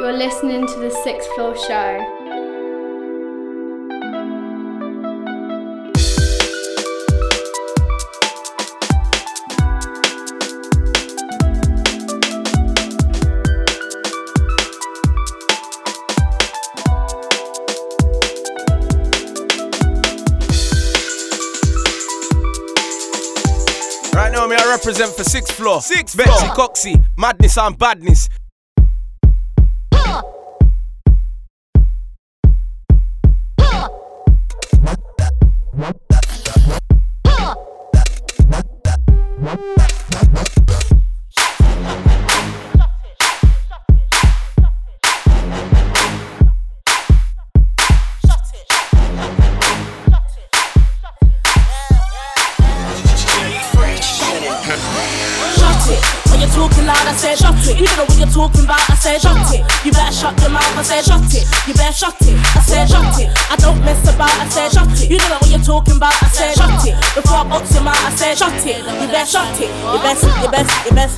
You're listening to the Sixth Floor Show. Right now, me I represent for sixth floor. Sixth Betsy floor. Coxie, madness and badness.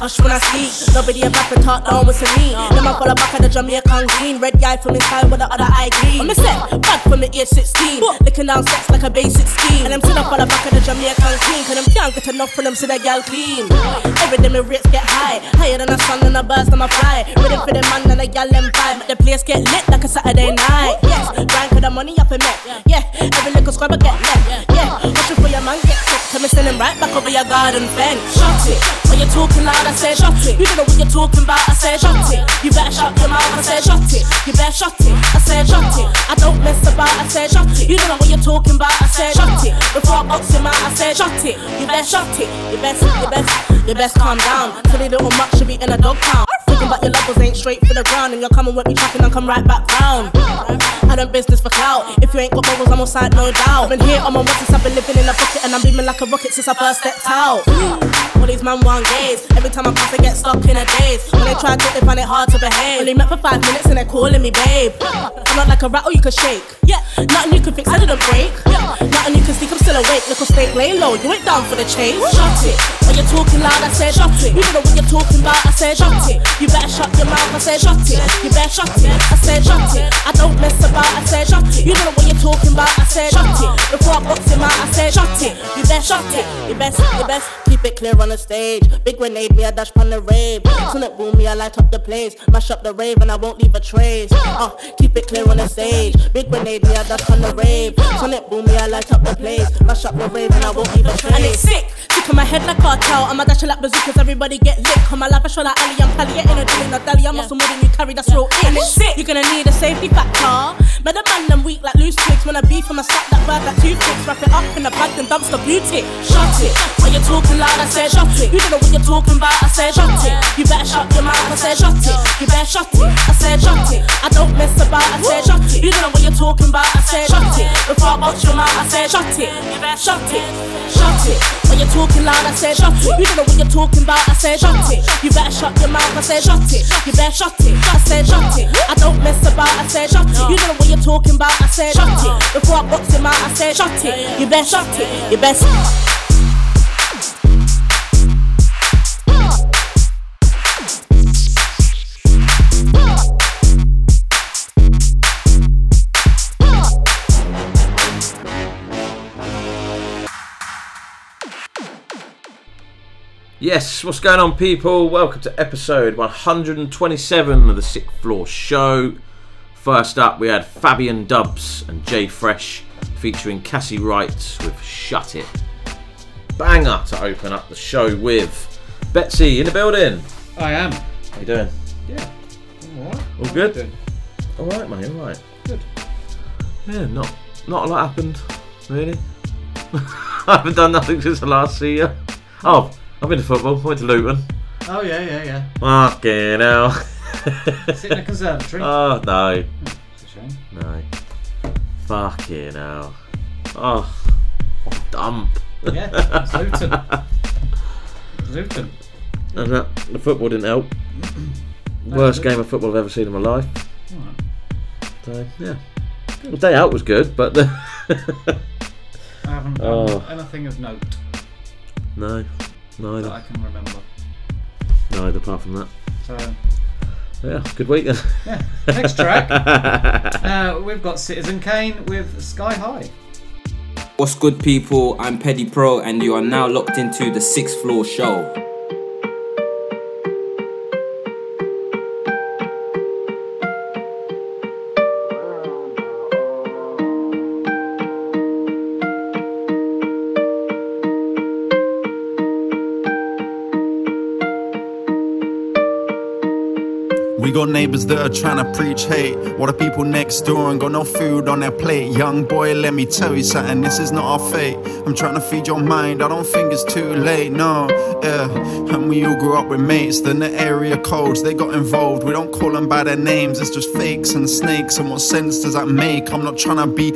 Hush when I speak. Nobody ever can talk down with me. Then I follow back at the Jamaican green. Red eye from his time with the other eye green. I'm a set, bad from the age 16. Licking down sex like a basic scheme. And them still follow back at the Jamaican queen. Cause them can't get enough from them, see the gal clean. Every day my rates get high. Higher than the sun and the birds on my fly. Ready for the man and the gal them vibe. The place get lit like a Saturday night. Yes, grind for the money up in me. Yeah, every little scrubber get left. Yeah, and send right back over your garden fence. Shut it. When you're talking loud, I said shut it. You don't know what you're talking about, I said shut it. You better shut your mouth, I said shut it. You better shut it, I said shut it. I don't mess about, I said shut it. You don't know what you're talking about, I said shut it. Before I box him out, I said shut it. You better shut it. You best, you best, you best calm down. Silly little much should be in a dog pound. Thinking about your levels ain't straight for the ground, and you're coming with me tracking and come right back round. I done business for clout. If you ain't got bubbles, I'm on side, no doubt. Been here on my watch since I've been living in a bucket, and I'm beaming like a rocket since I first stepped out. All these man want gaze. Every time I pass, I get stuck in a daze. When they try to, they find it hard to behave. Only met for five minutes and they're calling me babe. I'm not like a rattle you can shake. Yeah, nothing you can fix, I didn't break. Yeah, nothing you can sneak, I'm still awake. Little steak, lay low, you ain't down for the chase. Shut it. When you're talking loud, I said shut it. You don't know what you're talking about, I said shut it. You better shut your mouth, I said shut it. You better shut it, I said shut it. I don't mess about, I said shut it. You don't know what you're talking about, I said shut it. Before I box him out, I said shut it. You better shut it. You best, you best keep it clear on the stage. Big grenade, me a dash on the rave. Soon it boom, me I light up the place. Mash up the rave and I won't leave a trace. Uh, keep it clear on the stage. Big grenade, me a dash on the rave. Soon it boom, me I light up the place. Mash up the rave and I won't leave a trace. And it's sick. Sick in my head like cartel. I'm a dash like bazookas, everybody get lit. On my life, I show like Ali. I'm Pally, ain't no doing no dally. I'm muscle more than you carry, that's real it. And it's sick. You're gonna need a safety factor. But the man them weak like loose twigs. When I beef from a slap that bird like toothpicks. Wrap it up in a bag and dumpster beauty. Shut it. When you're talking loud, I said shut it. You don't know what you're talking about, I said shut it. You better shut your mouth, I said shut it. You better shut it, I said shut it. I don't mess about, I said shut it. You don't know what you're talking about, I said shut it. Before I box your mouth, I said shut it. You better shut it, shut it. When you're talking loud, I said shut it. You don't know what you're talking about, I said shut it. You better shut your mouth, I said shut it. You better shut it, I said shut it. I don't mess about, I said shut it. You don't know what you're talking about, I said shut it. Before I box him out, I said shut it. You better shut it. You best. Yes, what's going on, people? Welcome to episode 127 of the Sixth Floor Show. First up, we had Fabian Dubz and Jay Fresh featuring Cassie Wright with Shut It. Banger to open up the show with. Betsy in the building. I am. How you doing? Yeah. I'm alright. All good? All right, mate. All right. Good. Yeah, not not a lot happened, really. I haven't done nothing since the last see you. Oh, I've been to football. Went to Luton. Oh yeah, yeah, yeah. Fucking hell. Sit in a conservatory. oh no, hmm, it's a shame. no. Fucking hell. Oh, dump. Yeah, it's Luton. Luton. And that, the football didn't help. Worst game of football I've ever seen in my life. Alright. So yeah, the day out was good, but the I haven't done Oh. anything of note no, that I neither, can remember. neither apart from that. So Yeah, good week then. Yeah. Next track. uh, we've got Citizen Kane with Sky High. What's good, people? I'm Petty Pro, and you are now locked into the Sixth Floor Show. Got neighbors that are trying to preach hate. What are people next door and got no food on their plate? Young boy, let me tell you something, this is not our fate. I'm trying to feed your mind, I don't think it's too late, no. Yeah, and we all grew up with mates, then the area codes, they got involved. We don't call them by their names, it's just fakes and snakes. And what sense does that make? I'm not trying to be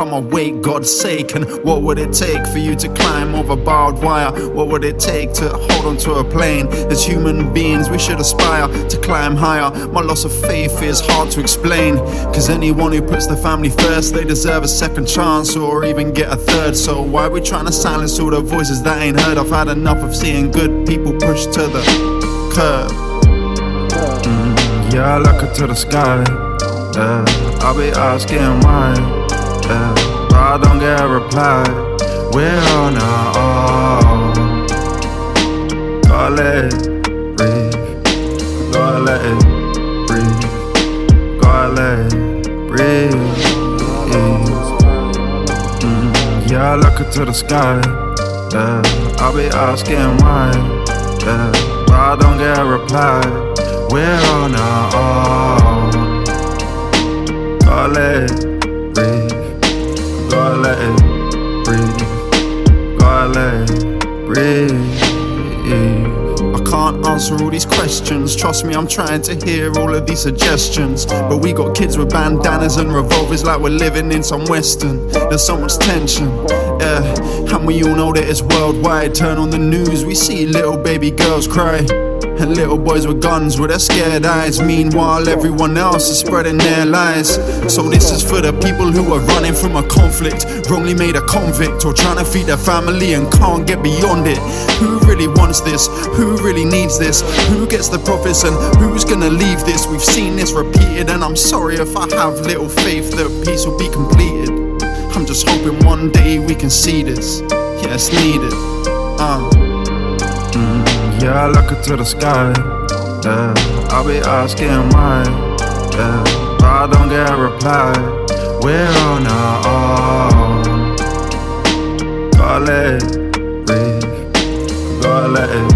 I'm awake, God's sake. And what would it take for you to climb over barbed wire? What would it take to hold onto a plane? As human beings, we should aspire to climb higher. My loss of faith is hard to explain. Cause anyone who puts the family first, they deserve a second chance or even get a third. So why we trying to silence all the voices that ain't heard? I've had enough of seeing good people pushed to the curb. Mm, yeah, I look up to the sky. Yeah, I'll be asking why. Yeah, but I don't get a reply. We're on our own. Gotta let it breathe. Gotta let it breathe. Gotta let it breathe. Mm, yeah, I look up to the sky. Yeah, I'll be asking why. Yeah, but I don't get a reply. We're on our own. Gotta let it Gotta let it breathe. Gotta let it breathe. I can't answer all these questions. Trust me, I'm trying to hear all of these suggestions. But we got kids with bandanas and revolvers like we're living in some western. There's so much tension, yeah. And we all know that it's worldwide. Turn on the news, we see little baby girls cry. And little boys with guns with their scared eyes. Meanwhile, everyone else is spreading their lies. So, this is for the people who are running from a conflict, wrongly made a convict, or trying to feed their family and can't get beyond it. Who really wants this? Who really needs this? Who gets the profits and who's gonna leave this? We've seen this repeated, and I'm sorry if I have little faith that peace will be completed. I'm just hoping one day we can see this. Yeah, it's needed. Uh. Yeah, I look up to the sky. Yeah, I'll be asking why. Yeah, but I don't get a reply. We're on our own. Gotta let it breathe. Gotta let it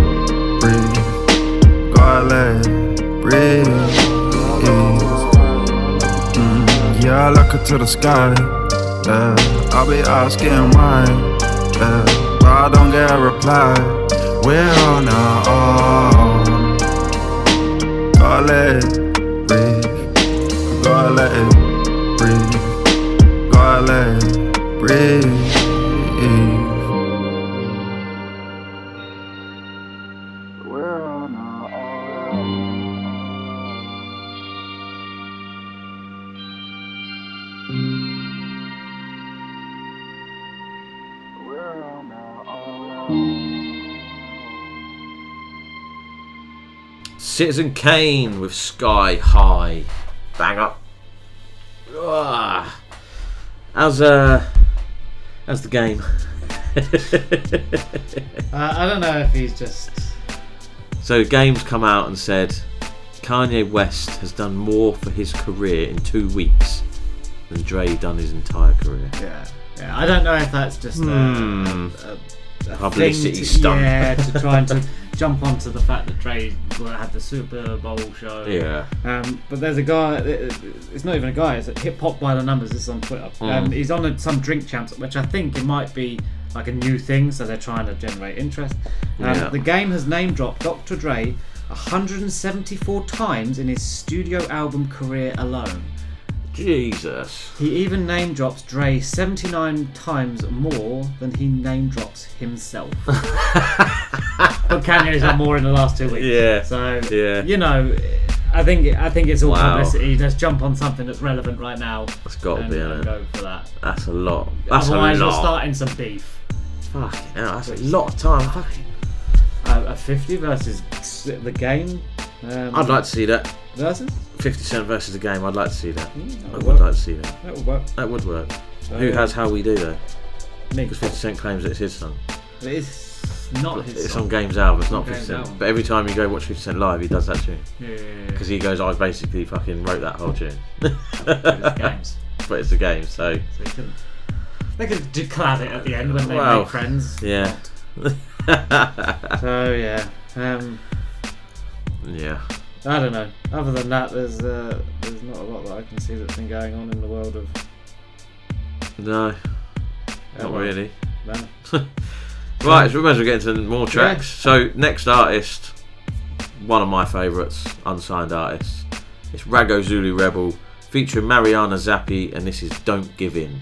breathe. Gotta let it breathe. Mm, yeah, I look up to the sky. Yeah, I'll be asking why. Yeah, but I don't get a reply. We're on our own. Gotta let it breathe. Gotta let it breathe. Gotta let it breathe. Citizen Kane with Sky High. Bang up. Ah. How's uh how's the game? Uh, I don't know if he's just. so games come out and said Kanye West has done more for his career in two weeks than Dre done his entire career. Yeah. Yeah. I don't know if that's just. Hmm. A, a, a Publicity stunt. Yeah, to try and to jump onto the fact that Dre had the Super Bowl show. Yeah. Um, but there's a guy. It's not even a guy. It's a hip hop by the numbers. This is on Twitter. Mm. Um, he's on a, some drink champs, which I think it might be like a new thing. So they're trying to generate interest. Um, Yeah. The game has name dropped Dr. Dre 174 times in his studio album career alone. Jesus. He even name drops Dre 79 times more than he name drops himself. but Kanye's done more in the last two weeks. Yeah. So Yeah. you know, I think I think it's all Wow. publicity. Let's jump on something that's relevant right now. That's gotta be, and innit? go for that. That's a lot. That's Otherwise, a lot. starting some beef. Fucking hell, that's a lot of time. Fucking- Uh, a 50 versus the game. Um, I'd like to see that. Versus? 50 Cent versus the game. I'd like to see that. Mm, I would work. like to see that. That would work. That would work. Who has How We Do though? Because 50 Cent claims it's his song. It is not his It's song. on Games album. It's not Games 50 Cent. album. But every time you go watch 50 Cent live, he does that tune. Yeah, yeah, yeah. Because he goes, I basically fucking wrote that whole tune. It's games. but it's a game, so So they could they could declare it at the end when they Well, make friends. yeah. So yeah. Um, yeah. I don't know. Other than that, there's uh, there's not a lot that I can see that's been going on in the world of. No, not well, really. no. Right, so we might as well get into more tracks. So, next artist, one of my favourites, unsigned artist, it's Raggo Zulu Rebel, featuring Marianna Zappi, and this is Don't Give In.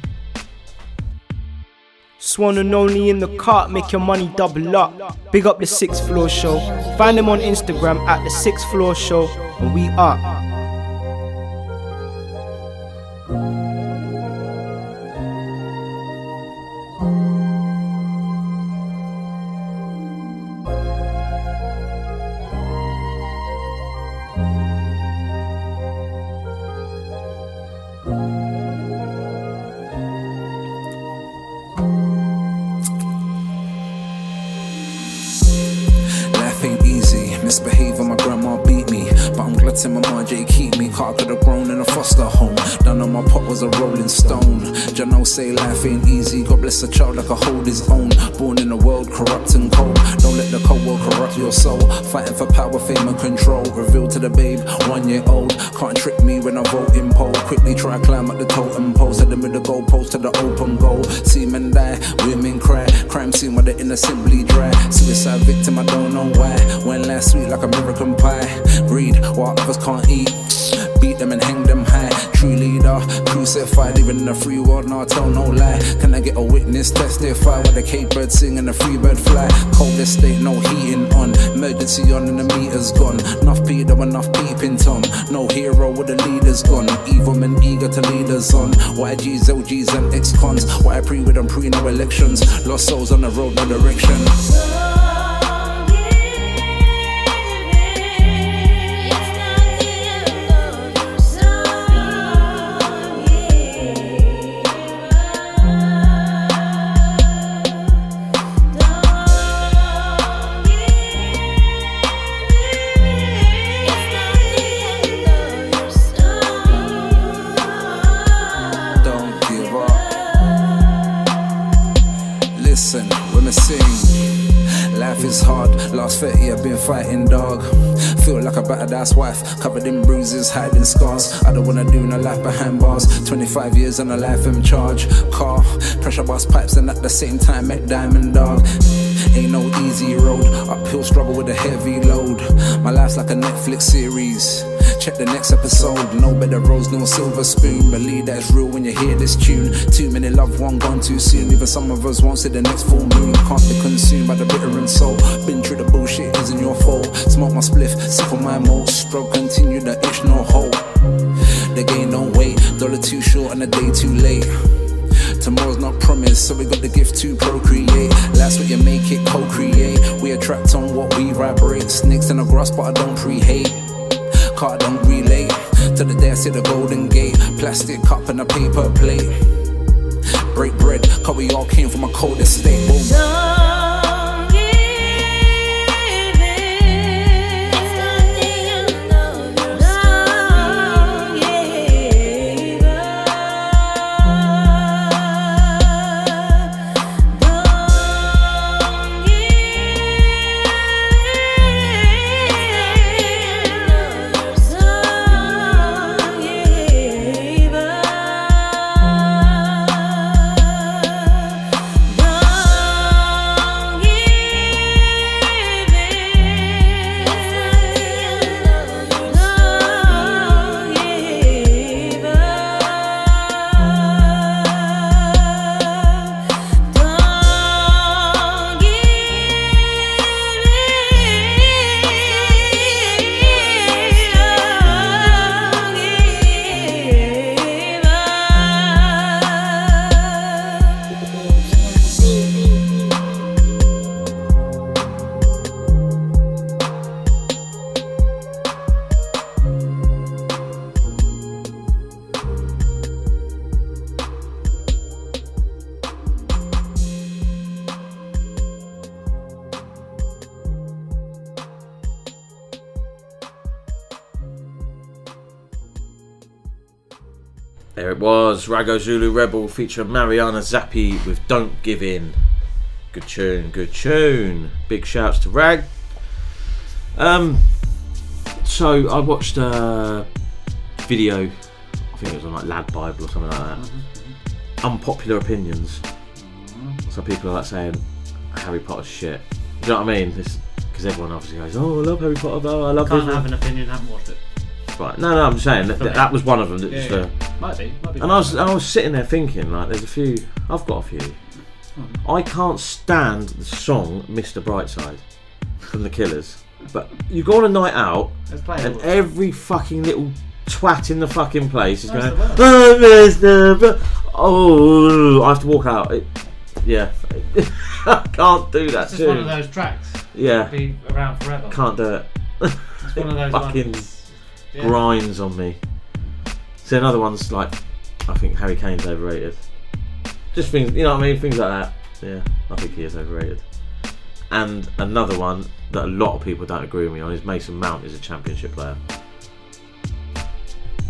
Swan and only in the cart, make your money double up. Big up the sixth floor show. Find them on Instagram at the sixth floor show, and we are. Say life ain't easy. God bless a child like a hold his own. Born in a world corrupt and cold. Don't let the cold world corrupt your soul. Fighting for power, fame, and control. Revealed to the babe, one year old. Can't trick me when I vote in poll. Quickly try climb up the totem pole. Set them with the goalpost to the open goal. See men die, women cry. Crime scene where the innocent bleed dry. Suicide victim, I don't know why. When last sweet like American pie. Greed, while others can't eat. Beat them and hang them high. True leader, crucified, even in a free world, no, tell no lie. Can I get a witness testify while the Cape bird sing and the free bird fly? Coldest state, no heating on. Emergency on and the meter's gone. Enough Peter, enough peeping Tom. No hero with the leaders gone. Evil men eager to lead us on. YGs, LGs, and ex cons. Why I pre with them pre no elections. Lost souls on the road, no direction. Fighting, dog. Feel like a battered ass wife, covered in bruises, hiding scars. I don't wanna do no life behind bars. 25 years on a life in charge. Car, pressure bust pipes, and at the same time, make diamond dog. Ain't no easy road, uphill struggle with a heavy load. My life's like a Netflix series. Check the next episode. No better rose, no silver spoon. Believe that's real when you hear this tune. Too many loved one gone too soon. Even some of us won't see the next full moon. Can't be consumed by the bitter and soul. Been through the bullshit, isn't your fault. Smoke my spliff, sip on my malt. Stroke continue, the itch no hope. The game don't wait. Dollar too short and the day too late. Tomorrow's not promised, so we got the gift to procreate. That's what you make it co-create. We attract on what we vibrate. Snakes in the grass, but I don't pre-hate. Car don't relate to the I see the golden gate. Plastic cup and a paper plate. Break bread, cause we all came from a cold estate. Boom. Was, Raggo Zulu Rebel featuring Marianna Zappi with Don't Give In. Good tune, good tune. Big shouts to Rag. Um, so I watched a video, I think it was on like Lad Bible or something like that. Unpopular opinions. So people are like saying Harry Potter's shit. Do you know what I mean? Because everyone obviously goes, "Oh, I love Harry Potter. Oh, I love Can't this." have an opinion, haven't watched it. Right. No, no, I'm just saying that, that was one of them. That Yeah, yeah. Might be. Might be. and I was, I was sitting there thinking, like, there's a few. I've got a few. Hmm. I can't stand the song "Mr. Brightside" from the Killers. But you go on a night out, and every fucking little twat in the fucking place is going, "Oh, Mr. Br- Oh, I have to walk out. It, yeah, I can't do that It's just one of too. those tracks. Yeah, Be around forever. can't do it. It's one of those fucking ones. Yeah. grinds on me. So another one's like, I think Harry Kane's overrated. Just things, you know what I mean? Things like that. Yeah, I think he is overrated. And another one that a lot of people don't agree with me on is Mason Mount is a championship player.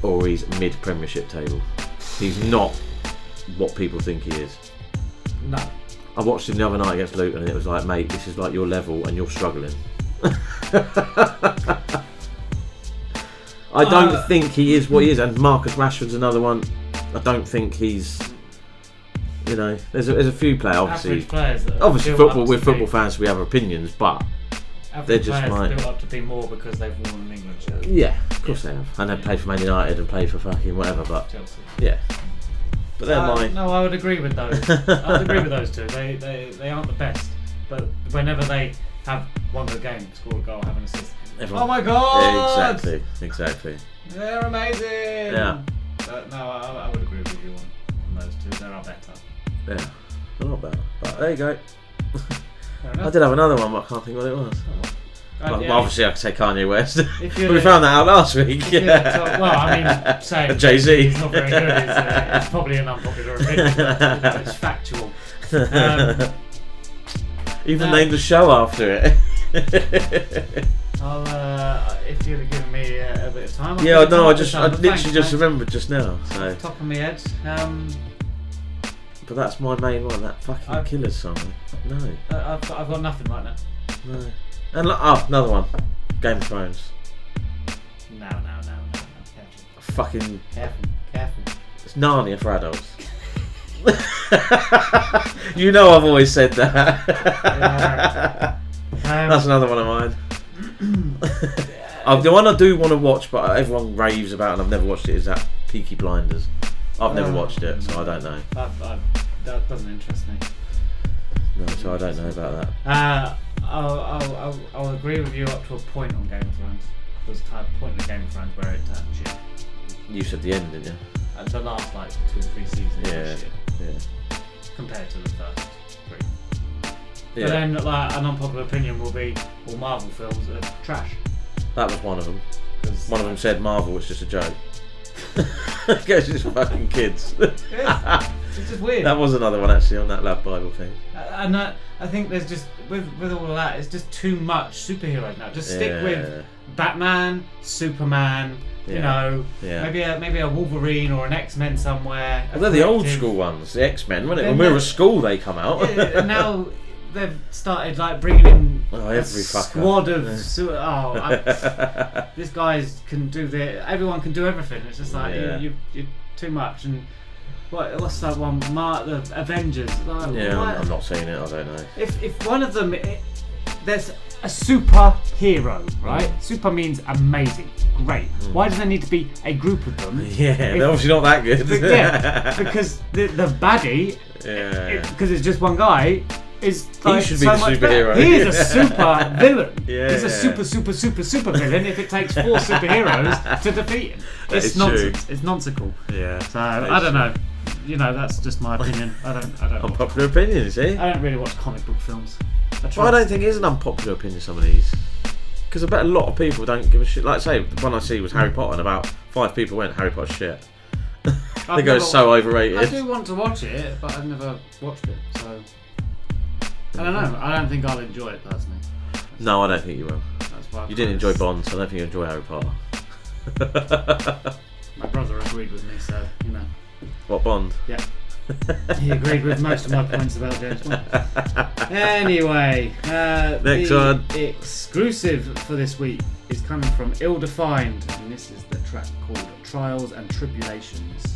Or he's mid Premiership table. He's not what people think he is. No. I watched him the other night against Luton and it was like, mate, this is like your level and you're struggling. I don't Uh, think he is what he is, and Marcus Rashford's another one. I don't think he's. You know, there's a, there's a few players, obviously. Players. Obviously, football. We're football be- fans, so we have opinions, but they're just like- built up to be more because they've worn an England shirt. yeah, of course they have, and they played for Man United and played for fucking whatever. But Chelsea. yeah, but they're Uh, mine. No, I would agree with those. I would agree with those two. They, they they aren't the best, but whenever they have won the game, score a goal, have an assist. Everyone- Oh my god! Exactly, exactly. They're amazing. Yeah. But no, I, I would agree with you on, those two. They are better. Yeah, a lot better. But there you go. I did have another one, but I can't think what it was. Uh, Well, yeah, obviously, I could say Kanye West. We found that out last week. top- well, I mean, saying Jay Z. he's not very good. It's, uh, it's probably an unpopular opinion. but it's factual. Um, Even no. named the show after it. I'll, uh, if you'd have given me uh, a bit of time. yeah, could have no, I just, I literally Thanks, just mate. remembered just now. So, top of my head. Um, but that's my main one. That fucking I've- Killers song. No, I- I've got, I've got nothing right now. no. And lo- oh, another one. Game of Thrones. No, no, no, no, no. Careful, Fucking, careful, careful. it's Narnia for adults. you know I've always said that. Um, That's another one of mine. uh, the one I do want to watch, but everyone raves about, and I've never watched it, is that Peaky Blinders. I've never Oh. watched it, so I don't know. I've, I've, that doesn't interest me. No, so I don't know about that. Uh, I'll, I'll, I'll, I'll agree with you up to a point on Game of Thrones. There was a type point in Game of Thrones where it turned shit. You said the end, didn't you? And the last like two or three seasons Yeah. Yeah. compared to the first three. But Yeah, then like an unpopular opinion will be all Marvel films are trash. that was one of them. One of them said Marvel was just a joke. Because it's fucking kids. Yeah, it's just weird. that was another one actually on that Lad Bible thing. and I, I think there's just with with all of that, it's just too much superheroes now. Just stick Yeah. with Batman, Superman. You Yeah. know, maybe a maybe a Wolverine or an X Men somewhere. Well, they're the old school ones, the X Men, wasn't it? When we were at school, they come out. Now they've started like bringing in Oh, a every fucker. squad of su- oh I, this guys can do the everyone can do everything. It's just like Yeah. you, you you're too much and what what's that one? Mark the Avengers. Like, yeah, I'm, not seeing it. I don't know. if if one of them i there's a superhero, right? Mm. Super means amazing, great. Mm. Why does there need to be a group of them? Yeah, If- they're obviously not that good. Yeah, because the the baddie, yeah. because it's just one guy, is like should be so the much superhero. better. He is a super villain. Yeah. He's a super super super super villain. If it takes four superheroes to defeat him, it's is true. nonsense. It's nonsensical. yeah. So I don't know. You know, that's just my opinion. I don't. I don't. Unpopular opinion, you see? I don't really watch comic book films. I. Well, I don't think it is an unpopular opinion, some of these. Because I bet a lot of people don't give a shit. Like, I say, the one I see was Harry hmm. Potter, and about five people went, Harry Potter's shit. I've they go, it's so overrated. I do want to watch it, but I've never watched it, so I don't know. I don't think I'll enjoy it personally. No, I don't think you will. That's why I've You didn't enjoy Bond, so I don't think you enjoy Harry Potter. My brother agreed with me, so you know. What Bond? Yeah. he agreed with most of my points about James Bond. Anyway, uh, Next the one. exclusive for this week is coming from Ill Defined, and this is the track called Trials and Tribulations.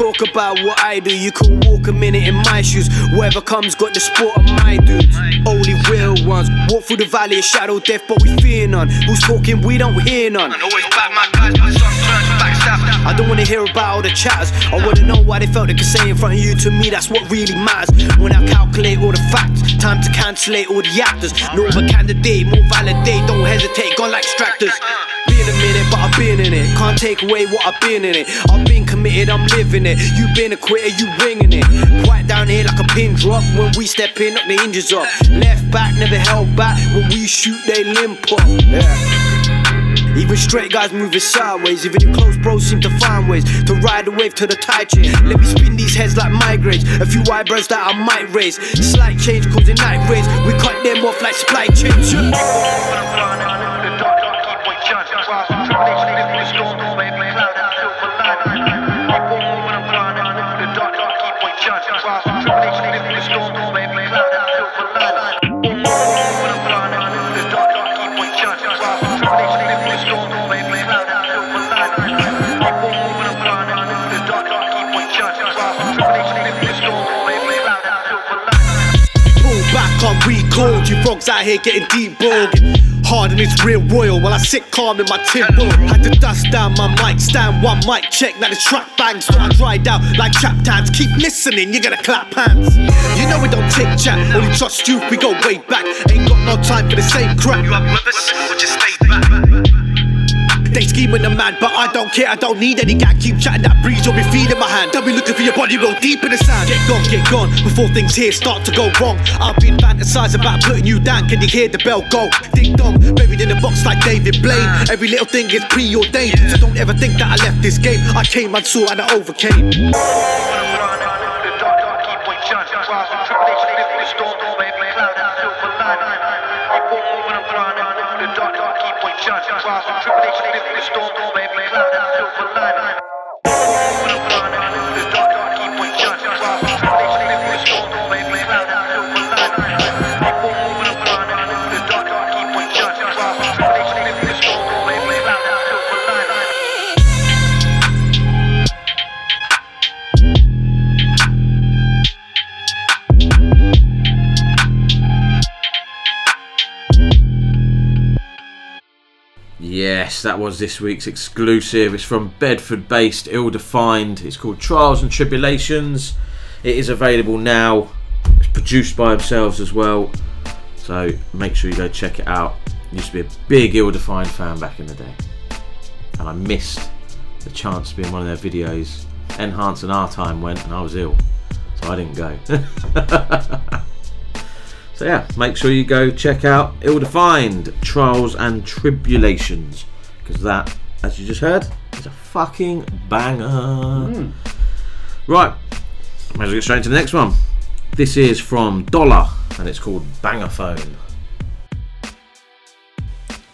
talk about what I do. You can walk a minute in my shoes. Whoever comes got the sport of my dudes. Only real ones. Walk through the valley of shadow death, but we fear none. Who's talking? We don't hear none. I don't wanna hear about all the chatters. I wanna know why they felt they could say in front of you. To me, that's what really matters. When I calculate all the facts, time to cancellate all the actors. No other candidate, more validate. Don't hesitate, gone like extractors. Been a minute, but I've been in it. Can't take away what I've been in it. I've been committed, I'm living it. You been a quitter, you winging it. Quiet down here like a pin drop. When we step in, knock the hinges up. Left back, never held back. When we shoot, they limp up. Yeah. Even straight guys moving sideways. Even your close bros seem to find ways to ride the wave to the tide change. Let me spin these heads like migraines. A few eyebrows that I might raise. Slight change causing night rays. We cut them off like supply chains. Frogs out here getting deep bogged. Hard and it's real royal while I sit calm in my timber. Had to dust down my mic stand, one mic check. Now the track bangs, so I dried out like trap times. Keep listening, you're gonna clap hands. You know we don't take chat, only trust you. We go way back. Ain't got no time for the same crap. You with us or just stay back? They scheming the man, but I don't care, I don't need any guy. Keep chatting that breeze, you'll be feeding my hand. Don't be looking for your body real deep in the sand. Get gone, get gone, before things here start to go wrong. I've been fantasizing about putting you down, can you hear the bell go? Ding dong, buried in a box like David Blaine. Ah. Every little thing is preordained, so don't ever think that I left this game. I came, I saw, and I overcame. That was this week's exclusive. It's from Bedford based Ill Defined. It's called Trials and Tribulations. It is available now. It's produced by themselves as well. So make sure you go check it out. Used to be a big Ill Defined fan back in the day. And I missed the chance to be in one of their videos. Enhance and our time went and I was ill. So I didn't go. So yeah, make sure you go check out Ill Defined Trials and Tribulations because that, as you just heard, is a fucking banger. Mm. Right, might as well get straight into the next one. This is from Doller and it's called Banga Phone.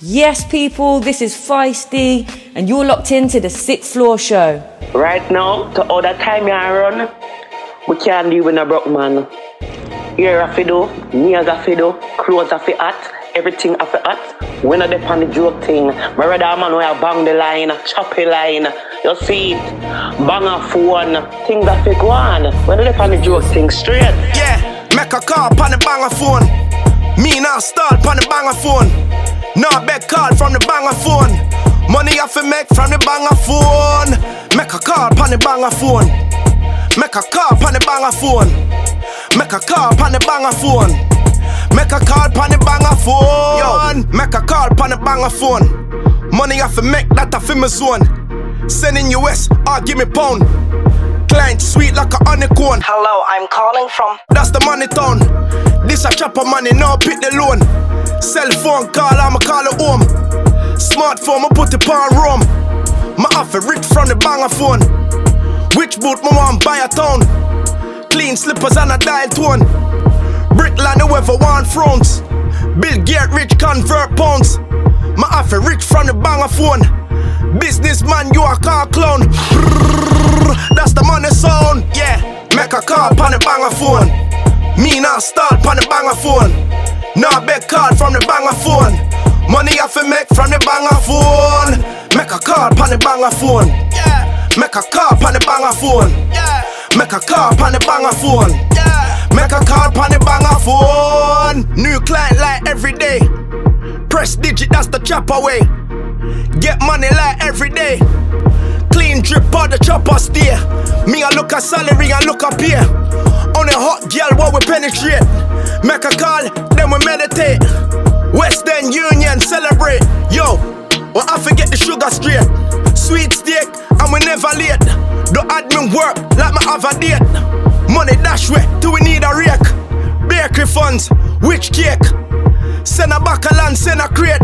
Yes, people, this is Feisty, and you're locked into the Sixth Floor Show. Right now, to all that time you run, we can't deal with a broke man. Ear a fi do, nails a fi do, clothes a fi hot, everything a fi hot. When I dep on the joke thing, my rather man where I bang the line, chop the line, you see it, bang a phone, things a fi go on. When I dep on the joke thing straight. Yeah, make a call on the banger phone. Me now start on the bang banger phone. Now beg call from the banger phone. Money I fi make from the banger phone. Make a call on the banger phone. Make a call on the banger phone. Make a call on the banger phone. Make a call pon the banger phone. Yo, make a call pon the banger phone. Money I fi make that I fi my zone. Send in US or ah, give me pound. Client sweet like a honeycomb. Hello, I'm calling from. That's the money town. This a chopper money, no pick the loan. Cell phone call, I'ma call it home. Smartphone, I put it on room. My offer rich from the banger phone. Which boot my want buy a town? Clean slippers and a dial tone. Brickland, whoever want fronts. Bill Gates rich convert pounds. My offer rich from the banger phone. Businessman, you a car clown. That's the money sound, yeah. Make a call pon the banger phone. Me not start pon the banger phone. Nah beg card from the banger phone. Money I fi make from the banger phone. Make a call pon the banger phone. Yeah. Make a call pon the banger phone. Yeah. Make a call pon the banger phone. Yeah. Make a call pon the banger phone. New client like every day. Press digit, that's the chopper way. Get money like every day. Clean drip on the chopper steer. Me I look at salary and look up here. On a hot girl while we penetrate. Make a call, then we meditate. Western Union celebrate. Yo, well I forget the sugar straight. Sweet steak, and we never late. The admin work like have a date. Money dash way till we need a rake. Bakery funds, which cake? Send a baccalan, send a crate.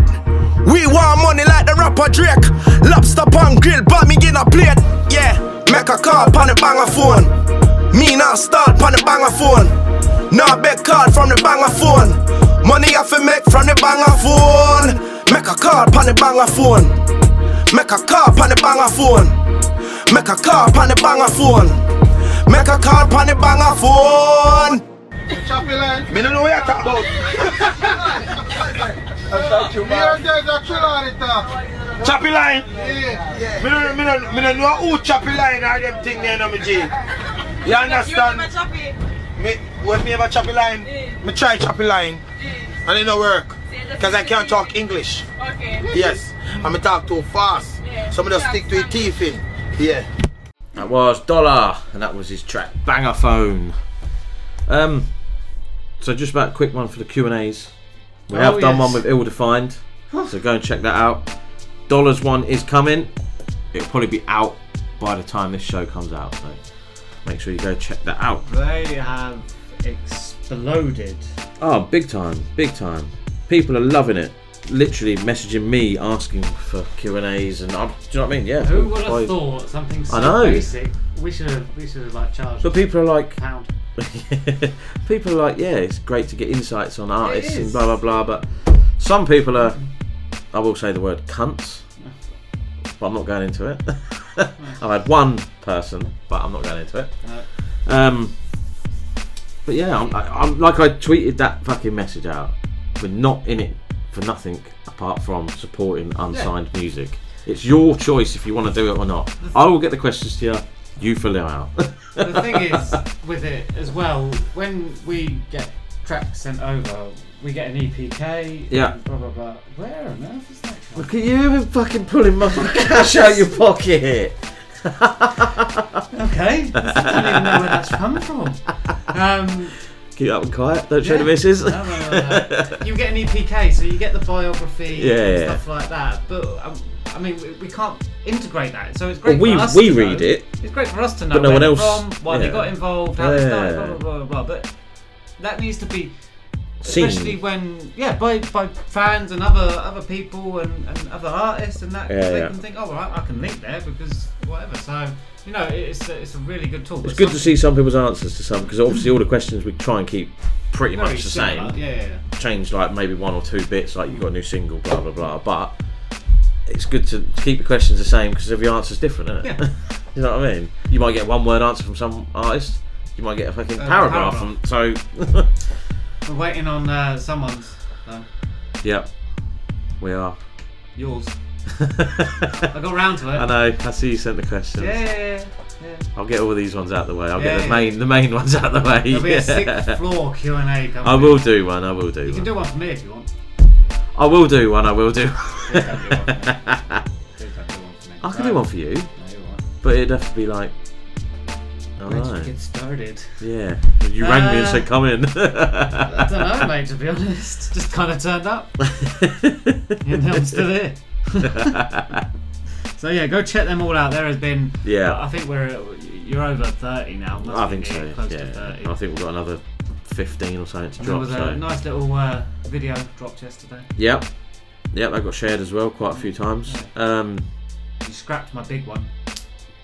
We want money like the rapper Drake. Lobster pan grill, but me in a plate. Yeah, make a call pon the banger phone. Me not start pon the banger phone. Nah beg card from the banger phone. Money I fi make from the banger phone. Make a call pon the banger phone. Make a call pon the banger phone. Make a call pon the banger phone. Make a call pon the banger phone. Choppy line. Me no know what you talk about. Here there's a chill on it. uh. Choppy line. Yeah, yeah. Me no, me no, me no know who choppy line or them thing there, no me G. You understand? Me, when me ever choppy line, me try choppy line, and it no work, cause I can't talk English. Okay. Yes, and me talk too fast, so me just stick to your teeth in. Yeah. That was Doller, and that was his track Banga Phone. Um, so just about a quick one for the Q and A's. We Oh, have done yes. one with Ill Defined, so go and check that out. Doller's one is coming. It'll probably be out by the time this show comes out, so make sure you go check that out. They have exploded. Oh, big time, big time. People are loving it. Literally messaging me asking for Q and A's, and I'm, do you know what I mean? Yeah. Who would have thought something so I know. basic? We should have. We should have like charged. But people are like, pound. people are like, yeah, it's great to get insights on artists and blah blah blah. But some people are, I will say the word cunts, but I'm not going into it. I've had one person, but I'm not going into it. Um, but yeah, I'm, I- I'm like I tweeted that fucking message out. We're not in it for nothing apart from supporting unsigned music. It's your choice if you want to do it or not. I will get the questions to you. You fill them out. the thing is with it as well when we get tracks sent over we get an EPK Yeah. blah blah blah where on earth is that from? Look at you fucking pulling my cash out your pocket. okay I don't even know where that's come from um, Keep that one quiet. Don't show the Yeah. missus. No, no, no, no. you get an EPK so you get the biography Yeah, and yeah. stuff like that but um, I mean we, we can't integrate that so it's great Well, we- for us we read know. it, it's great for us to know but no where one else- from why they got involved how they started blah blah blah blah but that needs to be Seen. especially when yeah by by fans and other other people and, and other artists and that Yeah, they yeah. can think oh well, I, I can link there because whatever so you know it's a, it's a really good tool It's good to see some people's answers to some because obviously all the questions we try and keep pretty Very much the similar, same. yeah, yeah, yeah. Change like maybe one or two bits, like you've got a new single, blah blah blah. But it's good to keep the questions the same because every answer's different, isn't it? Yeah. you know what I mean? You might get one word answer from some artist. You might get a fucking Uh, paragraph, paragraph. from so. we're waiting on uh, someone's though yep, we are. yours I got round to it I know. I see you sent the questions. yeah yeah yeah. I'll get all these ones out of the way. I'll Yeah, get the yeah. main the main ones out of the way. there'll be a sixth floor Q and A coming I will do one. I will do. you one. can do one for me if you want I will do one. I will do. Please don't do one for me. Please don't do one for me. I can do one for you, No, you're all right. but it'd have to be like I to know. get started. Yeah. You rang me and Uh, said, come in. I don't know, mate. To be honest, just kind of turned up. and I'm still here. so yeah, go check them all out. There has been. Yeah. I think we're you're over thirty now. I think so. near Close to Yeah. I think we've got another 15 or something to And there drop. was a So. nice little uh, video dropped yesterday. Yep. Yep, that got shared as well quite a few times. Um, You scrapped my big one.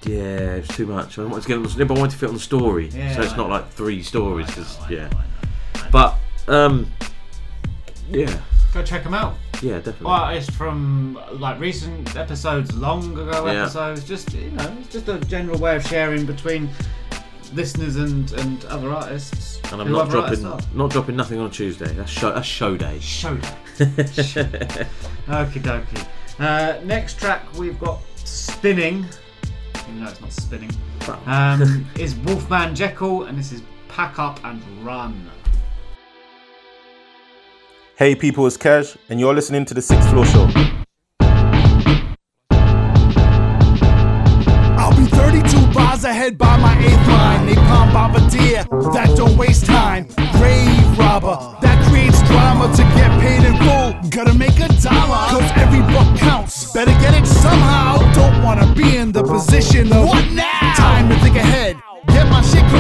yeah, it's too much. I wanted to get on the, but I wanted to fit on the story, Yeah, so it's I not know. like three stories. 'cause- yeah. But um, yeah, Go check them out. yeah, definitely. Well, it's from like recent episodes, long ago Yeah. episodes. Just you know, it's just a general way of sharing between listeners and and other artists. and I'm not dropping, not dropping nothing on Tuesday. That's show, that's show day. Show day. Okie dokie. Uh, next track we've got spinning. Even though it's not spinning. Um, is Wolfman Jeckyll, and this is Pack Up and Run. Hey people, it's Cash, and you're listening to the Sixth Floor Show. I'll be 32 bars ahead by my eighth line. Napalm bombardier that don't waste time. Grave robber that creates drama to get paid in full. Gotta make a dollar, cause every buck counts. Better get it somehow. Don't wanna be in the position of what now?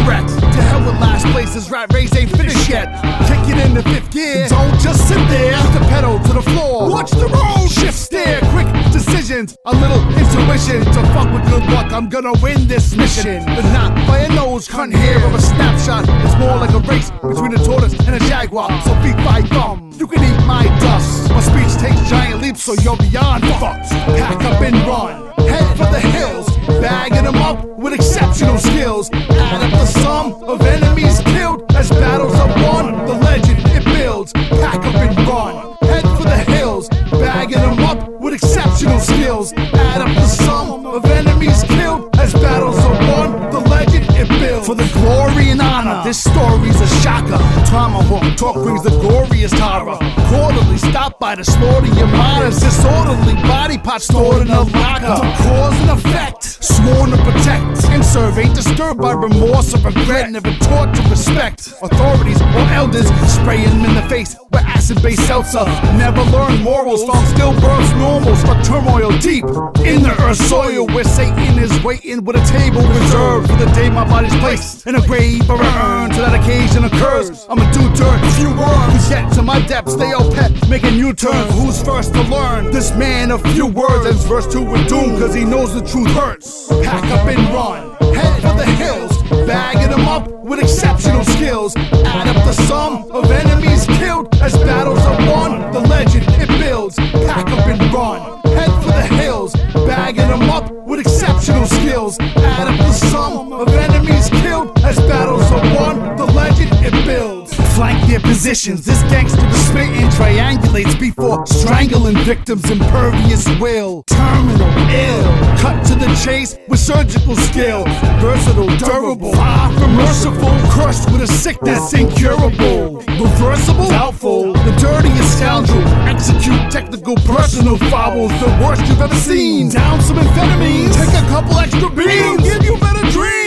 Correct. To hell with last places, rat race ain't finished yet. Kick it into fifth gear. Don't just sit there. Put the pedal to the floor. Watch the road. Shift steer. A little intuition. To fuck with good luck, I'm gonna win this mission. But not by a nose, cunt hair of a snapshot. It's more like a race between a tortoise and a jaguar. So feet my thumb. You can eat my dust. My speech takes giant leaps, so you're beyond fucked. Pack up and run. Head for the hills. Bagging them up with exceptional skills. Add up the sum of enemies skills. Add up the sum of enemies killed as battles are won. The legend it builds. For the glory and honor, this story's a shocker. Tomahawk talk brings the glorious horror. Quarterly stop by to slaughter your miners. Disorderly body parts stored in a locker. The cause and effect, sworn to protect. And serve ain't disturbed by remorse or regret. Never taught to respect authorities or elders. Spraying them in the face with acid based seltzer. Never learned morals, found stillbirths normal. Struck turmoil deep in the earth soil where Satan is waiting with a table reserved for the day my body's placed in a grave or an urn till that occasion occurs. I'ma do dirt, few worms. Get to my depths, stay all pet, making U turns. Who's first to learn? This man of few words ends verse 2 with doom, cause he knows the truth hurts. Pack up and run, head for the hills, bagging them up with exceptional skills. Add up the sum of enemies killed as battles are won. The legend it builds, pack up and run, head for the hills, bagging them up with exceptional skills. Add up the sum of enemies their positions. This gangster is spitting triangulates before strangling victims. Impervious will, terminal ill. Cut to the chase with surgical skill. Versatile, durable, from merciful. Crushed with a sickness incurable. Reversible, doubtful. The dirtiest scoundrel. Execute technical personal foul The worst you've ever seen. Down some amphetamines. Take a couple extra beans. Give you better dreams.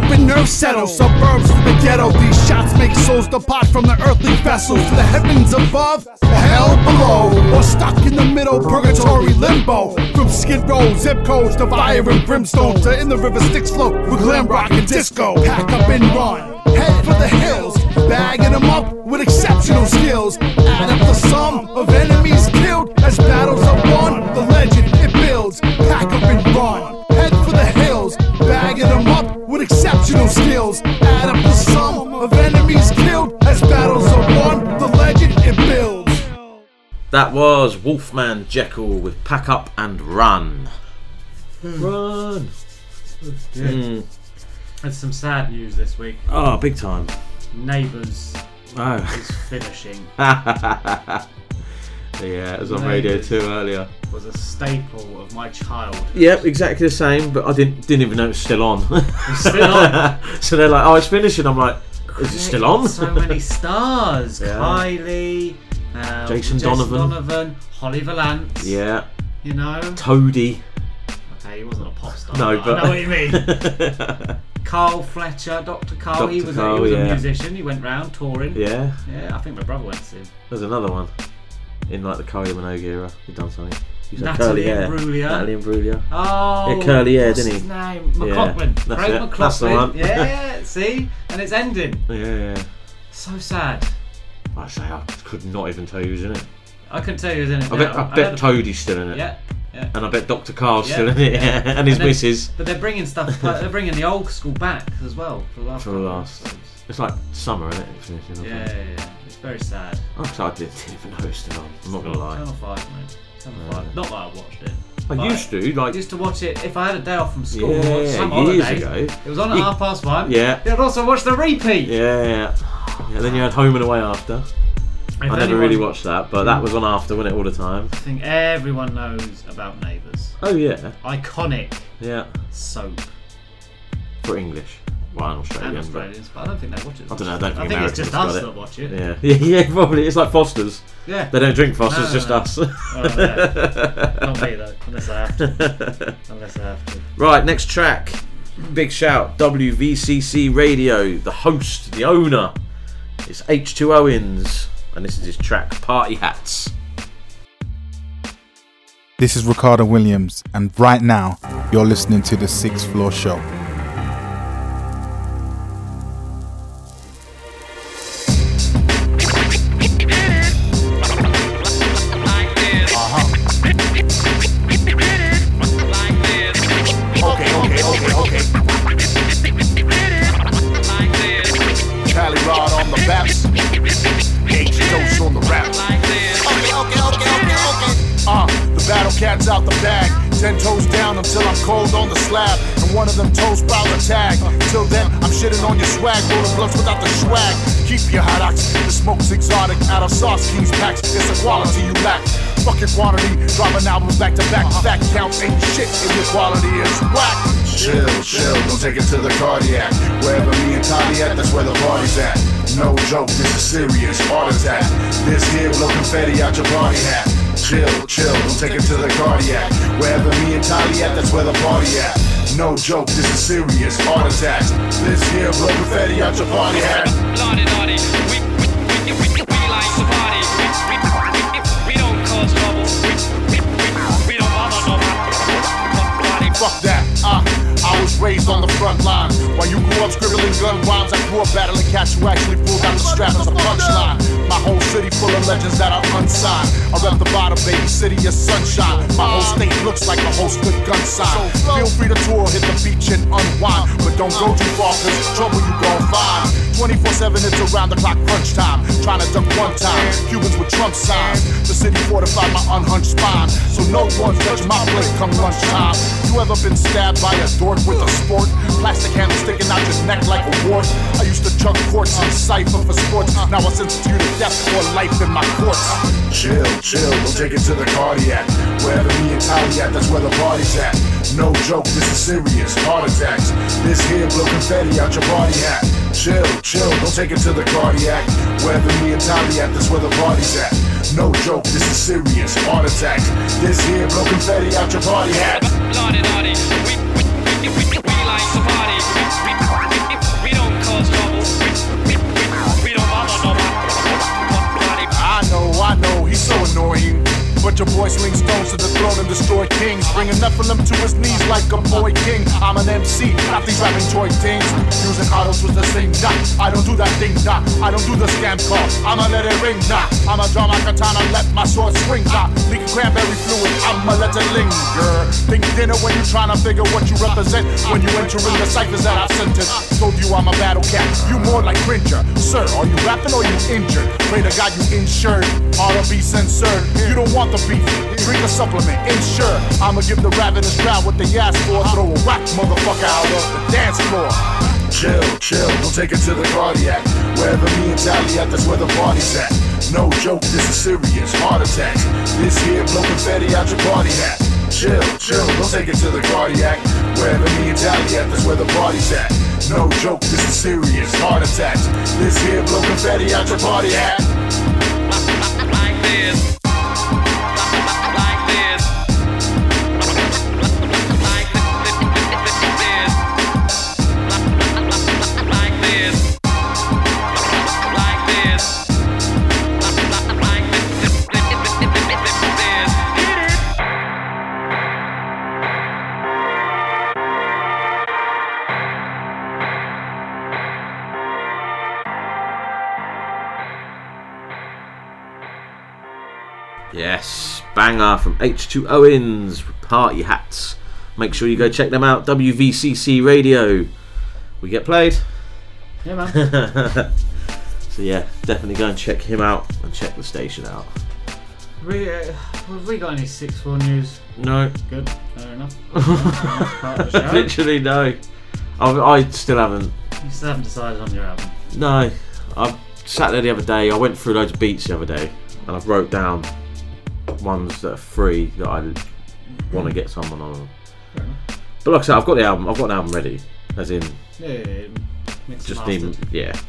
Helping nerves settle. Suburbs to the ghetto. These shots make souls depart from the earthly vessels to the heavens above, the hell below, or stuck in the middle, purgatory limbo. From skid row, zip codes to fire and brimstone to in the river Styx float with glam rock and disco. Pack up and run, head for the hills, bagging them up with exceptional skills. Add up the sum of enemies killed as battles are won. The legend it builds. Skills. Add up the sum of enemies killed as battles are won. The legend it builds. That was Wolfman Jeckyll with Pack Up and Run. Hmm. Run. Yeah. Mm. There's some sad news this week. Oh, big time. Neighbours Oh. is finishing. yeah, it was on Radio Neighbours 2 earlier. Was a staple of my childhood. Yep, exactly the same, but I didn't didn't even know it was still on. still on? so they're like, oh, it's finishing. I'm like, is it still on? So many stars. Yeah. Kylie, uh, Jason Donovan. Donovan, Holly Valance. yeah. You know. Toadie. Okay, he wasn't a pop star. No, but I know what you mean. Carl Fletcher, Dr. Karl. he Dr. was, Karl, a, he was yeah. a musician. He went round touring. Yeah. Yeah, I think my brother went to see him. There's another one in like the Kylie Minogue era. He done something. He's had Natalie curly hair. Imbruglia. Natalie Imbruglia. Oh, Yeah, curly hair, didn't his he? name? Yeah, McLachlan. that's Craig it. McLachlan. Yeah, see? And it's ending. Yeah, yeah. So sad. I say I could not even tell you who's in it. I couldn't tell you who's in it. I bet, I bet the- Toadie's still in it. Yeah, yeah. And I bet Dr. Karl's Yeah, still in it. yeah. Yeah. And his then- missus. But they're bringing stuff. like, they're bringing the old school back as well for the last. For the last. episodes. It's like summer, isn't it? Finishing, Yeah, yeah, yeah. It's very sad. I'm excited. didn't even know it's still on. I'm not gonna lie. Channel Five, mate. Not that I watched it. I but used to, like- used to watch it if I had a day off from school Yeah, or some years holidays. ago. It was on at You- half past five. Yeah. I'd also watch the repeat. Yeah, yeah. Yeah, then you had Home and Away after. I never anyone- really watched that, but that was on after, wasn't it, all the time? I think everyone knows about Neighbours. Oh, yeah. Iconic Yeah. soap. For English. Well, and Australian. And Australians, but I don't think they watch it. I don't know, I don't think, I think it's just us got that watch it. Yeah. yeah, yeah, probably. It's like Foster's. Yeah. They don't drink Foster's, No, just no, no. us. Oh, yeah. Not me though, unless I have to. Unless I have to. Right, next track. Big shout. WVCC Radio. The host, the owner. It's H2 Owens. And this is his track, Party Hats. This is Ricardo Williams, and right now you're listening to the Sixth Floor Show. The dose on the rap. Okay, okay, okay, okay, okay. Uh, the battle cat's out the bag. Ten toes down until I'm cold on the slab. And one of them toes bout to tag. Till then, I'm shitting on your swag. Rolling blunts without the swag. Keep your hot ox. The smoke's exotic. Out of sauce, King's packs. It's a quality you lack. Fuck your quantity. Dropping albums back to back. Uh-huh. Fact counts ain't shit if your quality is whack. Chill, chill, don't take it to the cardiac. Wherever me and Tommy at, that's where the party's at. No joke, this is serious, heart attack. This here blow confetti out your party hat. Chill, chill, don't take it to the cardiac. Wherever me and Tommy at, that's where the party at. No joke, this is serious, heart attack. This here blow confetti out your party hat. Lordy, lordy, we, we, we, we, we like to party. Fuck that, uh, I was raised on the front line. While you grew up scribbling gun rhymes, I grew up battling cats who actually pulled out the strap as a punchline. My whole city full of legends that are unsigned. I rep the bottom, baby, city of sunshine. My whole state looks like a host with gun sign. Feel free to tour, hit the beach and unwind. But don't go too far, cause trouble you gon' find. 24-7, it's around the clock crunch time. Trying to duck one time, Cubans with Trump signs. The city fortified my unhunched spine. So no one touch my plate come lunchtime. You ever been stabbed by a dork with a sport? Plastic handle sticking out your neck like a wart. I used to chug quartz and cipher for sports. Now I sentence you to death or life in my courts. Chill, chill, don't take it to the cardiac. Wherever me and Tommy at, that's where the party's at. No joke, this is serious, heart attacks. This here blow confetti out your party hat. Chill, chill, don't take it to the cardiac. Wherever me and Tommy at, this where the party's at. No joke, this is serious, heart attack. This here blow confetti out your party hat. Lordy, lordy, we, we, we, we, we like to party. We, we, we, we don't cause trouble. We, we, we, we don't bother nobody. I know, I know, he's so annoying. But your boy swings stones to the throne and destroy kings. Bringing Nephilim to his knees like a boy king. I'm an MC, not these rapping toy things. Using autos with the same dot. I don't do that thing, nah. I don't do the scam call. I'ma let it ring, nah. I'ma draw my katana, let my sword swing, nah. Leak cranberry fluid, I'ma let it linger. Think dinner when you tryna figure what you represent. When you enter in the ciphers that I've sent it. Told you I'm a battle cat, you more like Cringer. Sir, are you rapping or you injured? Pray to God you insured. Be censored. You don't want the beef. Drink a supplement, ensure. I'ma give the ravenous crowd what they ask for. Throw a whack motherfucker out of the dance floor. Chill, chill, don't take it to the cardiac. Wherever me and Tally at, that's where the party's at. No joke, this is serious, heart attacks. This here blow confetti out your party hat. Chill, chill, don't take it to the cardiac. Wherever me and Tally at, that's where the party's at. No joke, this is serious, heart attacks. This here blow confetti out your party hat. Like this. Banger from H2 Owens, Party Hats. Make sure you go check them out. WVCC Radio. We get played. Yeah, man. so yeah, definitely go and check him out and check the station out. we, uh, have we got any six four news? No. Good. Fair enough. Part of the show. Literally no. I, I still haven't. You still haven't decided on your album. No. I sat there the other day. I went through loads of beats the other day, and I've wrote down ones that are free that I want to get someone on. But like I said, I've got the album. I've got an album ready. As in, Yeah, yeah, yeah. Mixed just and need mastered. yeah,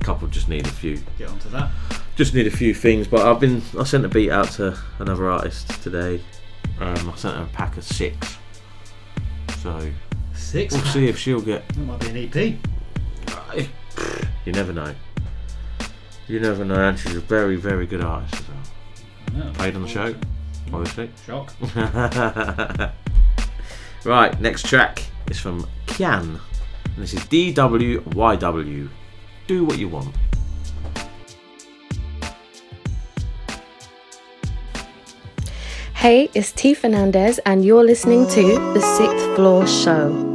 a couple. Just need a few. Get onto that. Just need a few things. But I've been. I sent a beat out to another artist today. Um, I sent her a pack of six. So Six. we'll see if she'll get. That might be an EP. You never know. You never know. And she's a very, very good artist as well. Yeah, Played on the show, obviously. Shock. right, next track is from Kian. And this is DWYW. Do what you want. Hey, it's T Fernandez, and you're listening to The Sixth Floor Show.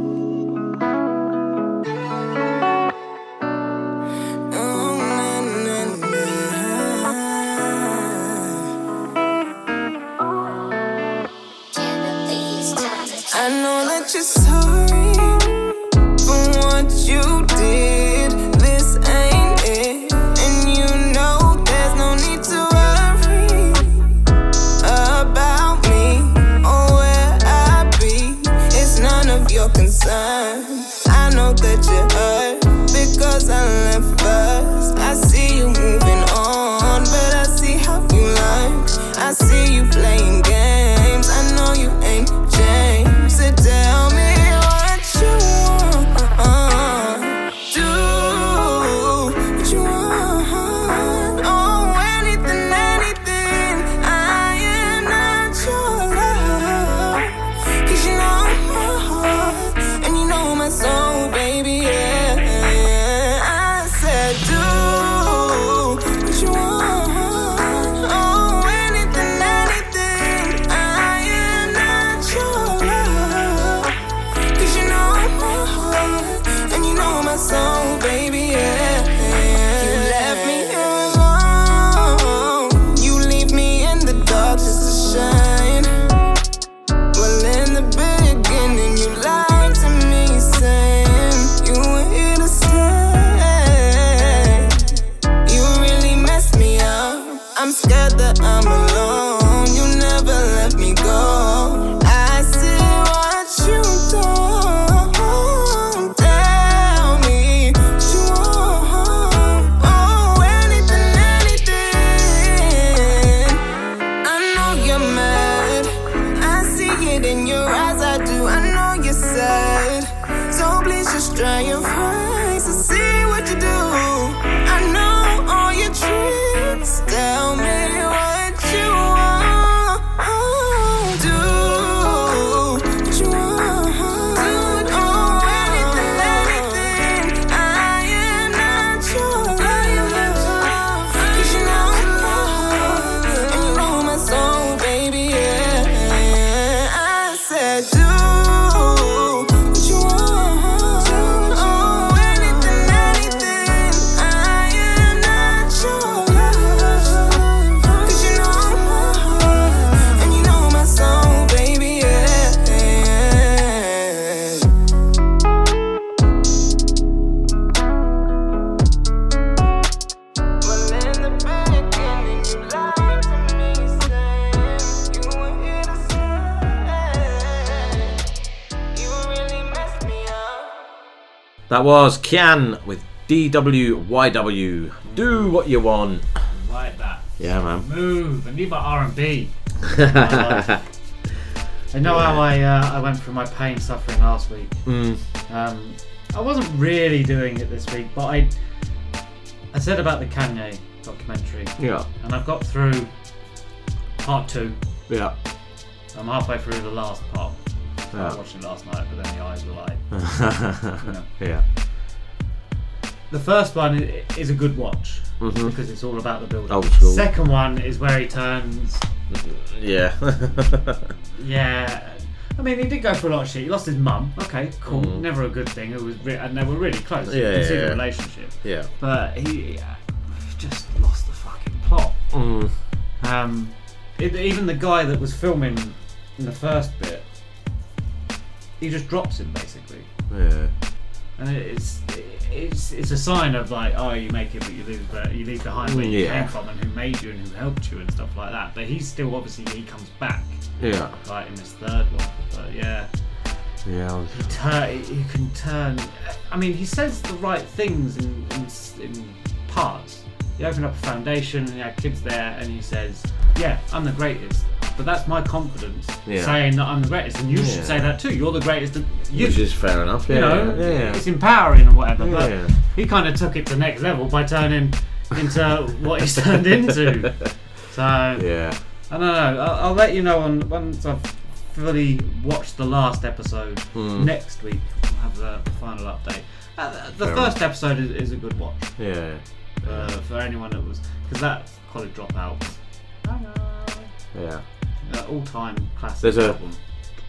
Was Kian with DWYW. Do what you want. Like that. Yeah, man. Move and leave my R and B. I know how I uh, I went through my pain suffering last week. Mm. Um, I wasn't really doing it this week, but I I said about the Kanye documentary. Yeah. And I've got through part two. Yeah. I'm halfway through the last part. Yeah. I watched it last night, but then the eyes were like. you know. Yeah. The first one is a good watch Mhm. because it's all about the building. Old school. Second one is where he turns Yeah. Yeah. I mean, he did go through a lot of shit. He lost his mum. Okay, cool. Mm. Never a good thing. It was, re- and they were really close. Yeah, yeah, the yeah. relationship. Yeah. But he uh, just lost the fucking plot. Mm. Um, it, even the guy that was filming in the first bit, he just drops him basically, Yeah. and it's it's it's a sign of like, oh, you make it, but you lose, but uh, you leave behind where you Yeah. came from and who made you and who helped you and stuff like that. But he's still obviously he comes back. Yeah. Like in this third one, but yeah. Yeah. He turn, he can turn. I mean, he says the right things in, in, in parts. He opened up a foundation and he had kids there, and he says, "Yeah, I'm the greatest." But that's my confidence Yeah. saying that I'm the greatest, and you Yeah. should say that too. You're the greatest. You, Which is fair enough. Yeah. you know, yeah. it's empowering and whatever. But he kind of took it to the next level by turning into what he's turned into. So Yeah. I don't know. I'll, I'll let you know on once I've fully watched the last episode. Hmm. Next week we'll have the, final update. Uh, the Fair first episode is, is a good watch Yeah. uh, for anyone that was because that college dropout, Yeah. Uh, all time classic. There's a, album.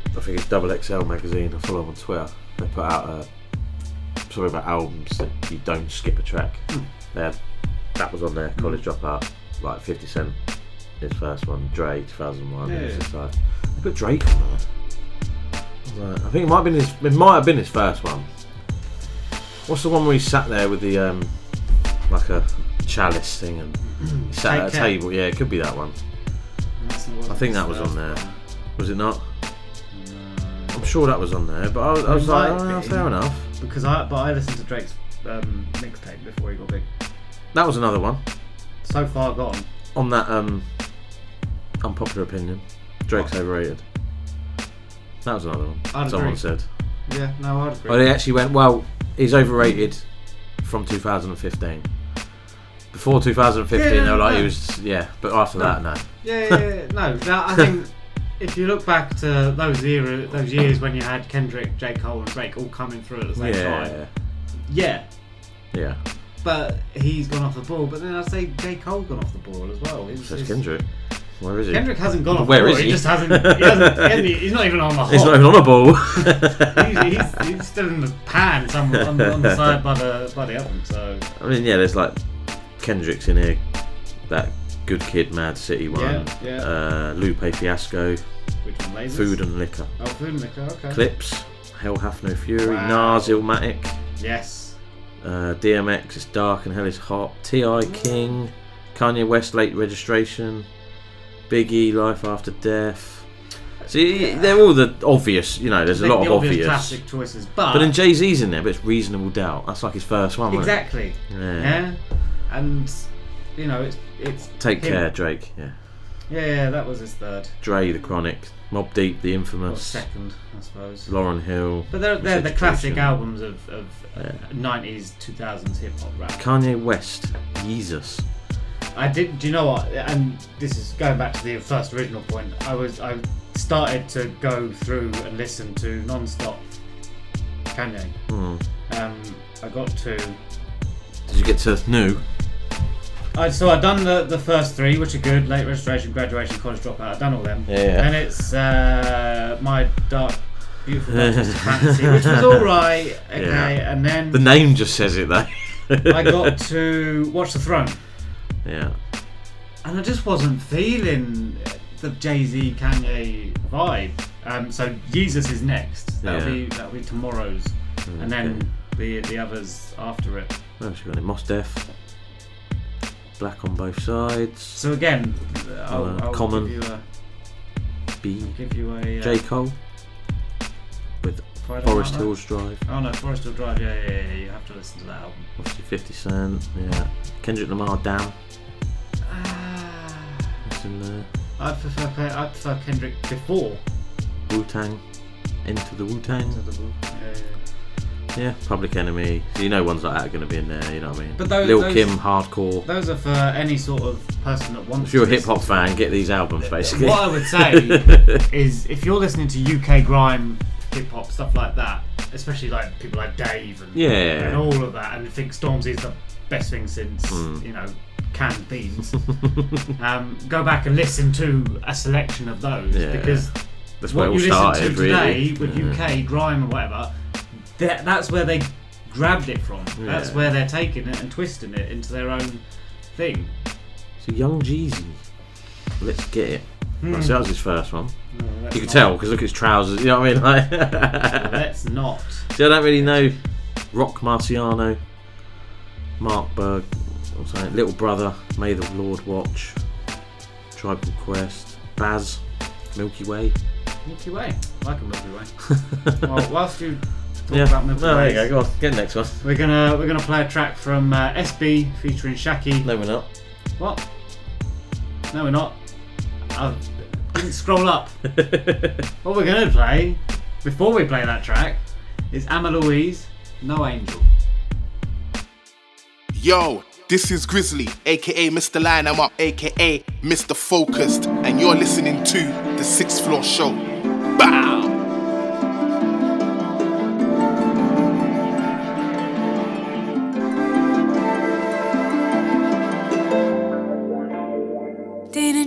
I think it's Double XL magazine. I follow them on Twitter. They put out a something about albums that you don't skip a track. Hmm. They had, that was on there. College Dropout, like 50 Cent, his first one. Dre, 2001. It was Yeah. just like they put Drake on there. I, I think it might have been his. It might have been his first one. What's the one where he sat there with the um, like a chalice thing and he sat at a Care. table? Yeah, it could be that one. That's the one I think that was on there. Was it not? I'm sure that was on there, but I was, I was like, oh, fair enough. because I but I listened to Drake's um, mixtape before he got big. That was another one So far gone. on that um, unpopular opinion. Drake's overrated. That was another one. I'd Someone agree. said. Yeah, no, I'd agree. Well, they actually went. Well, he's overrated from 2015. Before 2015, Yeah, they were like no. he was. Yeah, but after No. that, no. Yeah, yeah, yeah. no. That, I think if you look back to those era, those years when you had Kendrick, J Cole, and Drake all coming through at the same Yeah, time, yeah. yeah. But he's gone off the ball. But then I'd say J Cole gone off the ball as well. He's- Says Kendrick. Where is he? Kendrick hasn't gone off Where the ball. is he? He just hasn't. He hasn't, he he's not even on the. Ball. He's not even on a ball. he's, he's, he's still in the pan somewhere on, on the side by the by the oven. So I mean, yeah, there's like Kendrick's in here. That Good Kid, Mad City one. Yeah, yeah. Uh, Lupe Fiasco. which one? Lasers? Food and Liquor. Oh, food and liquor. Okay. Clipse. Hell Hath No Fury. Wow. Nas Illmatic. Yes. Uh, DMX It's Dark and Hell is Hot. T.I. King. Kanye West Late Registration. Biggie Life After Death. See, they're all the obvious, you know, there's a lot the of obvious obvious. classic choices, but- but then Jay Z's in there, but it's Reasonable Doubt. That's like his first one? Exactly. Yeah. Yeah. And you know, it's it's Take him. Care, Drake. Yeah. Yeah, yeah, that was his third. Dre, The Chronic. Mobb Deep, The Or Infamous. second, I suppose. Lauryn Hill. But they're, they're the classic albums of, of uh, 90s, 2000s hip hop rap. Kanye West. Jesus. I did. Do you know what? And this is going back to the first original point. I was I started to go through and listen to non-stop Kanye. Hmm. Um, I got to. Did you get to New? I, so I've done the, the first three, which are good. Late registration, graduation, college dropout. I've done all them. Yeah. Then it's uh, my dark, beautiful dark twisted fantasy, which was all right. Okay, Yeah. and then The name just says it though. I got to watch the throne. Yeah. and I just wasn't feeling the Jay Z Kanye vibe. Um, so Jesus is next. That'll Yeah. be that'll be tomorrow's, and then the the others after it. Else you got in Mos Def? Black on both sides. So again, I'll, Uh, I'll Common. give you a B. give you a uh, J Cole. With Friday Forest Night Hills? Drive. Oh no, Forest Hills Drive. Yeah, yeah, yeah. You have to listen to that album. Obviously 50 Cent. Yeah. Kendrick Lamar. Damn. That's in there. I'd prefer I'd prefer Kendrick before. Wu Tang. Into the Wu Tang. Yeah, yeah. Yeah. Public Enemy. So you know ones like that are going to be in there. You know what I mean? But those- Lil those- Kim. Hardcore. Those are for any sort of person that wants. If you're a hip hop fan, get these albums basically. What I would say is if you're listening to UK grime, hip hop, stuff like that, especially like people like Dave and, Yeah. and all of that, and think Stormzy's the best thing since Mm. you know canned beans, um, go back and listen to a selection of those Yeah. because That's what it you all listen to today really. with Yeah. UK grime or whatever, that, that's where they grabbed it from. That's where they're taking it and twisting it into their own thing. So Young Jeezy. Let's get it. Hmm. Right, so that was his first one. No, you can not. tell because look at his trousers. You know what I mean? Like, Let's not. See, I don't really know Roc Marciano, Marcberg, or something, Little Brother, May the Lord Watch, Tribal Quest, Baz, Milky Way. Milky Way. I like a Milky Way. well, whilst you talk Yeah. about Milky No, there you go. Go on. Get the next one. We're gonna we're gonna play a track from uh, SB featuring Shaqy. No, we're not. What? No, we're not. I didn't scroll up. what we're gonna play before we play that track is Ama Louise, No Angel. Yo, this is Grizzly, aka Mr. Line I'm Up, aka Mr. Focused, and you're listening to the Sixth Floor Show. Bow!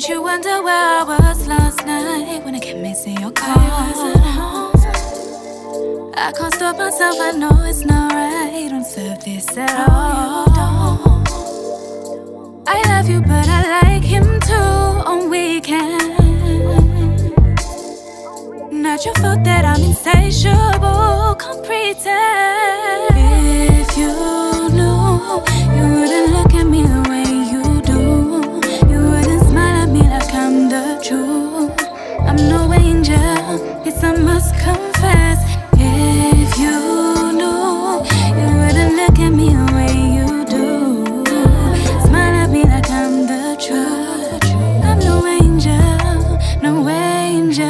Didn't you wonder where I was last night when I kept missing your call? I can't stop myself, I know it's not right. Don't serve this at all. I love you, but I like him too on weekends. Not your fault that I'm insatiable, can't pretend. If you I'm. I'm no angel, yes, I must confess. If you knew, you wouldn't look at me the way you do. Smile at me like I'm the truth. I'm no angel, no angel.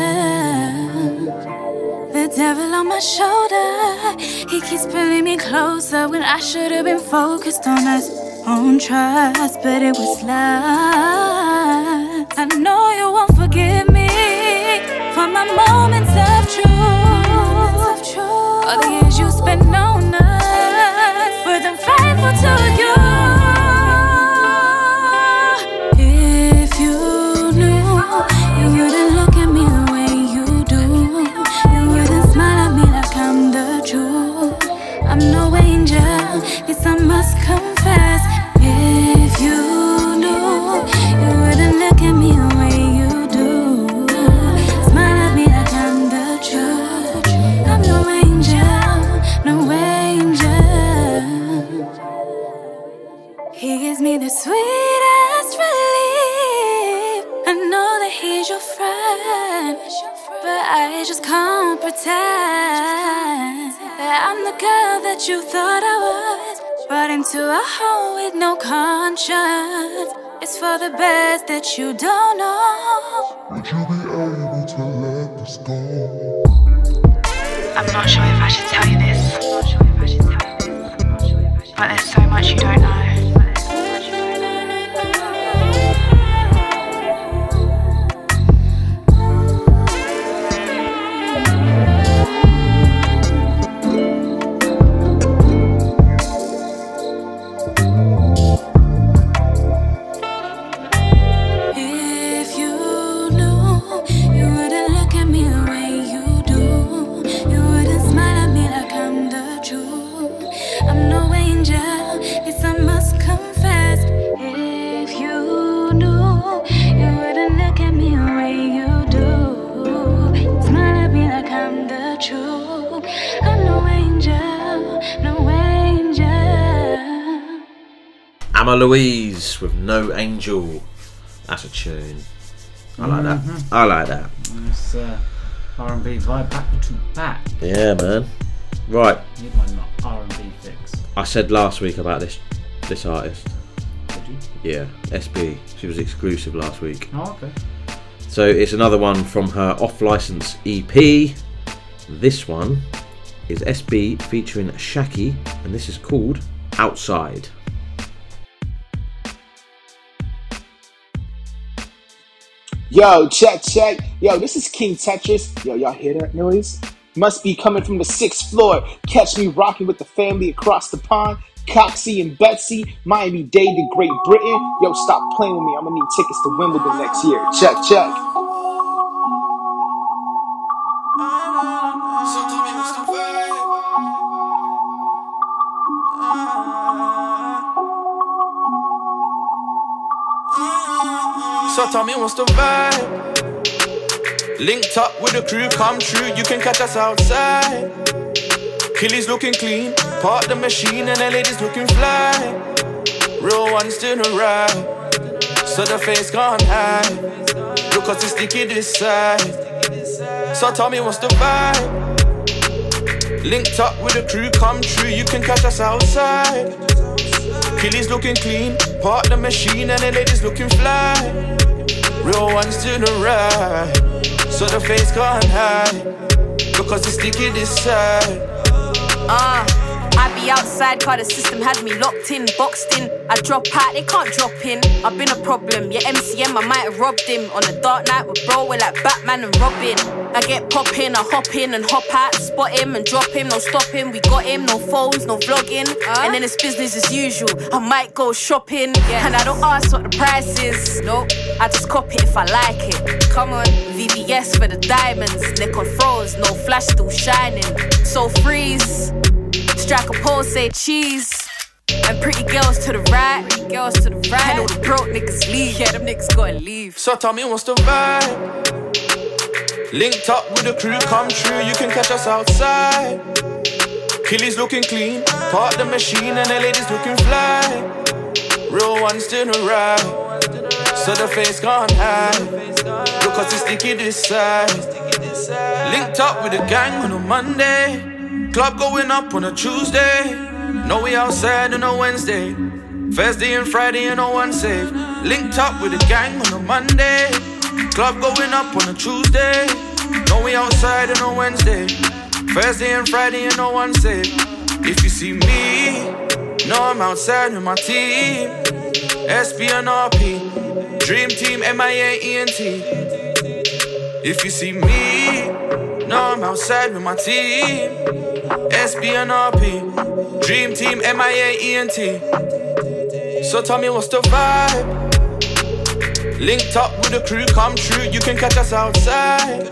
The devil on my shoulder, he keeps pulling me closer when I should have been focused on us own trust, but it was love. I know you won't forgive me for my moments of truth. All the years you spent on us, were unfaithful to you. Sweetest relief. I know that he's your friend, but I just can't pretend that I'm the girl that you thought I was. Brought into a home with no conscience. It's for the best that you don't know. Would you be able to let this go? I'm not sure if I should tell you this. But there's so much you don't know. Ama Louise with No Angel. That's a tune. I like that. Mhm. I like that. It's uh, R&B vibe back to back. Yeah, man. Right. Need my R&B fix. I said last week about this this artist. Did you? Yeah, SB. She was exclusive last week. Oh, okay. So it's another one from her off license EP. This one is SB featuring Shaqy, and this is called Outside. Yo, check, check. Yo, this is King Tetris. Yo, y'all hear that noise? Must be coming from the sixth floor. Catch me rocking with the family across the pond. Coxie and Betsy, Miami Dade to Great Britain. Yo, stop playing with me. I'm gonna need tickets to Wimbledon next year. Check, check. So me what's the vibe? Linked up with the crew, come true, you can catch us outside. Killy's looking clean, part the machine and the ladies looking fly. Real ones to the so the face can't hide. Look at the sticky this side. So me what's the vibe? Linked up with the crew, come true, you can catch us outside. Killy's looking clean, part the machine and the ladies looking fly. Real ones to the right, so the face can't hide. Because it's sticky this side. Uh, I be outside, cause the system has me locked in, boxed in. I drop out, they can't drop in. I've been a problem, yeah, MCM, I might have robbed him. On a dark night with bro, we're like Batman and Robin. I get poppin', I hop in and hop out, spot him and drop him, no stop him. We got him, no phones, no vlogging. And then it's business as usual. I might go shopping, and I don't ask what the price is. Nope, I just cop it if I like it. Come on, VVS for the diamonds, neck on froze, no flash still shining. So freeze. Strike a pose, say cheese. And pretty girls to the right, girls to the right. And all the broke niggas leave. Yeah, them niggas gotta leave. So tell me what's the vibe? Linked up with the crew, come true, you can catch us outside. Killy's looking clean, park the machine and the ladies looking fly. Real ones to the right, so the face can't hide. Because it's sticky this side. Linked up with the gang on a Monday, club going up on a Tuesday. No we outside on a Wednesday, Thursday and Friday and no one safe. Linked up with the gang on a Monday, club going up on a Tuesday. No we outside on a Wednesday, Thursday and Friday and no one safe. If you see me, no I'm outside with my team. SP and RP, Dream Team, MIA, ENT. If you see me, no I'm outside with my team. SP and RP, Dream Team, MIA. So tell me what's the vibe? Linked up with the crew, come true, you can catch us outside.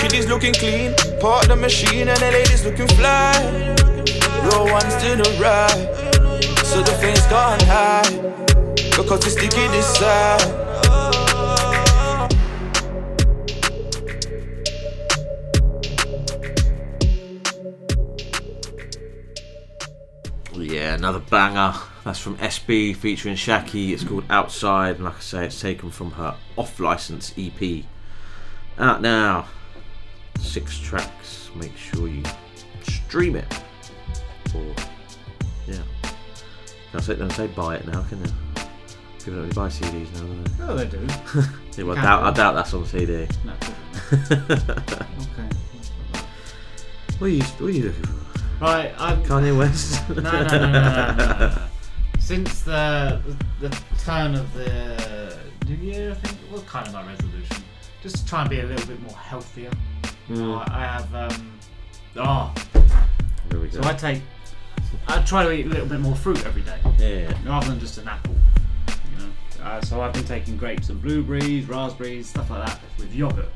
Kiddies looking clean, park the machine and the ladies looking fly. Real ones to the right, so the face can't hide. Because it's sticky this side. Yeah, another banger. That's from SB featuring Shaqy. It's called Outside, and like I say, it's taken from her off license EP. Out now. Six tracks. Make sure you stream it. Or, yeah. Don't say, don't say buy it now, can you? People don't really buy CDs now, do they? Oh, they do. yeah, well, I doubt, I doubt that's on CD. No, okay. What are you, what are you looking for? Right, I'm. Kanye West? no, no, no, no, no, no. Since the the turn of the new year, I think, what kind of my resolution? Just to try and be a little bit more healthier. Mm. I, I have. um Oh. Here we go. So. I take. I try to eat a little bit more fruit every day. Yeah. Rather than just an apple. You know. Uh, so I've been taking grapes and blueberries, raspberries, stuff like that with yogurt.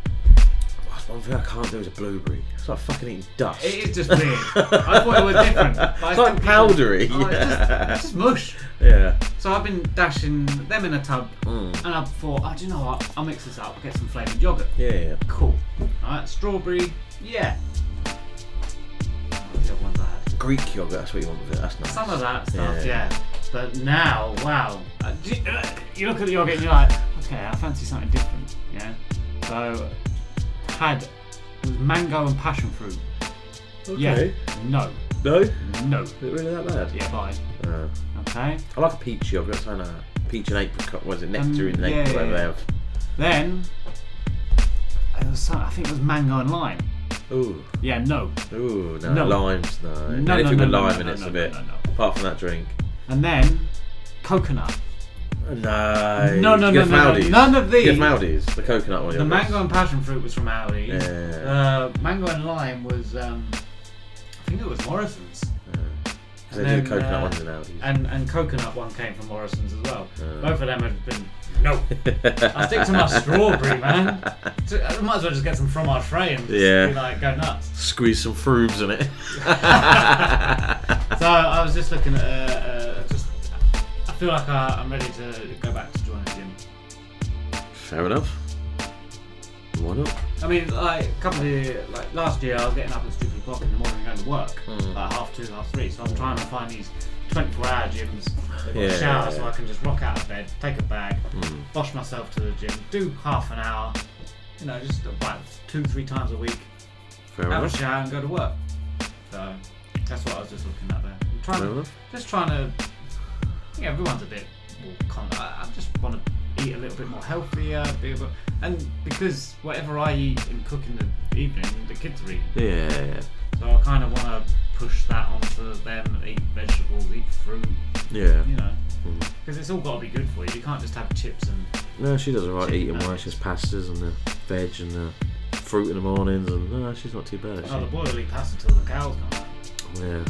One thing I can't do is a blueberry. It's like fucking eating dust. It is just weird. I thought it was different. It's like powdery. Oh, it's, just, yeah. it's just mush. Yeah. So I've been dashing them in a tub, Mm. and I thought, oh, do you know what? I'll mix this up, get some flavoured yogurt. Yeah, yeah. Cool. Alright, strawberry, yeah. What were the other ones I had? Greek yogurt, that's what you want with it. That's nice. Some of that stuff, Yeah. yeah. But now, wow. Uh, do you, uh, you look at the yogurt and you're like, okay, I fancy something different, yeah? So, had, it was mango and passion fruit. Yeah. Okay. No. No? No. Is it really that bad? Yeah, bye. Uh, Okay. I like a peach yogurt, I know. Peach and apricot, was it? Nectarine Um, and yeah, apricot, yeah, yeah. Then, it was some, I think it was mango and lime. Ooh. Yeah, no. Ooh, no, No. limes, no. No, no, Anything no, with no, lime no, in no, it's no, a no, bit. no, no. Apart from that drink. And then, coconut. No. No, no, no, no, no. None of You these. Maldives, the coconut one. The mango and passion fruit was from Aldi. Yeah. Uh, mango and lime was, um, I think it was Morrison's. They do coconut ones in Aldi's. And and coconut one came from Morrison's as well. Oh. Both of them have been no. I stick to my strawberry, man. I might as well just get some from our tray and Yeah. be like go nuts. Squeeze some frubes in it. So I was just looking at uh, uh, feel like uh, I'm ready to go back to join the gym. Fair enough. Why not? I mean, like a couple of years, like last year, I was getting up at stupid o'clock in the morning going to work, Mm. like half two, half three. So I'm trying to find these 24-hour gyms that got Yeah, a shower, yeah, so yeah. I can just rock out of bed, take a bag, Mm. wash myself to the gym, do half an hour, you know, just about two, three times a week, Fair have enough. a shower and go to work. So that's what I was just looking at there. I'm trying Fair to, enough. just trying to. Think everyone's a bit more con- I, I just want to eat a little bit more healthier, be able, and because whatever I eat and cook in the evening, the kids are eating. Yeah, yeah. So I kind of want to push that onto them eat vegetables, eat fruit. Yeah. You know, Mm. because it's all got to be good for you. You can't just have chips and. No, she does alright eating well. nuggets. She's pastas and the veg and the fruit in the mornings, and no, she's not too bad. Oh, the boy will eat pasta till the cows come out Yeah.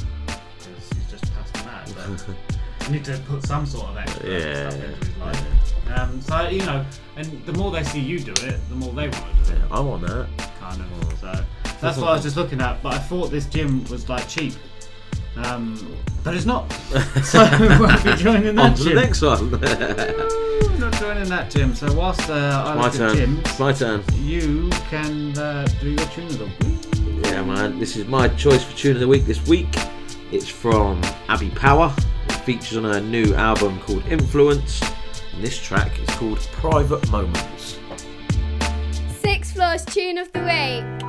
because he's just pasta mad. You need to put some sort of extra Yeah, stuff into his life. Um, so you know, and the more they see you do it, the more they want to do it. I want that. Kind of. So that's what I was just looking at. But I thought this gym was like cheap. Um, but it's not. So we won't be joining that On to gym. the next one. We're not joining that gym. So whilst uh, I My look at turn. gyms, It's my turn. you can uh, do your tune of the week. Yeah, man. This is my choice for tune of the week this week. It's from Abby Power. Features on her new album called Influence, and this track is called Private Moments. Six Floors Tune of the Week.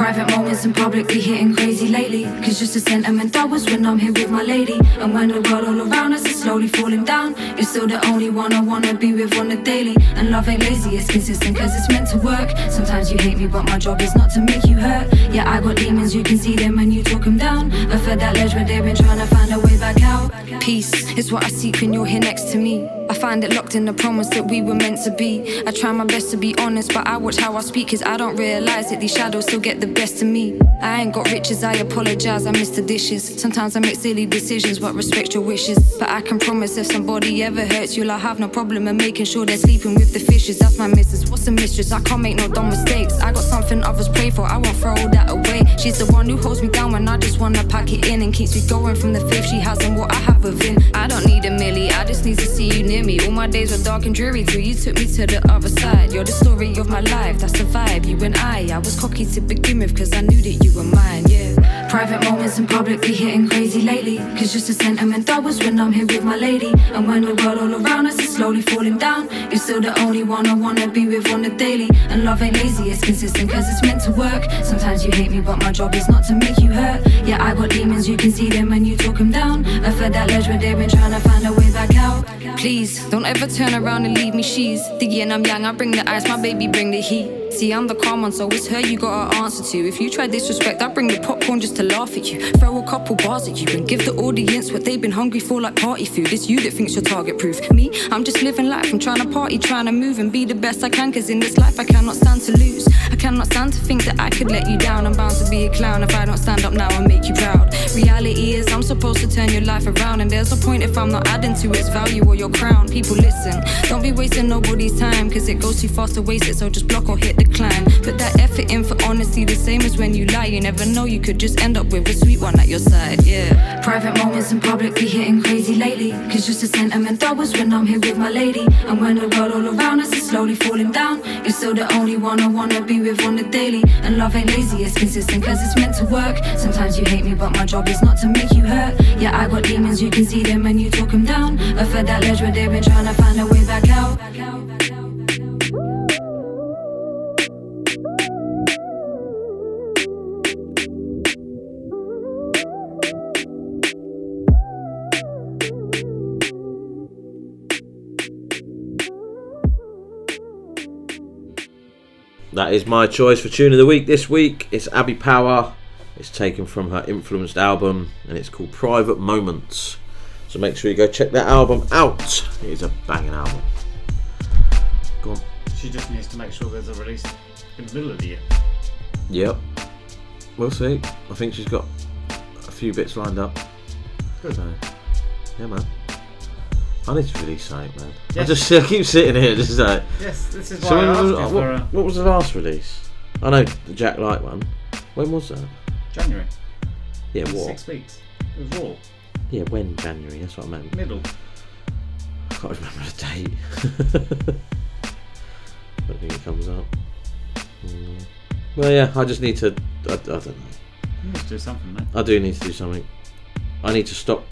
Private moments in public be hitting crazy lately. Cause just a sentiment that was when I'm here with my lady. And when the world all around us is slowly falling down, you're still the only one I wanna be with on the daily. And love ain't lazy, it's consistent cause it's meant to work. Sometimes you hate me, but my job is not to make you hurt. Yeah, I got demons, you can see them when you talk them down. I fed that ledge where they've been trying to find a way back out. Peace is what I seek when you're here next to me. I find it locked in the promise that we were meant to be. I try my best to be honest, but I watch how I speak, cause I don't realize that these shadows still get the best of me. I ain't got riches, I apologize, I miss the dishes. Sometimes I make silly decisions, but respect your wishes. But I can promise if somebody ever hurts you, I'll have no problem in making sure they're sleeping with the fishes. That's my missus. What's a mistress? I can't make no dumb mistakes. I got something others pray for, I won't throw that away. She's the one who holds me down when I just wanna pack it in and keeps me going from the faith she has and what I have within. I don't need a milli, I just need to see you near me. All my days were dark and dreary till you took me to the other side. You're the story of my life, that's the vibe. You and I, I was cocky to begin with, cause I knew that you were mine, yeah. Private moments in public be hitting crazy lately. Cause just a sentiment was when I'm here with my lady. And when the world all around us is slowly falling down, you're still the only one I wanna be with on the daily. And love ain't lazy, it's consistent cause it's meant to work. Sometimes you hate me, but my job is not to make you hurt. Yeah, I got demons, you can see them when you talk them down. I fed that ledge where they've been trying to find a way back out. Please, don't ever turn around and leave me. She's the yin, I'm young, I bring the ice, my baby bring the heat. See, I'm the calm one, so it's her you gotta answer to. If you try disrespect, I bring the popcorn just to laugh at you. Throw a couple bars at you and give the audience what they've been hungry for, like party food. It's you that thinks you're target proof. Me, I'm just living life. I'm trying to party, trying to move and be the best I can. Cause in this life, I cannot stand to lose. I cannot stand to think that I could let you down. I'm bound to be a clown if I don't stand up now and make you proud. Reality is, I'm supposed to turn your life around. And there's no point if I'm not adding to its value or your crown. People listen, don't be wasting nobody's time. Cause it goes too fast to waste it, so just block or hit Put that effort in for honesty, the same as when you lie. You never know, you could just end up with a sweet one at your side, yeah. Private moments in public be hitting crazy lately. Cause just a sentiment was when I'm here with my lady. And when the world all around us is slowly falling down, you're still the only one I wanna be with on the daily. And love ain't lazy, it's consistent cause it's meant to work. Sometimes you hate me, but my job is not to make you hurt. Yeah, I got demons, you can see them and you talk them down. I fed that ledge where they've been trying to find a way back out. That is my choice for tune of the week this week. It's Abby Power. It's taken from her influenced album and it's called Private Moments. So make sure you go check that album out. It is a banging album. Go on. She just needs to make sure there's a release in the middle of the year. Yep. We'll see. I think she's got a few bits lined up. Good. So, yeah, man. I need to release something, man. I just I keep sitting here, just like. Yes, this is So why I when asked was- you what, for, what was the last release? I know the Jack Light one. When was that? January. Yeah, what? Six weeks. It was Raw. Yeah, when January? That's what I meant. Middle. I can't remember the date. I don't think it comes up. Mm. Well, yeah, I just need to. I, I don't know. You need to do something, mate. I do need to do something. I need to stop.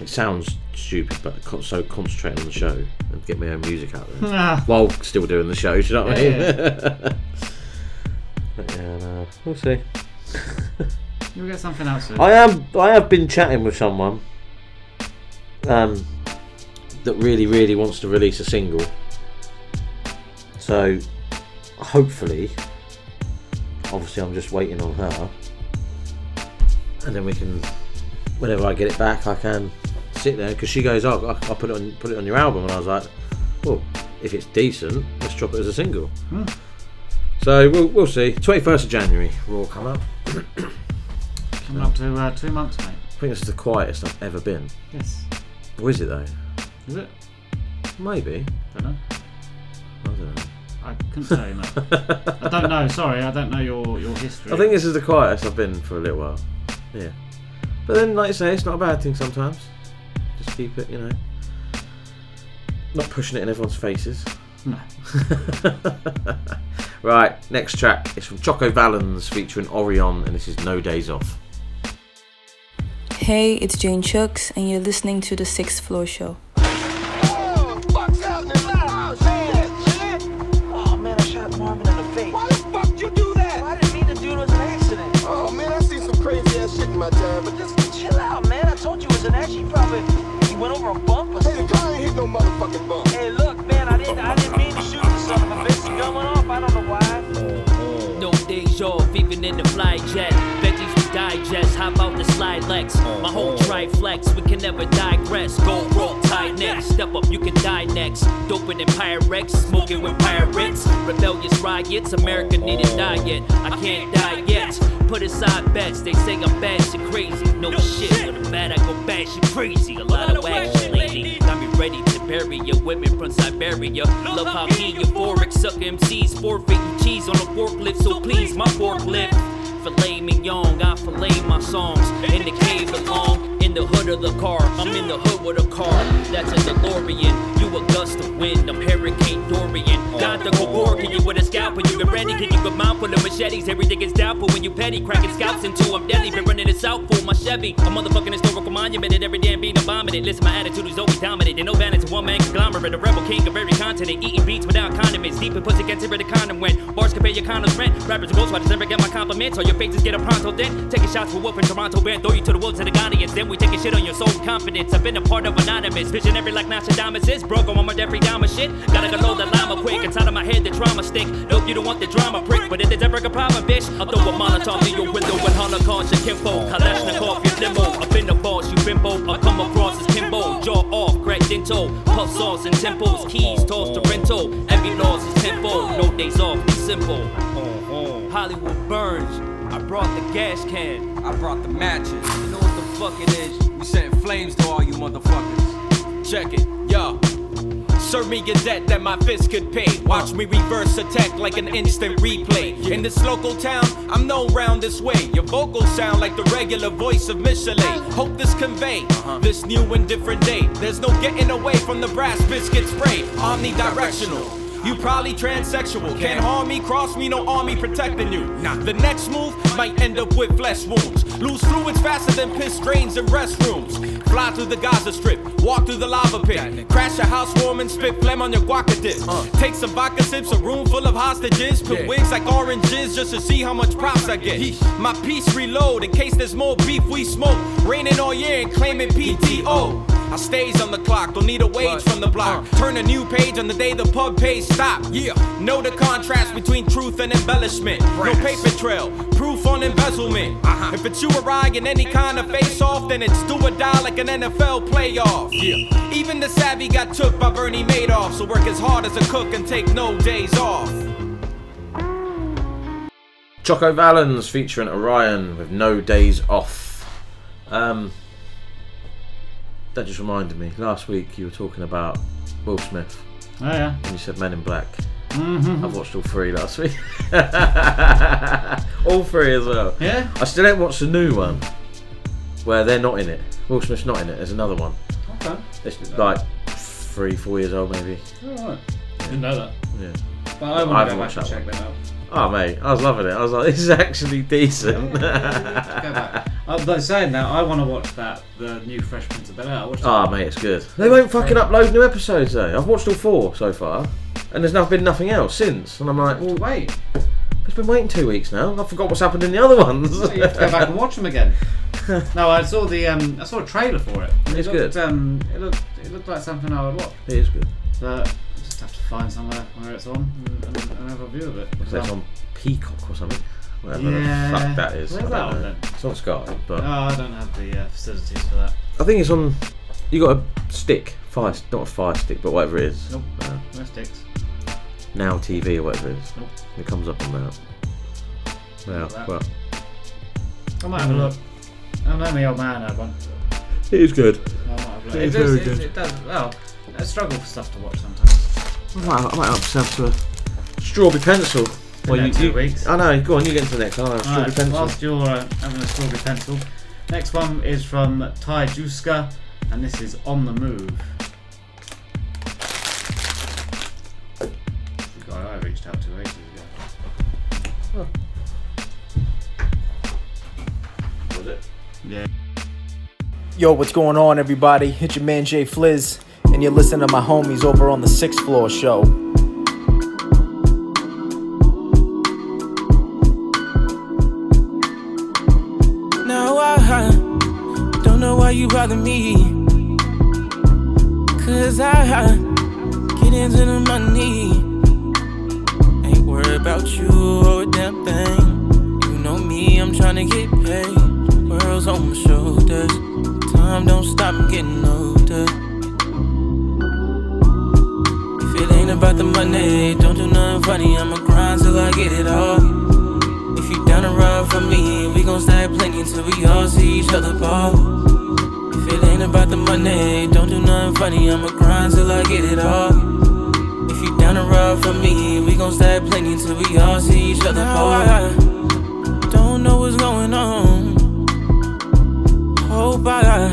It sounds stupid, but so concentrate on the show and get my own music out there Ah. while still doing the show. Do you know what I mean? Yeah, but yeah, no, we'll see. You'll get something else soon. I am. I have been chatting with someone um, that really, really wants to release a single. So, hopefully, obviously, I'm just waiting on her, and then we can, whenever I get it back, I can sit there because she goes, "Oh, I'll I'll put it on, put it on your album," and I was like, "Well, if it's decent, let's drop it as a single." Hmm. So we'll, we'll see. 21st of January, will all come up. Coming up to uh, two months, mate. I think this is the quietest I've ever been. Yes. Or is it though? Is it? Maybe. Don't know. I don't know. I couldn't tell you, mate. I don't know. Sorry, I don't know your, your history. I think this is the quietest I've been for a little while. Yeah. But then, like I say, it's not a bad thing sometimes. Just keep it, you know. Not pushing it in everyone's faces. No. right, next track is from Choco Valens featuring Orion, and this is No Days Off. Hey, it's Jane Chucks, and you're listening to the Sixth Floor Show. Off, in the fly jet. Veggies we digest, Hop about the slide legs? My whole uh-huh. triflex, we can never digress. Go roll, tight next, step up, you can die next. Doping in Pyrex, smoking with pirates. Rebellious riots, America need a diet. I can't die yet. Put aside bets, they say I'm bad, shit crazy. No, shit, when I'm bad, I go bad, shit crazy. A lot of action lately, got me ready to bury ya. Women from Siberia, love how he euphoric, suck MCs, forfeit cheese on a forklift, so please, my forklift. Filet mignon, I fillet my songs. In the cave along, in the hood of the car. I'm in the hood with a car. That's a DeLorean. A gust of wind, I'm Hurricane Dorian. Got the Can you with a scalpel? You get ready, can you get full of machetes? Everything is doubtful when you petty. Cracking scalps into I'm deadly. Been running this out for my Chevy. A motherfucking historical monument. And every damn beat I'm it. Listen, my attitude is always dominant. There's no balance, one man conglomerate. A rebel king of every continent. Eating beats without condiments. Deep in pussy, can't where the condom went. Bars compare your condoms rent. Rappers and ghosts, why does never get my compliments? All your faces get a pronto then. Taking shots for in Toronto, band. Throw you to the wolves and the Ghanaians. Then we taking shit on your soul confidence. I've been a part of anonymous. Visionary like Nostradamus is. Broke on my Jeffrey Dahmer shit. Gotta go the llama quick. Inside of my head, the drama stick. Nope, you don't want the drama prick. But if there's ever a problem, bitch, I'll throw a Molotov in your window and Holocaust your kinfolk. Kalashnikov, your limo. I've been the boss, you bimbo. I come across as Kimbo. Jaw off, cracked dental. Puff sauce and temples. Keys tossed to rental. Every loss is tenfold. No days off, simple. Uh-huh. Hollywood burns. I brought the gas can. I brought the matches. You know what the fuck it is? We setting flames to all you motherfuckers. Check it, yo. Serve me a debt that my fist could pay. Watch me reverse attack like an instant replay. In this local town, I'm known round this way. Your vocals sound like the regular voice of Michelet. Hope this convey uh-huh. this new and different day. There's no getting away from the brass biscuit spray. Uh-huh. Omnidirectional. You probably transsexual. Can't harm me, cross me, no army protecting you. Nah. The next move might end up with flesh wounds. Lose fluids faster than piss drains in restrooms. Fly through the Gaza Strip, walk through the lava pit. Crash a house warm and spit phlegm on your guaca dip. Take some vodka sips, a room full of hostages. Put wigs like oranges just to see how much props I get. My piece reload in case there's more beef we smoke. Raining all year and claiming PTO. I stays on the clock, don't need a wage from the block. Turn a new page on the day the pub pays stop. Yeah, know the contrast between truth and embellishment. No paper trail, proof on embezzlement. If it's you or I in any kind of face off, then it's do or die like an NFL playoff. Yeah, even the savvy got took by Bernie Madoff, so work as hard as a cook and take no days off. Choco Valens featuring Orion with No Days Off. Um, that just reminded me. Last week you were talking about Will Smith. Oh, yeah. And you said Men in Black. Mhm. I've watched all three last week. all three as well. Yeah? I still haven't watched the new one where they're not in it. Will Smith's not in it. There's another one. Okay. It's like three, four years old maybe. Alright. Didn't know that. Yeah. But I want to go back watched and that check one. them out. Oh mate, I was loving it. I was like, this is actually decent. Back. Uh, but saying that, I want to watch that, the new Fresh Prince of Bel Air. Oh mate, it's good. They won't fucking upload new episodes though. I've watched all four so far, and there's not been nothing else since. And I'm like, well, wait. It's been waiting two weeks now. I forgot what's happened in the other ones. you have to go back and watch them again. no, I saw the um, I saw a trailer for it. It It's looked, good. Um, it looked it looked like something I would watch. It is good. But just have to find somewhere where it's on and, and, and have a view of it. So it's on Peacock or something. Whatever Yeah. the fuck that is. Where's that on then? It's on Sky, but Oh, I don't have the uh, facilities for that. I think it's on. You got a stick, fire, not a fire stick, but whatever it is. Nope. Uh, No sticks. now TV or whatever it is. Nope. It comes up on that. Well, that. well, I might have a look. I know my old man had one. it is good. I might have a look. It It, is does, very it, good. it does. Well, I struggle for stuff to watch sometimes. I might, I might help myself to a strawberry pencil. Been there two weeks. I know. Go on, you get into the next. I'll have a strawberry Alright, pencil. whilst you're uh, having a strawberry pencil, next one is from Ty Jouska, and this is On the Move. The guy I reached out to ages ago. Was it? Yeah. Yo, what's going on, everybody? It's your man Jay Fliz, and you're listening to my homies over on the Sixth Floor Show. Now I don't know why you bother me. Cause I get into the money. Ain't worried about you or a damn thing. You know me, I'm trying to get paid. World's on my shoulders. Time don't stop, getting older. About the money, don't do nothing funny. I'ma grind till I get it all. If you down to ride for me, we gon' stack plenty till we all see each other ball. If it ain't about the money, don't do nothing funny. I'ma grind till I get it all. If you down to ride for me, we gon' stack plenty till we all see each other ball. I don't know what's going on. Hope I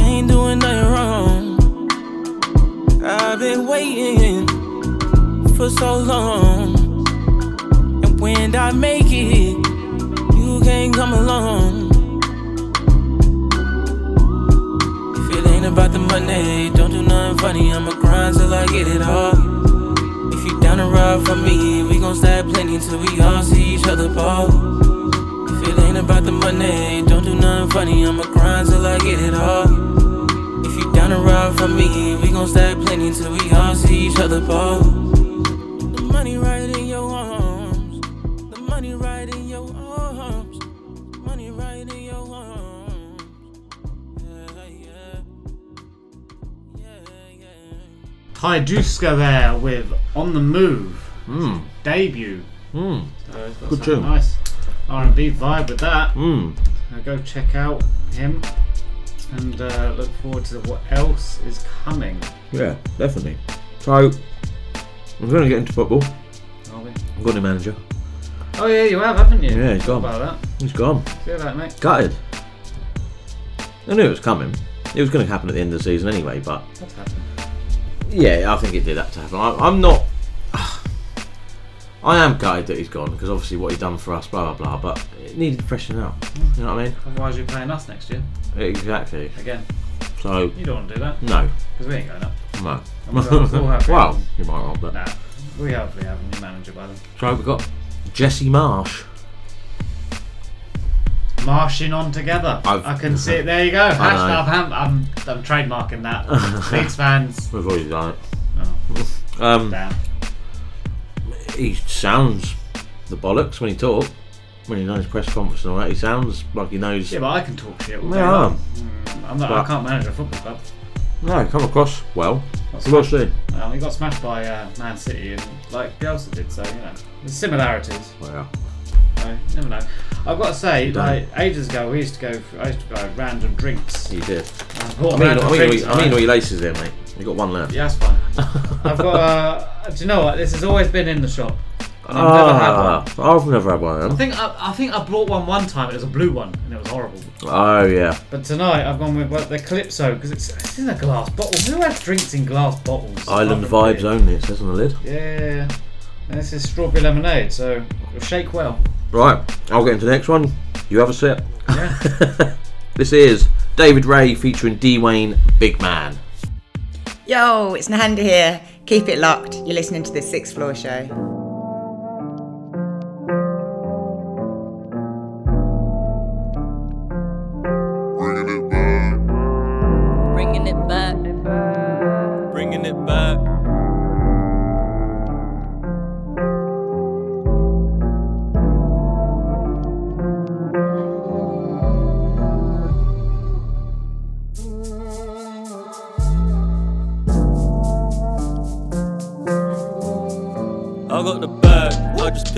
ain't doing nothing wrong. I've been waiting for so long. And when I make it, you can't come along. If it ain't about the money, don't do nothing funny. I'ma grind till I get it all. If you down to ride for me, we gon' stack plenty till we all see each other ball. If it ain't about the money, don't do nothing funny. I'ma grind till I get it all. If you down to ride for me, we gon' stack plenty till we all see each other ball. The money right in your arms. The money right in your arms. The money right in your arms. Yeah, yeah. Yeah, yeah. Ty Jouska there with On the Move. Mm. Debut. Mm. So Good some tune. Nice R&B vibe with that. Mm. Now go check out him and uh, look forward to what else is coming. Yeah, definitely. So, I'm going to get into football. Are we? I've got a manager. Oh yeah, you have, haven't you? Yeah, he's Forgot gone. About that. He's gone. See that, mate. Gutted. I knew it was coming. It was going to happen at the end of the season anyway, but What's happened? yeah, I think it did have to happen. I, I'm not. I am gutted that he's gone because obviously what he's done for us, blah blah blah. But it needed freshening up. You know what I mean? Otherwise, you're playing us next year Exactly. again. So You don't want to do that. no, Because we ain't going up. No. We'll have- we'll have well, you might not, but Nah, we hopefully have a new manager by then. so we've got Jesse Marsch. Marshing on together. I've- I can see it. There you go. Hashtag. I'm, I'm, I'm trademarking that. Leeds fans. We've already done it. Um, he sounds the bollocks when he talks. When he knows press conference and all that, he sounds like he knows. Yeah, but I can talk shit. All day Yeah. long. Mm, I'm not, I But- can't manage a football club. No, come across well. Got We'll smashed- see. Well, he got smashed by uh, Man City and like Bielsa did, so you know, there's similarities. Well, So, you never know. I've got to say, like ages ago, we used to go. For, I used to go random drinks. you did. I bought I mean, random I mean, drinks, I mean, right? all your laces there, mate. You got one left. Yeah, that's fine. I've got. Uh, do you know what? This has always been in the shop, and I've never had one. Ah, I've never had one of I them. think I, I think I brought one one time. It was a blue one, and it was horrible. Oh yeah. But tonight I've gone with well, the Calypso because it's, it's in a glass bottle. Who has drinks in glass bottles? Island Fucking vibes only. It says on the lid. Yeah, and this is strawberry lemonade, so it'll shake well. Right, I'll get into the next one. You have a sip. Yeah. this is David Rey featuring D-Wayne Big Man. Yo, it's Nahanda here. Keep it locked. You're listening to the Sixth Floor Show.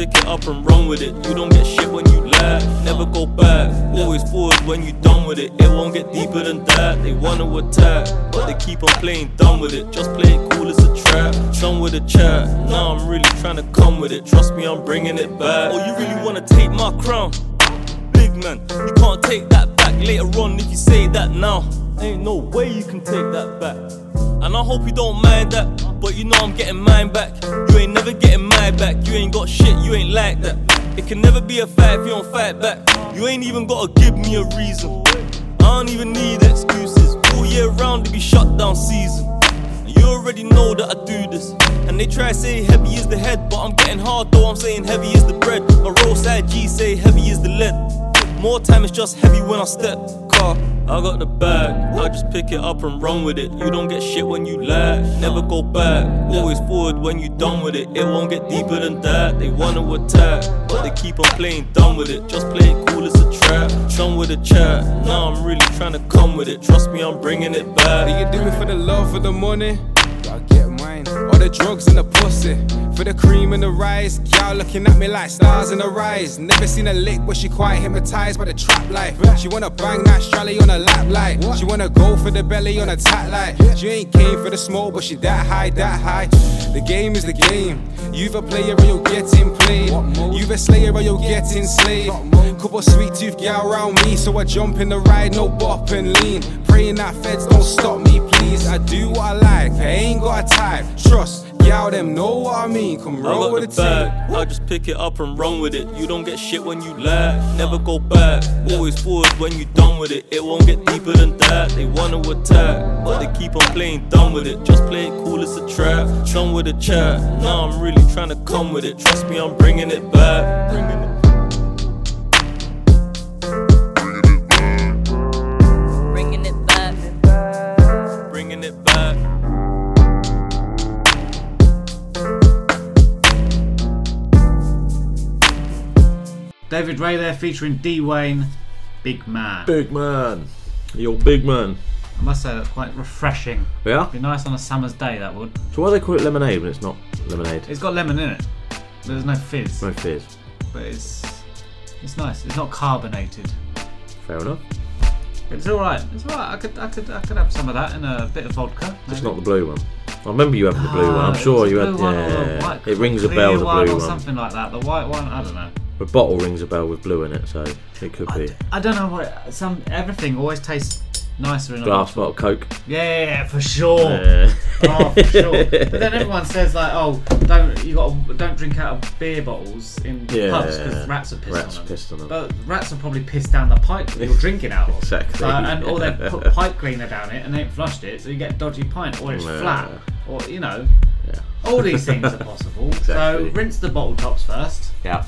Pick it up and run with it. You don't get shit when you laugh, never go back. Always forward when you done with it. It won't get deeper than that. They wanna attack, but they keep on playing dumb with it. Just play it cool as a trap. Done with the chat, now I'm really trying to come with it. Trust me, I'm bringing it back. Oh, you really wanna take my crown? Big man, you can't take that back later on if you say that now. Ain't no way you can take that back. And I hope you don't mind that, but you know I'm getting mine back. You ain't never getting mine back. You ain't got shit, you ain't like that. It can never be a fight if you don't fight back. You ain't even gotta give me a reason. I don't even need excuses. All year round, it be shut down season. And You already know that I do this. And they try to say heavy is the head, but I'm getting hard though. I'm saying heavy is the bread. My roadside G say heavy is the lead. More time is just heavy when I step. Car, I got the bag. I just pick it up and run with it. You don't get shit when you lag. Never go back. Always forward when you done with it. It won't get deeper than that. They wanna attack, but they keep on playing dumb with it. Just play it cool as a trap. Done with the chat. Now I'm really trying to come with it. Trust me, I'm bringing it back. Do you do it for the love, for the money? Mine. All the drugs and the pussy. For the cream and the rice. Y'all looking at me like stars in the rise. Never seen a lick, but she quite hypnotized by the trap life. She wanna bang that strally on a lap light. She wanna go for the belly on a tat light. She ain't came for the smoke, but she that high, that high. The game is the game. You a player or you're getting played. You a slayer or you're getting slayed. Couple sweet tooth gal around me, so I jump in the ride, no bop and lean. Praying that feds don't stop me, please. I do what I like, I ain't got a type. Trust, y'all them know what I mean. Come roll with the the team. bag. I just pick it up and run with it. You don't get shit when you lag. Never go back. Always forward when you done with it. It won't get deeper than that. They wanna attack, but they keep on playing dumb with it. Just play it cool it's a trap. Done with the chat. Now I'm really trying to come with it. Trust me, I'm bringing it back. Bringing it David Rey there featuring D Wayne, Big Man. Big man. You're big man. I must say that's quite refreshing. Yeah? Be nice on a summer's day. That would. So why do they call it lemonade when it's not lemonade? It's got lemon in it. There's no fizz, No fizz. but it's it's nice. It's not carbonated. Fair enough. It's all right. It's all right. I could I could I could have some of that and a bit of vodka. Just maybe. not the blue one. I remember you having the blue one. Ah, I'm sure you had. blue one or a Yeah, it rings a bell. The one blue or one. something like that. The white one, I don't know. The bottle rings a bell with blue in it, so it could be I don't know what some everything always tastes nicer in a glass bottle. Coke. Yeah, yeah, yeah, for sure. Yeah. oh, for sure. But then everyone says like, oh, don't you got don't drink out of beer bottles in Yeah, pubs because rats are pissed rats on them. pissed on them. But rats will probably pissed down the pipe that you're drinking out of. Exactly. Uh, and or they put pipe cleaner down it and they ain't flushed it, so you get a dodgy pint, or it's Yeah. flat, or you know, all these things are possible. So Exactly. rinse the bottle tops first. Yeah.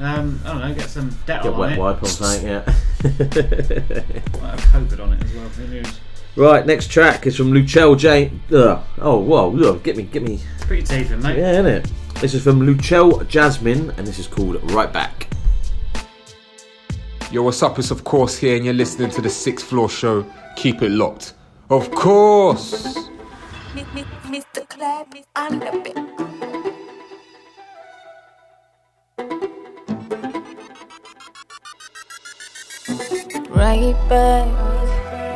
Um, I don't know. Get some Dettol Get on wet it. wipe on something, yeah. Might have COVID on it as well. Who knows? right, next track is from Lutchelle J. Ugh. Oh, whoa, ugh, get me, get me. Put your teeth in, mate. Yeah, innit? This is from Lutchelle Jasmine, and this is called Right Back. Yo, what's up? It's of course here, and you're listening to the Sixth Floor Show. Keep it locked. Of course. Mr. Clap on the bit. Right back.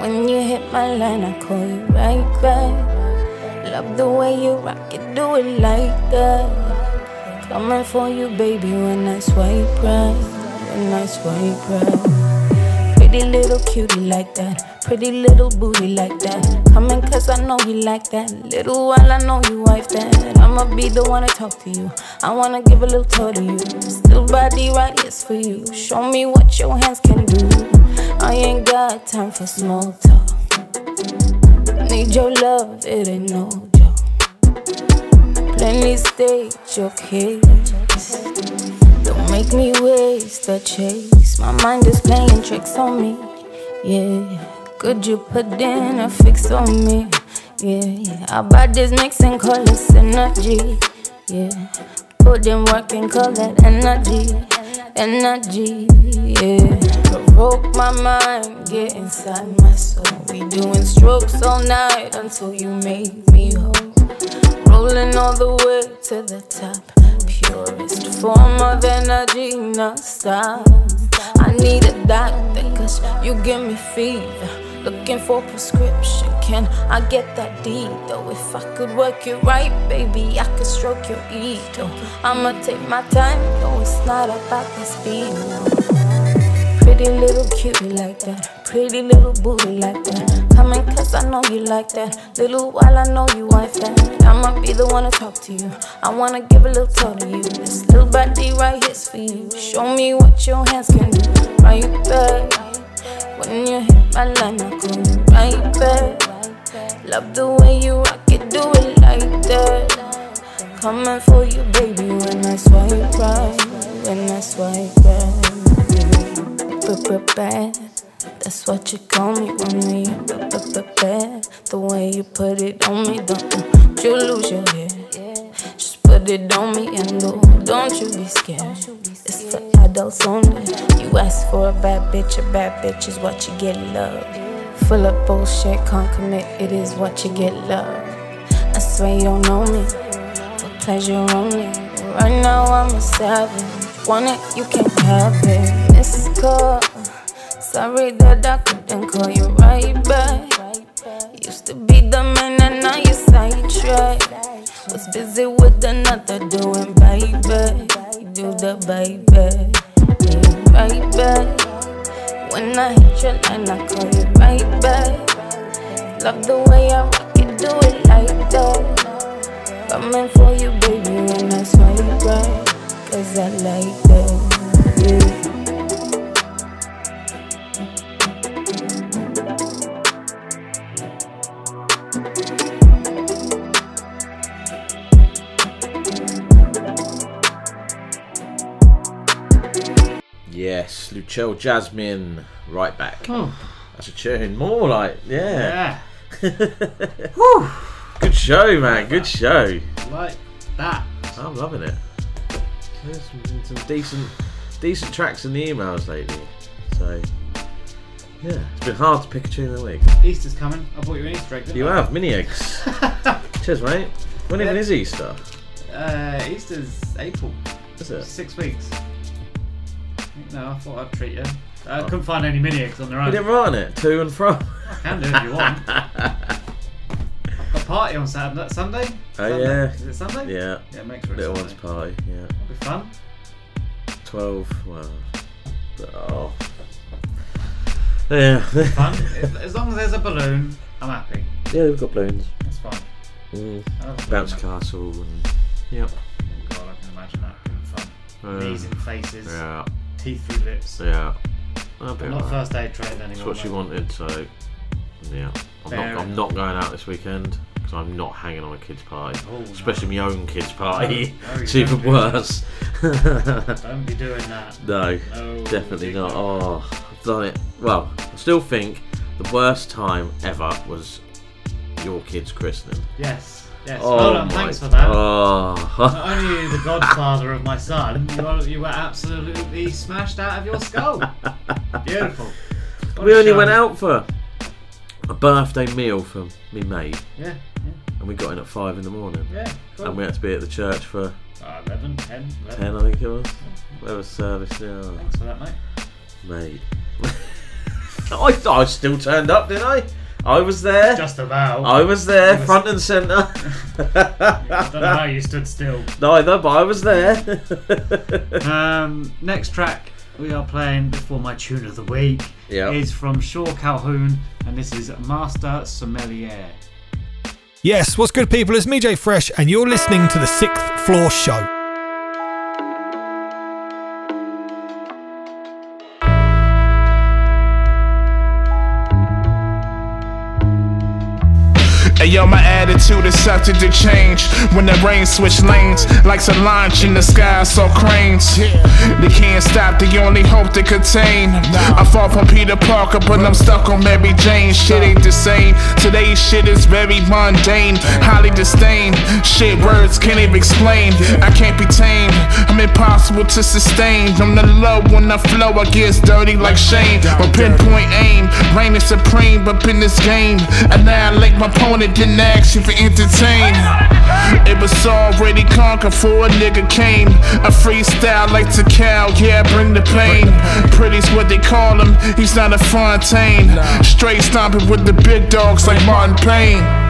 When you hit my line, I call you right back. Love the way you rock it, do it like that. Coming for you, baby, when I swipe right. When I swipe right. Pretty little cutie like that. Pretty little booty like that. Coming cause I know you like that. Little while I know you wife that. I'ma be the one to talk to you. I wanna give a little tour to you. Still body right, yes for you. Show me what your hands can do. I ain't got time for small talk. Need your love, it ain't no joke. Plenty stage, okay. Make me waste the chase. My mind is playing tricks on me. Yeah, could you put in a fix on me? Yeah. Our bodies mixing colors synergy. Yeah, put in work and call that energy. Energy, yeah. Provoke my mind, get inside my soul. We doing strokes all night until you make me whole. Rolling all the way to the top. Purest form of energy, not stop. I need a doctor, cause you give me fever. Looking for prescription, can I get that deed though? If I could work it right, baby, I could stroke your ego. I'ma take my time, though it's not about the speed. No. Pretty little cutie like that. Pretty little booty like that. Coming cause I know you like that. Little while I know you wife that. I'ma be the one to talk to you. I wanna give a little tour to you. This little body right here's for you. Show me what your hands can do. Right back. When you hit my line, I you right back. Love the way you rock it, do it like that. Coming for you, baby, when I swipe right. When I swipe right. Bad. That's what you call me when we bad. The way you put it on me, don't, you lose your head. Just put it on me and go. Don't you be scared. It's for adults only. You ask for a bad bitch, a bad bitch is what you get love. Full of bullshit, can't commit, it is what you get love. I swear you don't know me, for pleasure only. Right now I'm a savage, want it, you can't have it. Call, sorry that I couldn't call you right back. Used to be the man and now you sidetrack. Was busy with another doing baby, do the baby, right back. When I hit your line, I call you right back. Love the way I rock it, do it like that. Coming for you, baby, when I swipe right. Cause I like that, yeah. Yes, Lutchelle Jasmine, Right Back. Oh. That's a tune. More like, yeah. Yeah. Good show, man. Good show. Like that. I'm loving it. There's some, some decent, decent tracks in the emails lately. So, yeah, it's been hard to pick a tune of the week. Easter's coming. I bought you an Easter egg. You I? have mini eggs. Cheers, mate. When even is Easter? Uh, Easter's April. Is it? Six weeks. No, I thought I'd treat you. I couldn't find any mini eggs on their You own. didn't write on it. To and from. I can do if you want. Got a party on Saturday, Sunday. Oh Sunday. yeah. Is it Sunday? Yeah. Yeah, make sure it's Little one's party. Yeah. It'll be fun. Twelve. Well. Oh. Yeah. Fun. As long as there's a balloon, I'm happy. yeah, we've got balloons. That's fine. Mm. Bounce castle and. Yep. Oh god, I can imagine that being fun. Uh, Knees in faces. Yeah. Teeth through lips. Yeah. Be I'm not alright. first aid trained anymore. That's what she mate. wanted, so yeah. I'm Fair not, I'm not going out this weekend because I'm not hanging on a kids' party, Oh, no. especially my own kids' party. No, no, it's you even don't do worse. Don't be doing that. No, No, definitely not. Oh, I've done it. Well, I still think the worst time ever was your kid's christening. Yes, yes. Oh well done, thanks for that. Oh. Not only are you the godfather of my son, you were, you were absolutely smashed out of your skull. Beautiful. What we only show. went out for a birthday meal for me mate, Yeah, and we got in at five in the morning. yeah, cool. And we had to be at the church for Uh, 11, 10, 11. 10, I think it was. Where was service now? Thanks for that, mate. Mate. I, I still turned up, didn't I? I was there. Just about. I was there, was- front and centre. I don't know how you stood still. Neither, but I was there. Um, next track we are playing before my tune of the week Yep. is from Shaw Calhoune, and this is Master Sommelier. Yes, what's good, people? It's me, J-Fresh, and you're listening to the Sixth Floor Show. Hey yo, my attitude is subject to change when the rain switch lanes like a launch in the sky. Saw cranes. They can't stop. The only hope they contain. I fall from Peter Parker, but I'm stuck on Mary Jane. Shit ain't the same. Today's shit is very mundane, highly disdained. Shit words can't even explain. I can't be tamed. I'm impossible to sustain. I'm the low when I flow. I get dirty like Shane. But pinpoint aim, reign is supreme. But in this game, annihilate my opponent. Ask you for entertain. It was already conquered before a nigga came. A freestyle like to cow, yeah, bring the pain. Pretty's what they call him, he's not a Fontaine. Straight stomping with the big dogs like Martin Payne.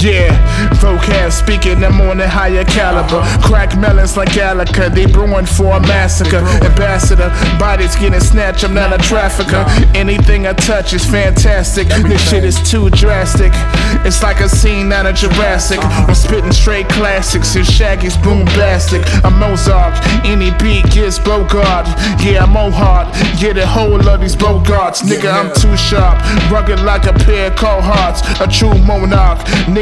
Yeah, vocab speaking, I'm on a higher caliber. Crack melons like Gallagher, they brewing for a massacre. Ambassador, bodies getting snatched, I'm not a trafficker. Anything I touch is fantastic. This shit is too drastic. It's like a scene out of Jurassic. I'm spitting straight classics, and Shaggy's boombastic. I'm Mozart, any beat gets Bogart. Yeah, I'm Mohart, get a hold of these Bogarts. Nigga, I'm too sharp, rugged like a pair of cold. A true monarch,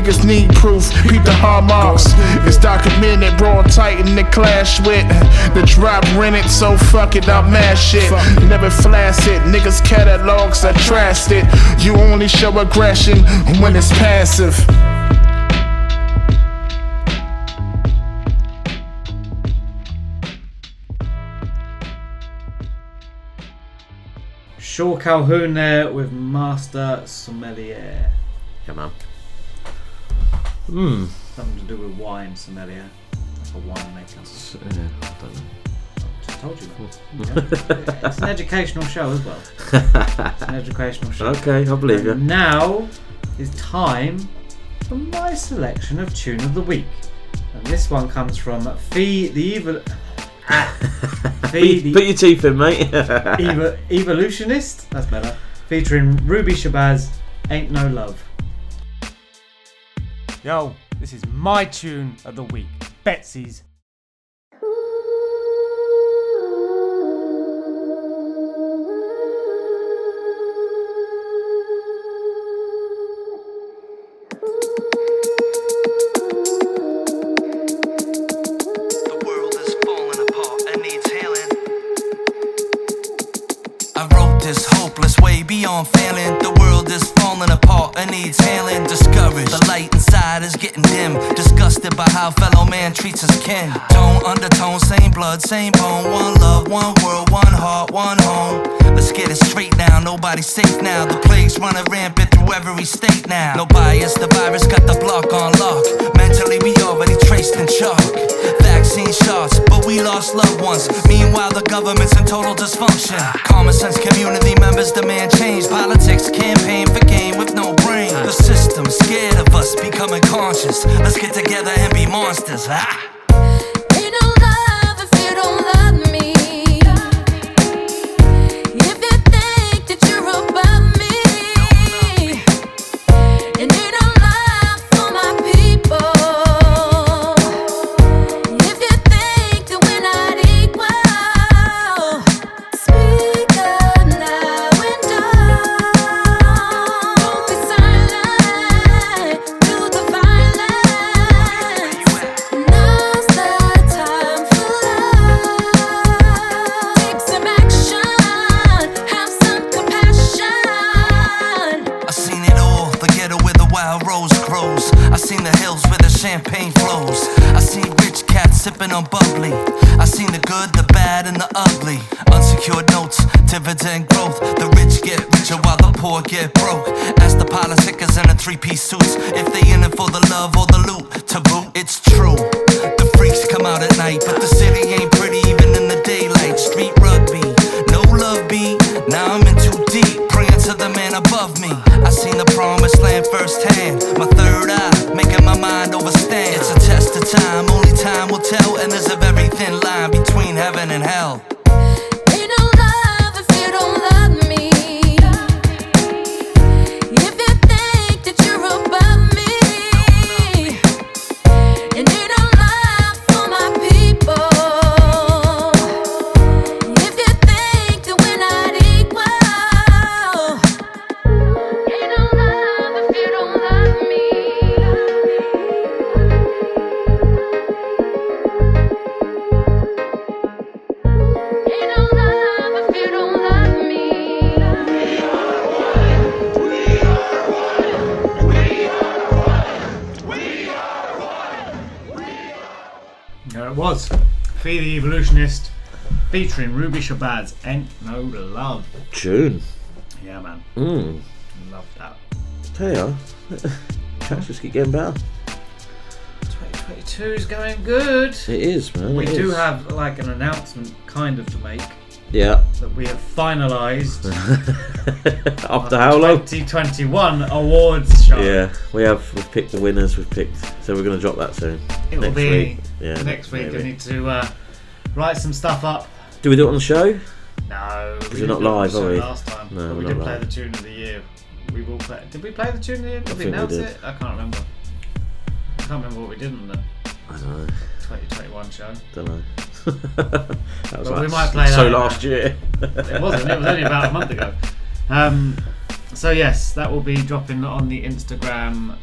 niggas need proof. Peep the hallmarks. It's documented, raw tight in the clash with the drop rented. So fuck it, I'll mash it. Never flash it, niggas catalogs, I trashed it. You only show aggression when it's passive. Shaw Calhoune there with Master Sommelier. Yeah, man. Hmm. Something to do with wine, sommelier. Like a winemaker. Yeah, uh, I don't know. Just told you that. Hmm. Yeah. It's an educational show as well. It's an educational show. Okay, I believe And you. Now is time for my selection of tune of the week. And this one comes from Fee the Evil. Ah. Fee the Put your teeth in, mate. Evo- Evolutionist. That's better. Featuring Ruby Shabazz. Ain't no love. Yo, this is my tune of the week. Betsy's. The world is falling apart and needs hailing. I wrote this hopeless way beyond failing. The world is falling apart and needs healing. Discouraged, the light inside is getting dim. Disgusted by how fellow man treats his kin. Tone, undertone, same blood, same bone. One love, one world, one heart, one home. Let's get it straight now. Nobody's safe now. The plague's running rampant through every state now. No bias, the virus got the block on lock. Mentally, we already traced in chalk. Vaccine shots, but we lost loved ones. Meanwhile, the government's in total dysfunction. Common sense community members demand change. Politics campaign for gain with no brain. The system scared of us becoming conscious. Let's get together and be monsters. Ah. Love featuring Ruby Shabazz. Ain't no love. Tune. Yeah, man. Mm. Love that. Tell ya, tracks just keep getting better. 2022 is going good. It is, man. We do is. have like an announcement kind of to make Yeah. that we have finalised After how long? 2021 awards show. Yeah, we have. We've picked the winners. We've picked. So we're going to drop that soon. It will next be week. Yeah, next week. maybe. I need to uh, write some stuff up. Do we do it on the show? No, Because we we're not didn't do it live, are we? Last time, No, but we did not play live. the tune of the year. We will play. Did we play the tune of the year? Did I we think we did. it? I can't remember. I can't remember what we did on the I don't know. 2021 show. Don't know. that was like we might play so that now. last year. It wasn't. It was only about a month ago. Um, so yes, that will be dropping on the Instagram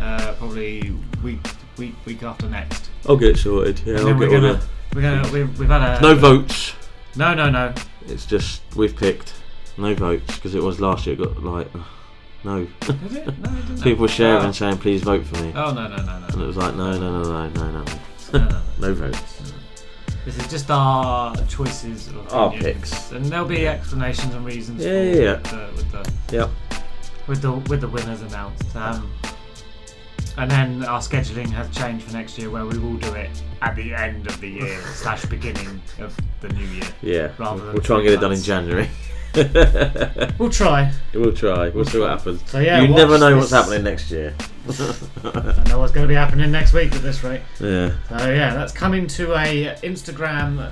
uh, probably week week week after next. I'll get it sorted. Yeah, I'll get all gonna, the. We're gonna we've, we've had a No votes. No, no, no. It's just we've picked no votes because it was last year. It got like uh, no. Did it? No, it didn't. People were sharing Oh. and saying, "Please vote for me." Oh no no no no. And it was like, no, no, no, no, no, no, No, no, no votes. This is just our choices of Our opinions. picks. and there'll be explanations and reasons. Yeah, for yeah, yeah. With, the, with the Yep. with the with the winners announced. Um, and then our scheduling has changed for next year, where we will do it at the end of the year slash beginning of the new year. Yeah, Rather we'll, we'll try and get it done in. January. We'll try. We'll try. We'll see what happens. So yeah, you never know what's happening next year. I know what's going to be happening next week at this rate. Yeah. So yeah, that's coming to a Instagram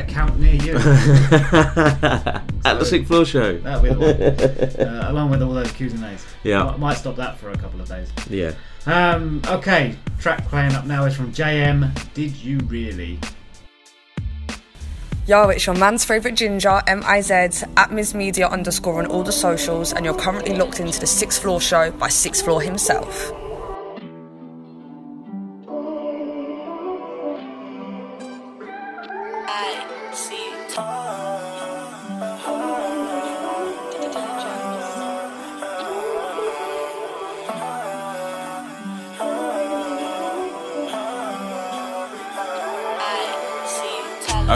account near you. At the Sixth Floor Show. That'll be the one. uh, along with all those Q's and A's. Yeah. Might, might stop that for a couple of days. Yeah. Um, okay, track playing up now is from JM. Did you really? Yo, it's your man's favourite ginger, M-I-Z, at Miz Media underscore on all the socials, and you're currently locked into the Sixth Floor Show by Sixth Floor himself.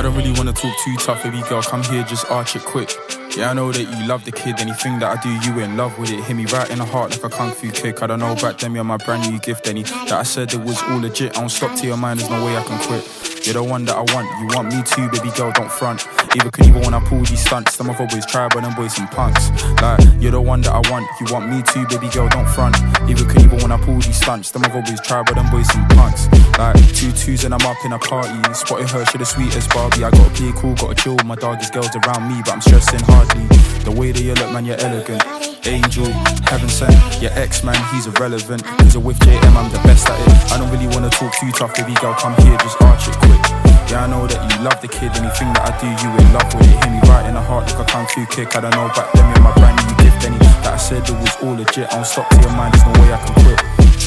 I don't really wanna talk too tough, baby girl. Come here, just arch it quick. Yeah, I know that you love the kid. Anything that I do, you in love with it. Hit me right in the heart like a kung fu kick. I don't know about then, you're my brand new gift. Any that I said it was all legit. I don't stop to your mind, there's no way I can quit. You're the one that I want. You want me too, baby girl. Don't front. Either can even when I pull these stunts. Some of our boys try, but them boys some punks. Like you're the one that I want. You want me too, baby girl. Don't front. Either can even when I pull these stunts. Some of our boys try, but them boys some punks. Like two twos and I'm up in a party. Spotted her, she the sweetest Barbie. I gotta play cool, gotta chill. My dog is girls around me, but I'm stressing hardly. The way that you look, man, you're elegant. Angel, heaven sent. Your ex man, he's irrelevant. Cause you're with JM, I'm the best at it. I don't really wanna talk too tough, baby girl. Come here, just arch it quick. Yeah, I know that you love the kid. Anything that I do, you in love with it. Hit me right in the heart like a kung fu kick. I don't know back then, you're my brand new gift. Any that I said it was all legit. I don't stop to your mind, there's no way I can quit.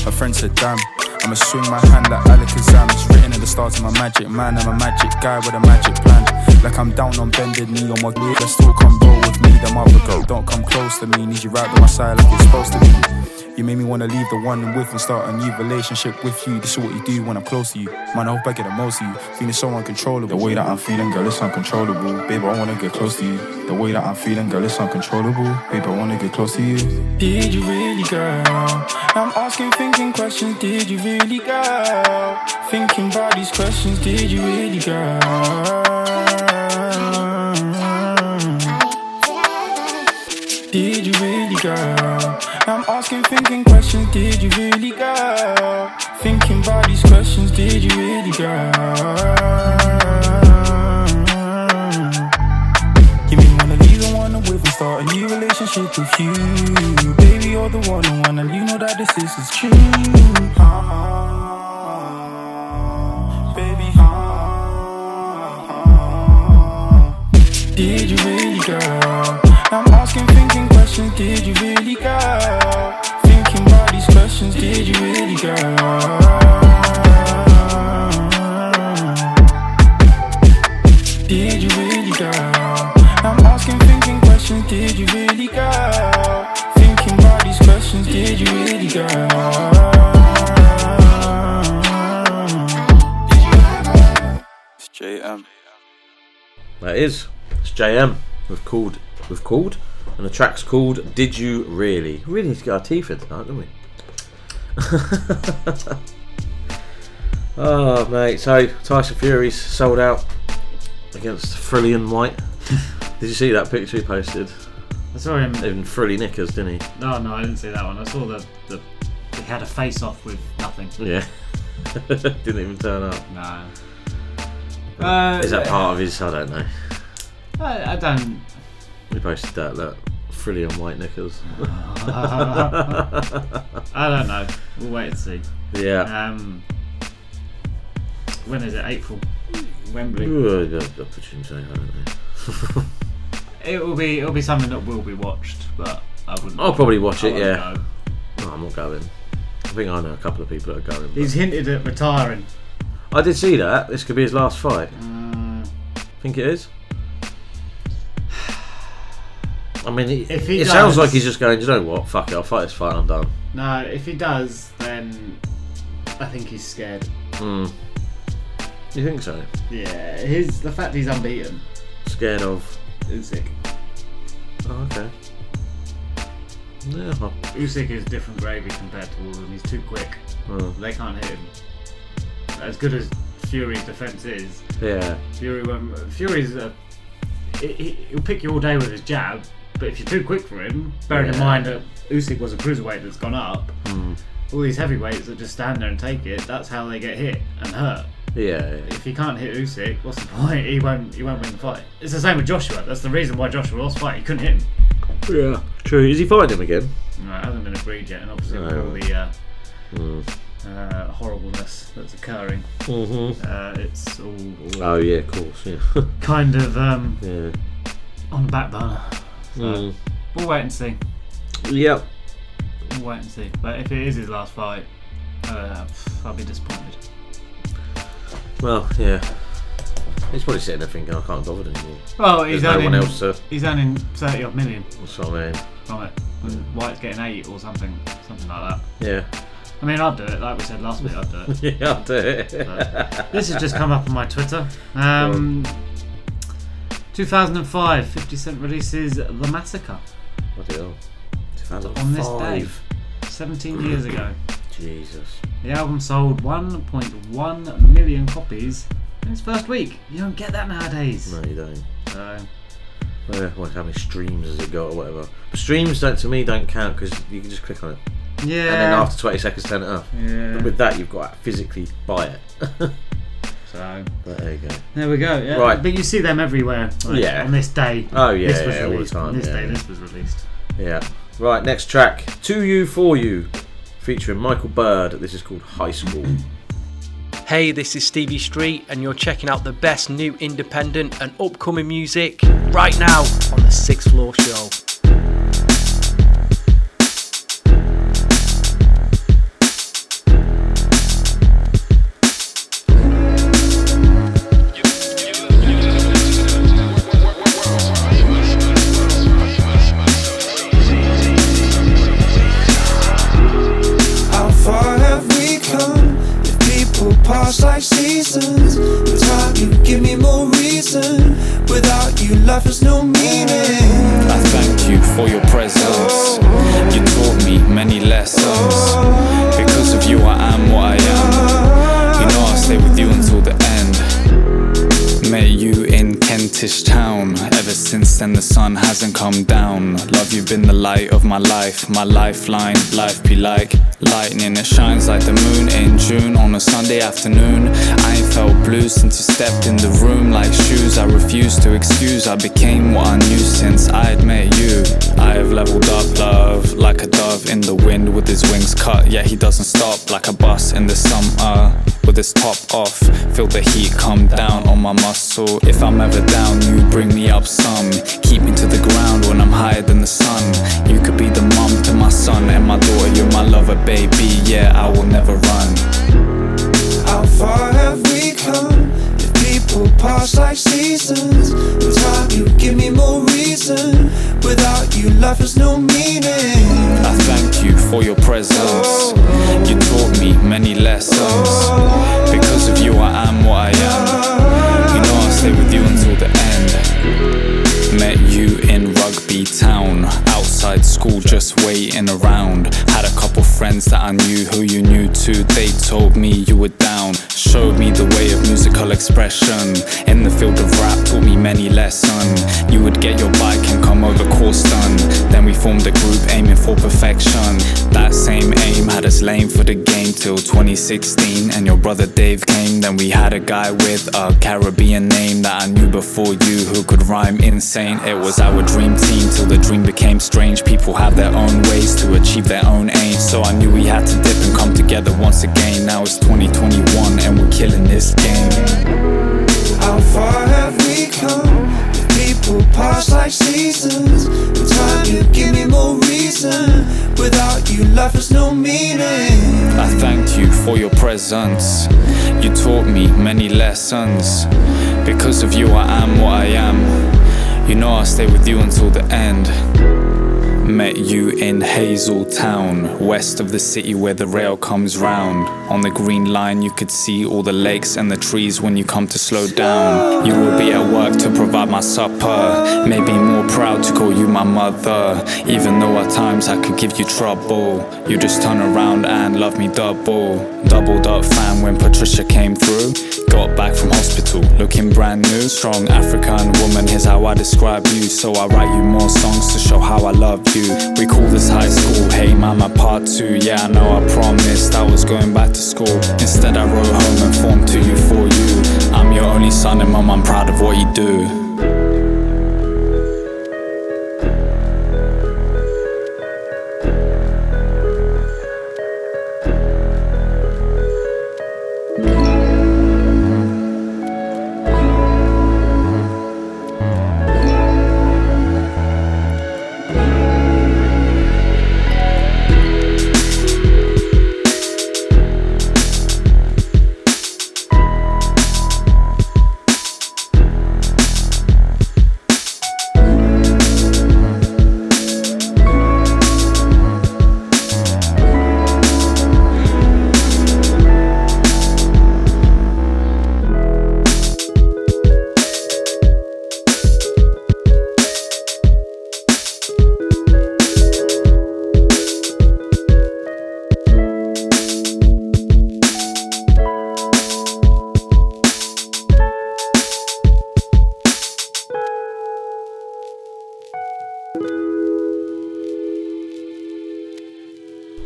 A friend said, damn, I'ma swing my hand like Alakazam. It's written in the stars of my magic man. I'm a magic guy with a magic plan. Like I'm down on bended knee on my knee. Let's still come roll with me. The mother girl, don't come close to me. Need you right by my side like you're supposed to be. You made me wanna leave the one I'm with and start a new relationship with you. This is what you do when I'm close to you. Man, I hope I get the most of you. Feeling so uncontrollable. The way that I'm feeling, girl, it's uncontrollable. Babe, I wanna get close to you. The way that I'm feeling, girl, it's uncontrollable. Babe, I wanna get close to you. Did you really, girl? I'm asking, thinking questions. Did you really, girl? Thinking about these questions. Did you really, girl? Girl? I'm asking, thinking questions. Did you really, girl? Thinking about these questions. Did you really, girl? You may wanna leave the one I'm with and start a new relationship with you. Baby, you're the one, the one, and you know that this is, is true. Uh-huh. Baby, uh-huh. Did you really, girl? I'm asking, thinking questions. Did you really, girl? Thinking about these questions. Did you really, girl? Did you really, girl? I'm asking, thinking questions. Did you really, girl? Thinking about these questions. Did you really, girl? It's JM. That is. It's JM. We've called. We've called. And the track's called Did You Really? We really need to get our teeth in tonight, don't we? oh, mate. So, Tyson Fury's sold out against Frillian White. Did you see that picture he posted? I saw him. In frilly knickers, didn't he? No, no, I didn't see that one. I saw the the he had a face off with nothing. Yeah. didn't even turn up. No. Uh, Is that part of his? I don't know. I, I don't. He posted that, look. Frillian White knickers. I don't know. We'll wait and see. Yeah. Um. When is it? April. Wembley. Ooh, I'll- I'll put you in jail, I don't know. It will be. It'll be something that will be watched, but I wouldn't. I'll probably watch I it, won't yeah. go. No, I'm not going. I think I know a couple of people that are going. but- He's hinted at retiring. I did see that. This could be his last fight. Mm. Think it is? I mean, it, If he it sounds like he's just going, Do you know what? Fuck it, I'll fight this fight, I'm done. No, if he does, then I think he's scared. Hmm. You think so? Yeah, his the fact he's unbeaten. Scared of. Usyk. Oh, okay. Yeah. Usyk is different gravy compared to all of them. He's too quick. Oh. They can't hit him. As good as Fury's defense is, Yeah. Fury. Fury's a. He, he- he'll pick you all day with his jab, but if you're too quick for him, bearing in mind that Usyk was a cruiserweight that's gone up, Hmm. all these heavyweights that just stand there and take it, that's how they get hit and hurt. Yeah, yeah. If he can't hit Usyk, what's the point? He won't. He won't win the fight. It's the same with Joshua. That's the reason why Joshua lost the fight. He couldn't hit him. Yeah. True. Is he fighting him again? No, it hasn't been agreed yet, and obviously with No. all the uh, Hmm. uh, horribleness that's occurring, Mhm. uh, it's all, all Oh, yeah, of course, yeah. kind of um, yeah. on the back burner. So Mm. we'll wait and see. Yep. We'll wait and see. But if it is his last fight, uh, I'll be disappointed. Well, yeah. He's probably sitting there thinking, I can't bother anymore. Well, he's There's no earning, one else to. He's earning thirty odd million That's what I mean. from it. And Whyte's getting eight or something, something like that. Yeah. I mean, I'd do it. Like we said last week, I'd do it. yeah, I'll do it. This has just come up on my Twitter. Um, 2005, 50 Cent releases The Massacre Bloody hell. 2005. on this day, 17 years ago. Jesus. The album sold 1.1 million copies in its first week. You don't get that nowadays. No, you don't. So, Well, what, how many streams has it got or whatever? But streams don't to me don't count because you can just click on it. yeah. And then after 20 seconds, turn it off. Yeah. But with that, you've got to physically buy it. So but there you go. there we go. Yeah. Right. But you see them everywhere. like, Yeah. On this day. Oh, yeah, This was yeah, all the released. time, On this yeah, day, yeah. this was released. Yeah. Right, next track. 2U4U. Featuring Michael Bird. This is called High School. Hey, this is Stevie Street, and you're checking out the best new independent and upcoming music right now on the Sixth Floor Show. Life has no meaning. I thank you for your Since then, the sun hasn't come down. Love, you've been the light of my life, my lifeline. Life be like lightning, it shines like the moon in June on a Sunday afternoon. I ain't felt blue since you stepped in the room like shoes. I refuse to excuse, I became what I knew since I had met you. I have leveled up love like a dove in the wind with his wings cut, yet he doesn't stop like a bus in the summer. With his top off, feel the heat come down on my muscle. If I'm ever down, you bring me up some. Keep me to the ground when I'm higher than the sun. You could be the mom to my son and my daughter. You're my lover, baby. Yeah, I will never run. How far have we come? If people pass like seasons, in time you give me more reason. Without you, life has no meaning. I thank you for your presence. You taught me many lessons. Because of you, I am what I am. You know I'll stay with you until the end. Met you in Rugby Town, outside school, just waiting around. Had a couple friends that I knew who you knew too. They told me you were down, showed me the way of musical expression. In the field of rap, taught me many lessons. You would get your bike and come over Corston. Then we formed a group aiming for perfection. That same aim had us lame for the game till 2016. And your brother Dave came. Then we had a guy with a Caribbean name that I knew before you who could rhyme insane. It was our dream team till the dream became strange. People have their own ways to achieve their own aims. So I knew we had to dip and come together once again. Now it's 2021 and we're killing this game. How far have we come? If people pass like seasons, in time you give me more reason. Without you, life has no meaning. I thank you for your presence. You taught me many lessons. Because of you, I am what I am. You know I'll stay with you until the end. Met you in Hazel Town, west of the city where the rail comes round. On the green line, you could see all the lakes and the trees when you come to slow down. You will be at work to provide my supper. Maybe more proud to call you my mother. Even though at times I could give you trouble, you just turn around and love me double. Doubled up fan when Patricia came through. Got back from hospital, looking brand new. Strong African woman, here's how I describe you. So I write you more songs to show how I love you. We call this high school, hey mama part two. Yeah, I know I promised I was going back to school. Instead, I wrote home and formed to you for you. I'm your only son, and mom, I'm proud of what you do.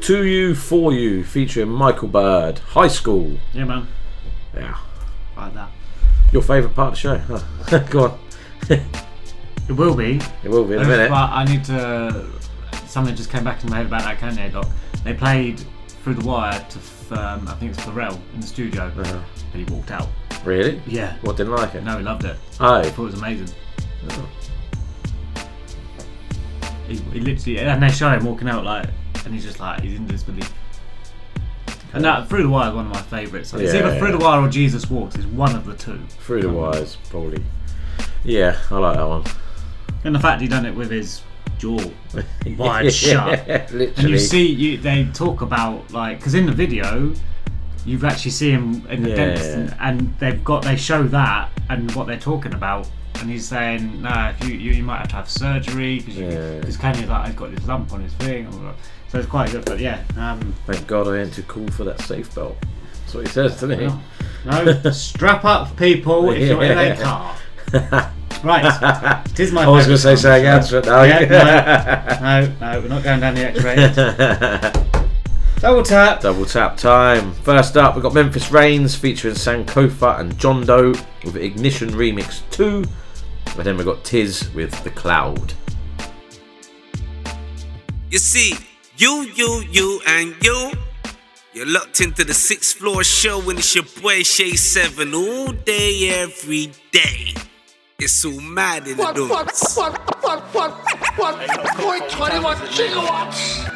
To You For You featuring Michael Bird, High School. Yeah, man. Yeah. Like that. Your favourite part of the show? Huh. Go on. It will be. It will be in a minute. But I need to. Something just came back in my head about that Kanye doc. They played through the wire to, um, I think it's Pharrell in the studio, Uh-huh. and he walked out. Really? Yeah. What didn't like it? No, he loved it. Oh. He thought it was amazing. He, he literally, and they show him walking out like, and he's just like, he's in disbelief. And that Through the Wire is one of my favourites. It's Yeah, either yeah. Through the Wire or Jesus Walks. It's one of the two. Through the wires, probably. Yeah, I like that one. And the fact he done it with his jaw wide shut. And you see, you, they talk about like because in the video, you actually see him in the Yeah. dentist, and, and they've got they show that and what they're talking about, and he's saying, "Nah, if you you, you might have to have surgery because Yeah. because Kanye's like, I've got this lump on his thing." or- So it's quite good, but yeah. Um, Thank God I ain't too cool for that safe belt. That's what he says, doesn't he? no, strap up, people, if you're in a car. Right, tis my I was going to say favourite something song. else, but no. Yeah, no, no, no, we're not going down the X-ray. Double tap. Double tap time. First up, we've got Memphis Reigns featuring Sankofa and JONDOE with Ignition Remix 2. But then we've got Tizz with The Cloud. You see, you, you, you, and you. You're locked into the sixth floor show, and it's your boy Shay Seven all day, every day. It's so mad in the door. what, what, what, what, what, point 21 gigawatts?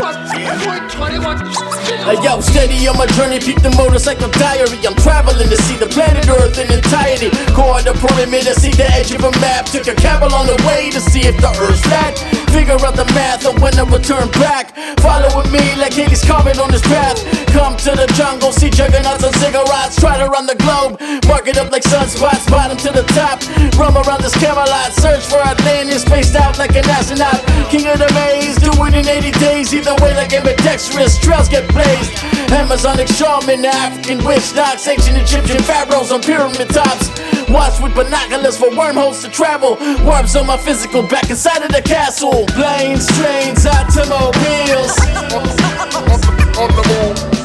What, what, what, point 21 gigawatts? Hey yo, steady on my journey, peep the motorcycle diary. I'm traveling to see the planet Earth in entirety. On the perimeter, see the edge of a map. Took a cab along the way to see if the Earth's flat. Figure out the math of when I return back. Follow with me like Hades Comet on this path. Come to the jungle, see juggernauts and cigarettes. Try to run the globe, mark it up like sunspots, bottom to the top. Roam around this Camelot, search for Atlantis, spaced out like an astronaut. King of the maze, do it in 80 days. Either way, like ambidextrous, trails get blazed. Amazonic shaman, African witch knocks, ancient Egyptian pharaohs on pyramid tops. Watch with binoculars for wormholes to travel. Warps on my physical back inside of the castle. Planes, trains, automobiles.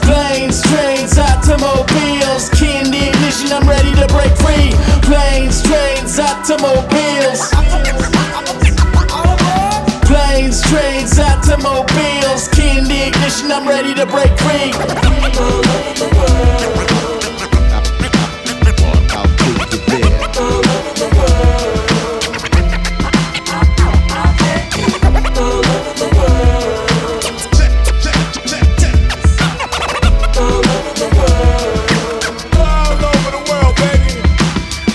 Planes, trains, automobiles. Key in the ignition, I'm ready to break free. Planes, trains, automobiles. Trains, automobiles. Key in the ignition, I'm ready to break free.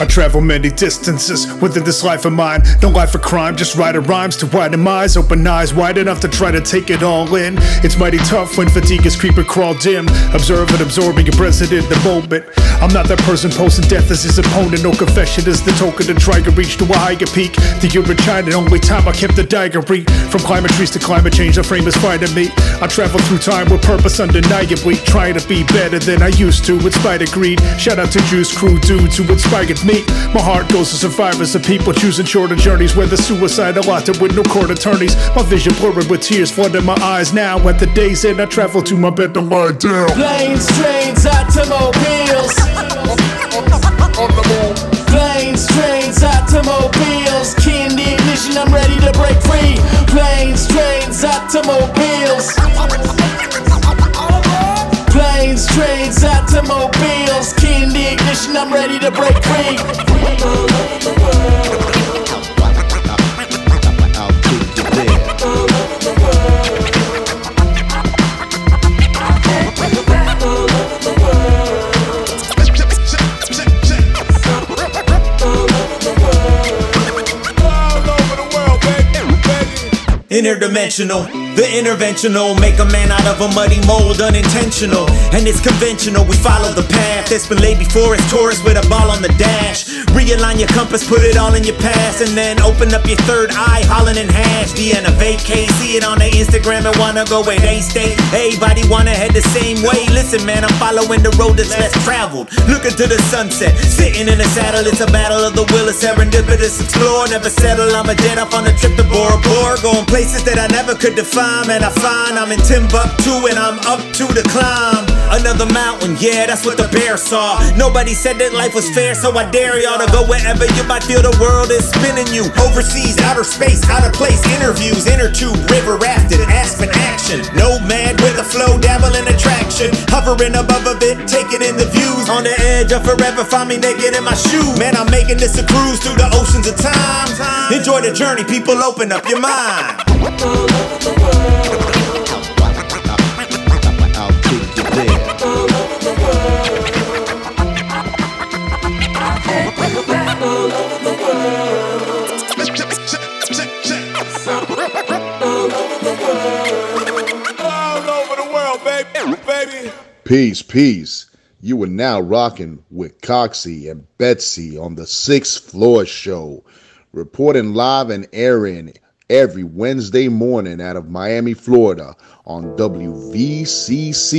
I travel many distances within this life of mine. No life for crime, just writing rhymes to widen my eyes, open eyes wide enough to try to take it all in. It's mighty tough when fatigue is creeping, crawl dim. Observe and absorbing your present in the moment. I'm not that person posing death as his opponent. No confession is the token to try to reach to a higher peak. The of China, only time I kept the diary. From climate trees to climate change, the frame is finding me. I travel through time with purpose undeniably. Trying to be better than I used to, in spite of greed. Shout out to Juice Crew dudes who inspired me. My heart goes to survivors of people choosing shorter journeys, whether suicidal or with no court attorneys. My vision blurred with tears flooding my eyes now. At the day's end, I travel to my bed to lie down. Planes, trains, automobiles. Planes, trains, automobiles. Key in the ignition, I'm ready to break free. Planes, trains, automobiles. Planes, trains, automobiles. Ignition, I'm ready to break free. Interdimensional, the interventional, make a man out of a muddy mold, unintentional. And it's conventional, we follow the path that's been laid before us, Taurus with a ball on the dash. Realign your compass, put it all in your past, and then open up your third eye, hollin' and hash. The of vacay, see it on their Instagram and wanna go where they stay. Everybody wanna head the same way. Listen, man, I'm following the road that's less traveled. Looking to the sunset, sitting in a saddle, it's a battle of the will, a serendipitous explore. Never settle, I'm a jet off on a trip to Bora Bora, going places that I never could define. Man, I find I'm in Timbuktu and I'm up to the climb. Another mountain, yeah, that's what the bear saw. Nobody said that life was fair, so I dare y'all to go wherever you might feel the world is spinning you. Overseas, outer space, out of place, interviews, inner tube, river rafting, aspen action. Nomad with a flow, dabble in attraction. Hovering above a bit, taking in the views. On the edge of forever, find me naked in my shoe. Man, I'm making this a cruise through the oceans of time. Enjoy the journey, people, open up your mind. Peace, peace. You are now rocking with Coxie and Betsy on the Sixth Floor Show, reporting live and airing every Wednesday morning out of Miami, Florida on WVCC.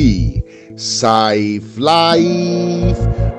Sci Fly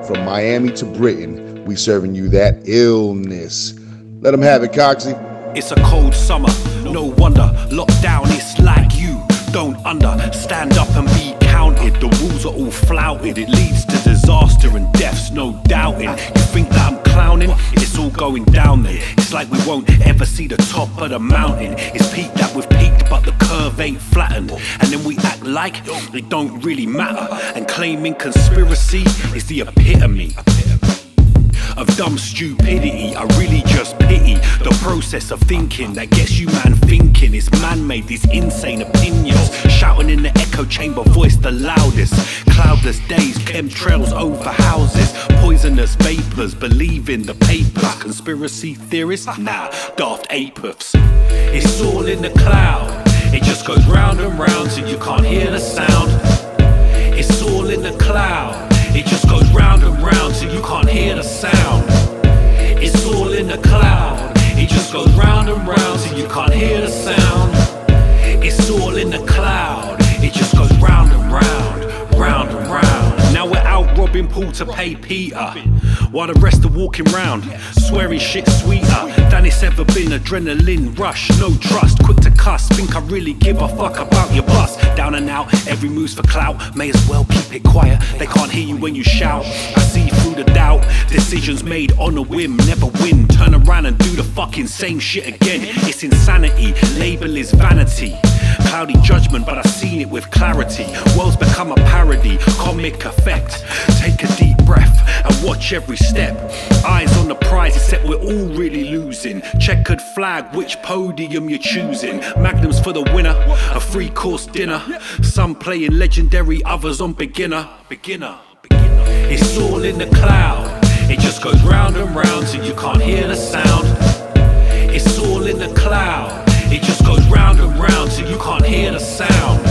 from Miami to Britain. We serving you that illness. Let them have it, Coxie. It's a cold summer, no wonder. Lockdown, it's like you don't understand up and be The rules are all flouted, it leads to disaster and deaths, no doubting. You think that I'm clowning? It's all going down then. It's like we won't ever see the top of the mountain. It's peaked that we've peaked, but the curve ain't flattened. And then we act like it don't really matter. And claiming conspiracy is the epitome of dumb stupidity. I really just pity the process of thinking that gets you man thinking. It's man made, these insane opinions. Shouting in the echo chamber, voice the loudest. Cloudless days, chemtrails over houses. Poisonous vapors, believe in the papers. Conspiracy theorists? Nah, daft apeths. It's all in the cloud. It just goes round and round till you can't hear the sound. It's all in the cloud. It just goes round and round till you can't hear the sound. It's all in the cloud. It just goes round and round till you can't hear the sound. It's all in the cloud. It just goes round robbing Paul to pay Peter. While the rest are walking round, swearing shit sweeter than it's ever been. Adrenaline rush, no trust, quick to cuss. Think I really give a fuck about your bus. Down and out, every move's for clout. May as well keep it quiet. They can't hear you when you shout. I see through the doubt. Decisions made on a whim, never win. Turn around and do the fucking same shit again. It's insanity. Label is vanity. Cloudy judgment, but I've seen it with clarity. World's become a parody, comic effect. Take a deep breath and watch every step. Eyes on the prize, except we're all really losing. Checkered flag, which podium you're choosing. Magnums for the winner, a free course dinner. Some playing legendary, others on beginner. Beginner. It's all in the cloud. It just goes round and round till you can't hear the sound. It's all in the cloud. It just goes round and round till you can't hear the sound.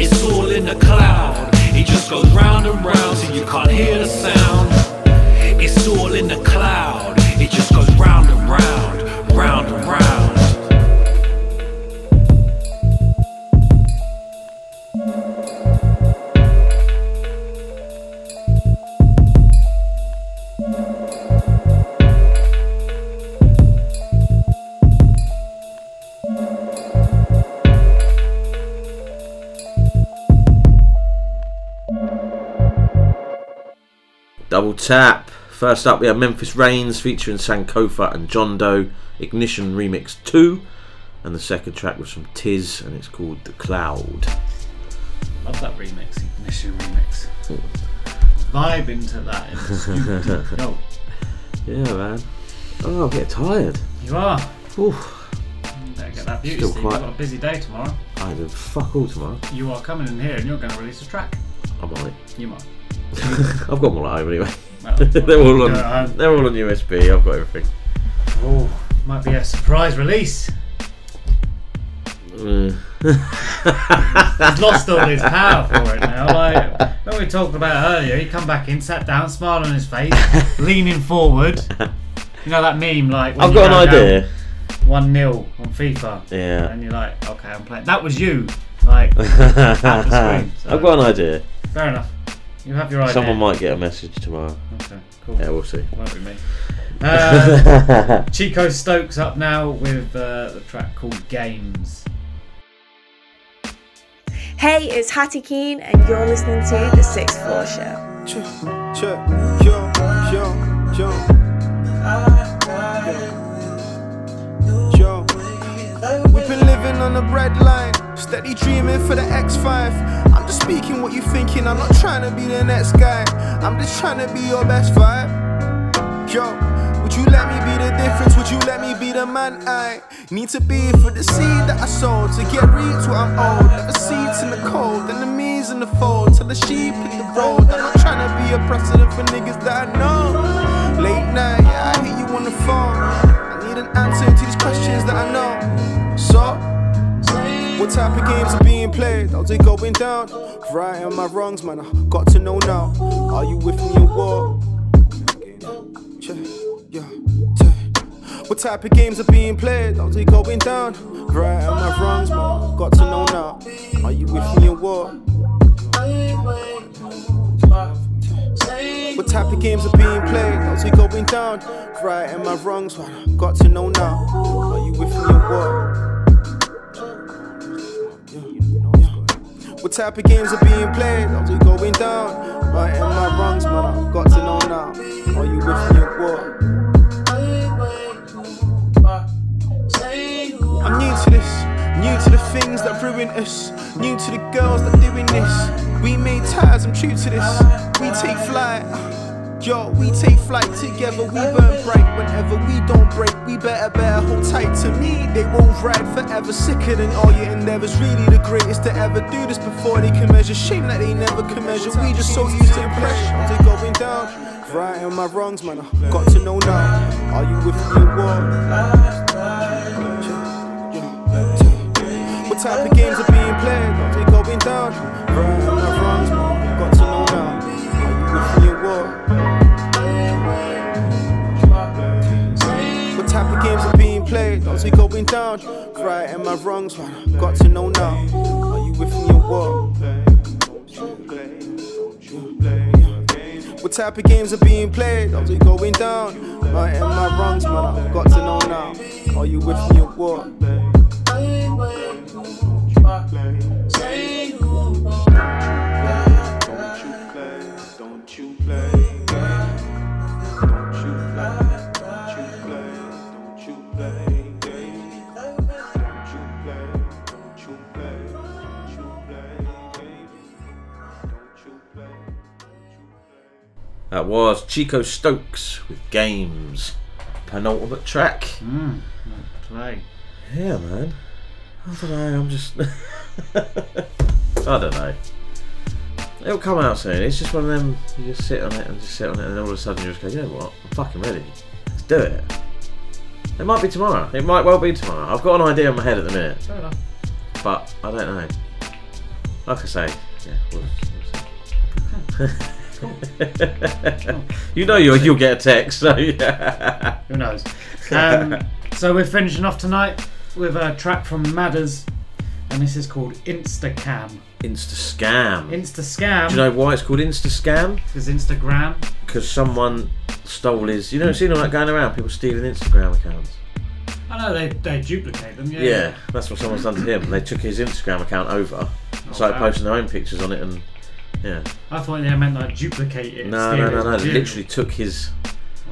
It's all in the cloud. Just goes round and round till you can't hear the sound. It's all in the cloud. It just goes round and round, round and round. Double tap. First up, we have Memphis Reigns featuring Sankofa and JONDOE, Ignition Remix 2. And the second track was from Tizz and it's called The Cloud. Love that remix, Ignition remix. Vibe into that in the studio. Yeah, man. Oh, I'm getting tired. you are. Oof. Better get that beauty Still quite- You've got a busy day tomorrow. I do fuck all tomorrow. You are coming in here and you're going to release a track. I might. You might. I've got them all at home anyway. Well, they're all on. They're all on USB. I've got everything. Oh, might be a surprise release. Mm. He's lost all his power for it now. Like when we talked about earlier, he come back in, sat down, smile on his face, leaning forward. You know that meme, like I've got an idea. One 0 on FIFA. Yeah. And you're like, okay, I'm playing. That was you, like screen. So, I've got an idea. Fair enough. You have your idea. Someone might get a message tomorrow. Okay, cool. Yeah, we'll see. Won't be me. Uh, Chiko Stokes up now with uh, the track called Games. Hey, it's Hattie Keen, and you're listening to The Sixth Floor Show. Check, yo, yo, yo. Yo, we've been living on the breadline, steady dreaming for the X5. I'm just speaking what you thinking, I'm not trying to be the next guy. I'm just trying to be your best vibe. Yo, would you let me be the difference? Would you let me be the man I need to be for the seed that I sowed to get reaped where I'm old? Never seeds in the cold, enemies in the fold, till the sheep hit the road. I'm not trying to be a precedent for niggas that I know. Late night, yeah, I hit you on the phone. I need an answer to these questions that I know. So, What type of games are being played? How's it going down? Right on my wrongs, man. I got to know now. Are you with me or what? What type of games are being played? How's it going down? Right on my wrongs, man. I got to know now. Are you with me or what? What type of games are being played? How's it going down? Right am I wrongs? Man, got to know now. Are you with me or what? What type of games are being played? How's it going down? Right in my wrongs? Man, I've got to know now. Are you with me or what? I'm new to this, new to the things that ruin us, new to the girls that doing this. We made ties, I'm true to this. We take flight. Yo, we take flight together, we burn bright whenever we don't break. We better better hold tight to me. They won't ride forever, sicker than all your endeavors. Really the greatest to ever do this before they can measure. Shame that they never can measure. We just so used to the pressure. It going down? Right on my wrongs, man. I got to know now. Are you with me or what? What type of games are being played? How's it going down? Right on my wrongs, man. Got to know now. Are you with me or what? Type of games are being played? How's it going down? Right am I wrongs? Man. Got to know now. Are you with me or what? What type of games are being played? How's it going down? Right am I wrongs? Man. I got to know now. Are you with me or what? That was Chiko Stokes with Games. Penultimate track. Mm, play. Yeah, man. I don't know. I'm just. I don't know. It'll come out soon. It's just one of them. You just sit on it and just sit on it, and all of a sudden you just go, you know what? I'm fucking ready. Let's do it. It might be tomorrow. It might well be tomorrow. I've got an idea in my head at the minute, Fair enough. but I don't know. Like I say, yeah. We'll, we'll you know you'll, you'll get a text, so yeah. Who knows? Um, so we're finishing off tonight with a track from Madderz, and this is called Instacam. Insta scam. Insta scam. Do you know why it's called Insta scam? Because Instagram. Because someone stole his. You know, seen all that going around. People stealing Instagram accounts. I know they, they duplicate them. Yeah. Yeah, that's what someone's done to him. They took his Instagram account over, started wow. posting their own pictures on it, and yeah. I thought they meant like duplicate it. No, no, no, no. They literally took his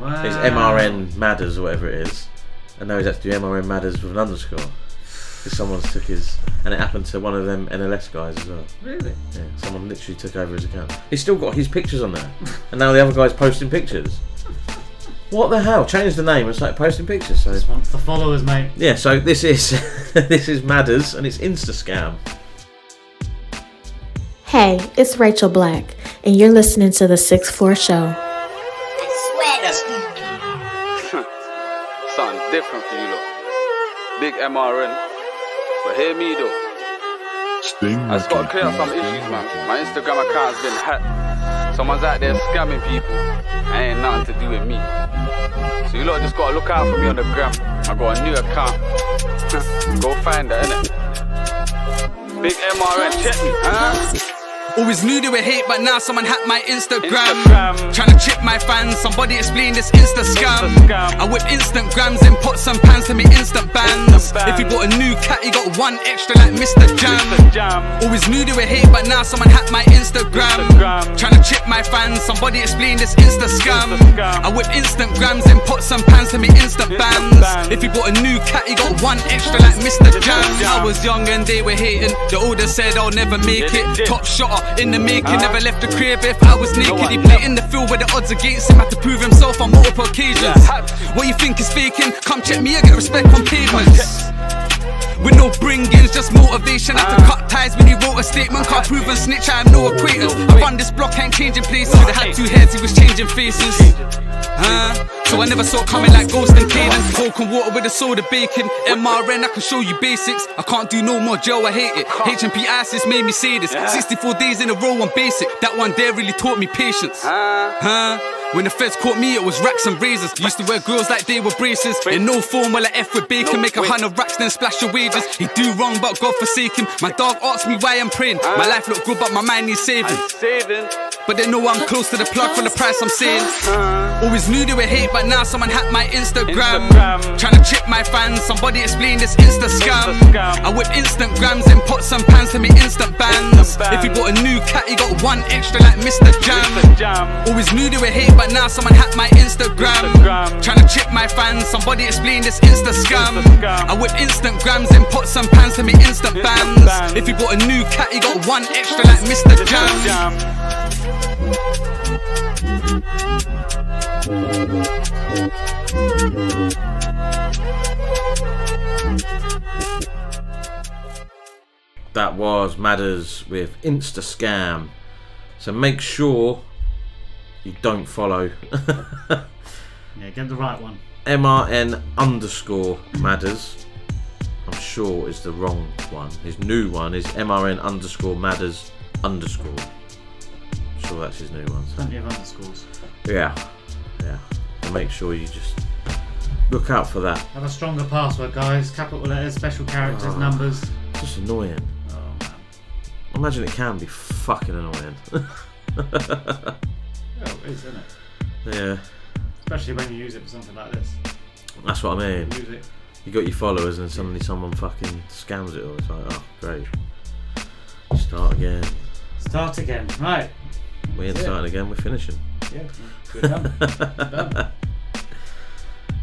Wow. his MRN Madderz or whatever it is, and now he's had to do MRN Madderz with an underscore. Because someone's took his, and it happened to one of them NLS guys as well. Really? Yeah, someone literally took over his account. He's still got his pictures on there, and now the other guy's posting pictures. What the hell? Changed the name and started posting pictures. So Wants the followers, mate. yeah, so this is this is Madderz and it's Insta Scam. Hey, it's Rachel Black, and you're listening to The Sixth Floor Show. Sweat. Something different for you, look. Big MRN. But hear me, though. Sting I just gotta clear up some issues, man. My Instagram account's been hacked. Someone's out there scamming people. I ain't nothing to do with me. So you lot just gotta look out for me on the gram. I got a new account. Go find that, innit? Big MRN, check me, huh? Always knew they were hate, but now someone hacked my Instagram. Trying to chip my fans, somebody explain this Insta scam. I whip instant grams and pots and pans to me instant bands. If you bought a new cat, you got one extra like Mr. Jam. Always knew they were hate, but now someone hacked my Instagram. Trying to chip my fans, somebody explain this Insta scam. I whip instant grams and pots and pans to me instant bands. If you bought a new cat, you got one extra like Mr. Jam. I was young and they were hating. The older said I'll never make it. Top shotter in the making, never left the crib if I was naked. He played in the field where the odds are against him had to prove himself on multiple occasions. What you think is faking? Come check me, I get respect on pavements. With no bringings, just motivation. Had to cut ties when he wrote a statement, can't prove and snitch, I am no acquaintance. I run this block, ain't changing places. I had two heads, he was changing faces. Uh, so I never saw it coming like Ghost and Caden. Coke and water with a soda bacon. MRN, I can show you basics. I can't do no more Joe, I hate it. HMP ISIS made me say this. 64 days in a row, I'm basic. That one there really taught me patience. Huh? When the feds caught me, it was racks and razors. Used to wear girls like they were braces. In no form, while I F with bacon, make a hundred racks, then splash your wages. He do wrong, but God forsake him. My dog asks me why I'm praying. My life look good, but my mind needs saving. But they know I'm close to the plug for the price I'm saying. Always knew they were hate, but now someone hacked my Instagram. Trying to chip my fans, somebody explain this Insta scam. I whip instant grams and pots and pans to me instant bands. If he bought a new cat, he got one extra like Mr. Jam. Always knew they were hate, but now someone hacked my Instagram. Trying to chip my fans, somebody explain this Insta scam. I whip instant grams and pots and pans to me instant bands. If he bought a new cat, he got one extra like Mr. Jam. That was Madderz with Insta Scam. So make sure you don't follow Yeah, get the right one. MRN underscore Madderz. I'm sure is the wrong one. His new one is MRN underscore Madderz underscore. I'm sure that's his new one. so- Plenty of underscores. Yeah, yeah. So make sure you just look out for that. Have a stronger password, guys. Capital letters, special characters, Oh. numbers. Just annoying. Oh, man. Imagine it can be fucking annoying. Oh, it is, isn't it? yeah, Especially when you use it for something like this. that's what I mean. Music. You got your followers and suddenly someone fucking scams it all. It's like, oh, great. Start again. Start again. Right. We ain't That's it. starting again, we're finishing. Yeah, we're done. Done.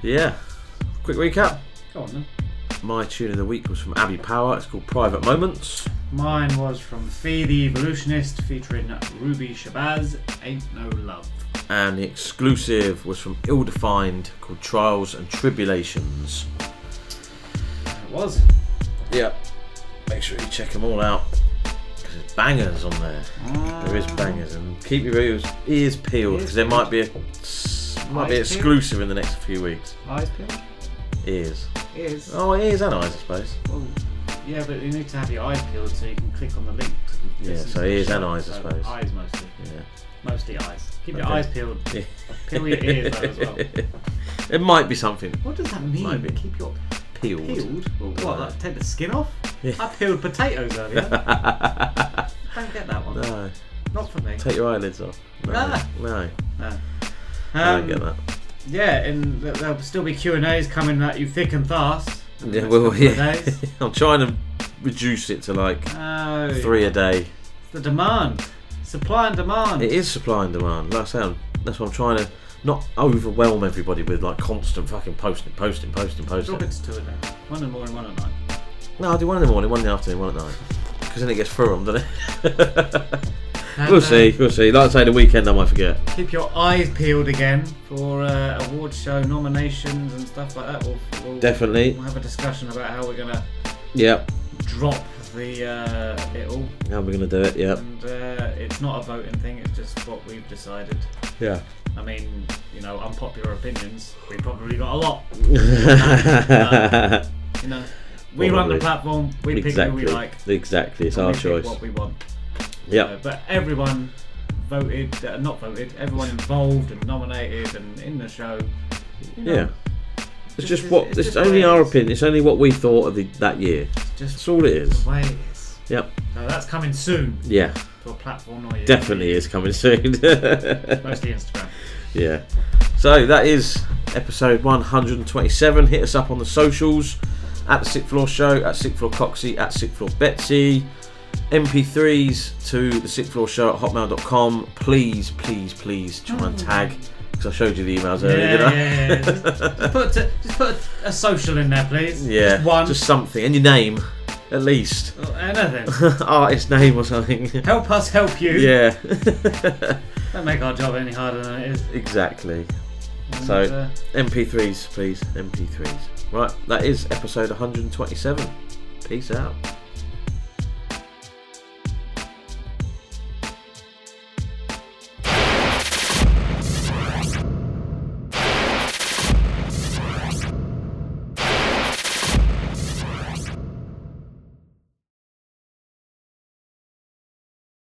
Yeah. Quick recap. Go on then. My tune of the week was from Abby Power. It's called Private Moments. Mine was from Fee the Evolutionist featuring Ruby Shabazz, Ain't No Love. And the exclusive was from Ill Defined called Trials and Tribulations. It was. Yep. Make sure you check them all out because there's bangers on there. There is ah. bangers. And keep your ears, ears peeled because there might be a might be Eyes peeled? exclusive in the next few weeks. Eyes peeled? Ears. Ears. Oh, ears and eyes, I suppose. Well, yeah, but you need to have your eyes peeled so you can click on the link. To Yeah, so ears and eyes, I So suppose. Eyes mostly. Yeah. Mostly eyes. Keep your eyes peeled. Yeah. Peel your ears though as well. It might be something. What does that mean? Might be. Keep your Peeled. peeled. Well, what? Like take the skin off? Yeah. I peeled potatoes earlier. Don't get that one. No. Not for me. Take your eyelids off. No. Ah. No. No. I don't Um, get that. Yeah, and th- there'll still be Q and A's coming at you thick and fast. Yeah, well, yeah. I'm trying to reduce it to like Oh, three a day. It's the demand, supply and demand. It is supply and demand. Like I say, I'm- that's what I'm trying to not overwhelm everybody with like constant fucking posting, posting, posting, posting. Drop it to two a day. One in the morning, one at night. No, I'll do one in the morning, one in the afternoon, one at night. Because then it gets through them, doesn't it? And, we'll uh, see, we'll see. Like I say, the weekend I might forget. Keep your eyes peeled again for uh, award show nominations and stuff like that. We'll, we'll, Definitely. We'll have a discussion about how we're gonna Yep. drop the uh, it all. How we're going to do it, yep. And uh, it's not a voting thing. It's just what we've decided. Yeah. I mean, you know, unpopular opinions. We probably got a lot. But, you know, we run the platform. We pick who exactly. we like. Exactly, it's our we pick choice. What we want. Yep. Uh, but everyone voted, uh, not voted. Everyone involved and nominated and in the show. you know, Yeah. It's just- just what it's it's, just only our opinion. It's only what we thought of the, that year. just That's all it is. the way it is. Yep. So that's coming soon. Yeah. To a platform or. Definitely is coming soon. Mostly Instagram. Yeah. So that is episode 127. Hit us up on the socials at the Sixth Floor Show, at Sixth Floor Coxie, at Sixth Floor Betsy. MP3s to the Sixth Floor Show at hotmail.com. Please, please, please try and tag because I showed you the emails earlier, Yeah, didn't I? yeah, yeah. Just, just put, a, just put a, a social in there, please. Yeah, Just one. just something, and your name, at least. Or anything. Artist name or something. help us help you. Yeah, Don't make our job any harder than it is. exactly. And, So, uh, MP3s, please. MP3s. Right, that is episode 127. Peace out.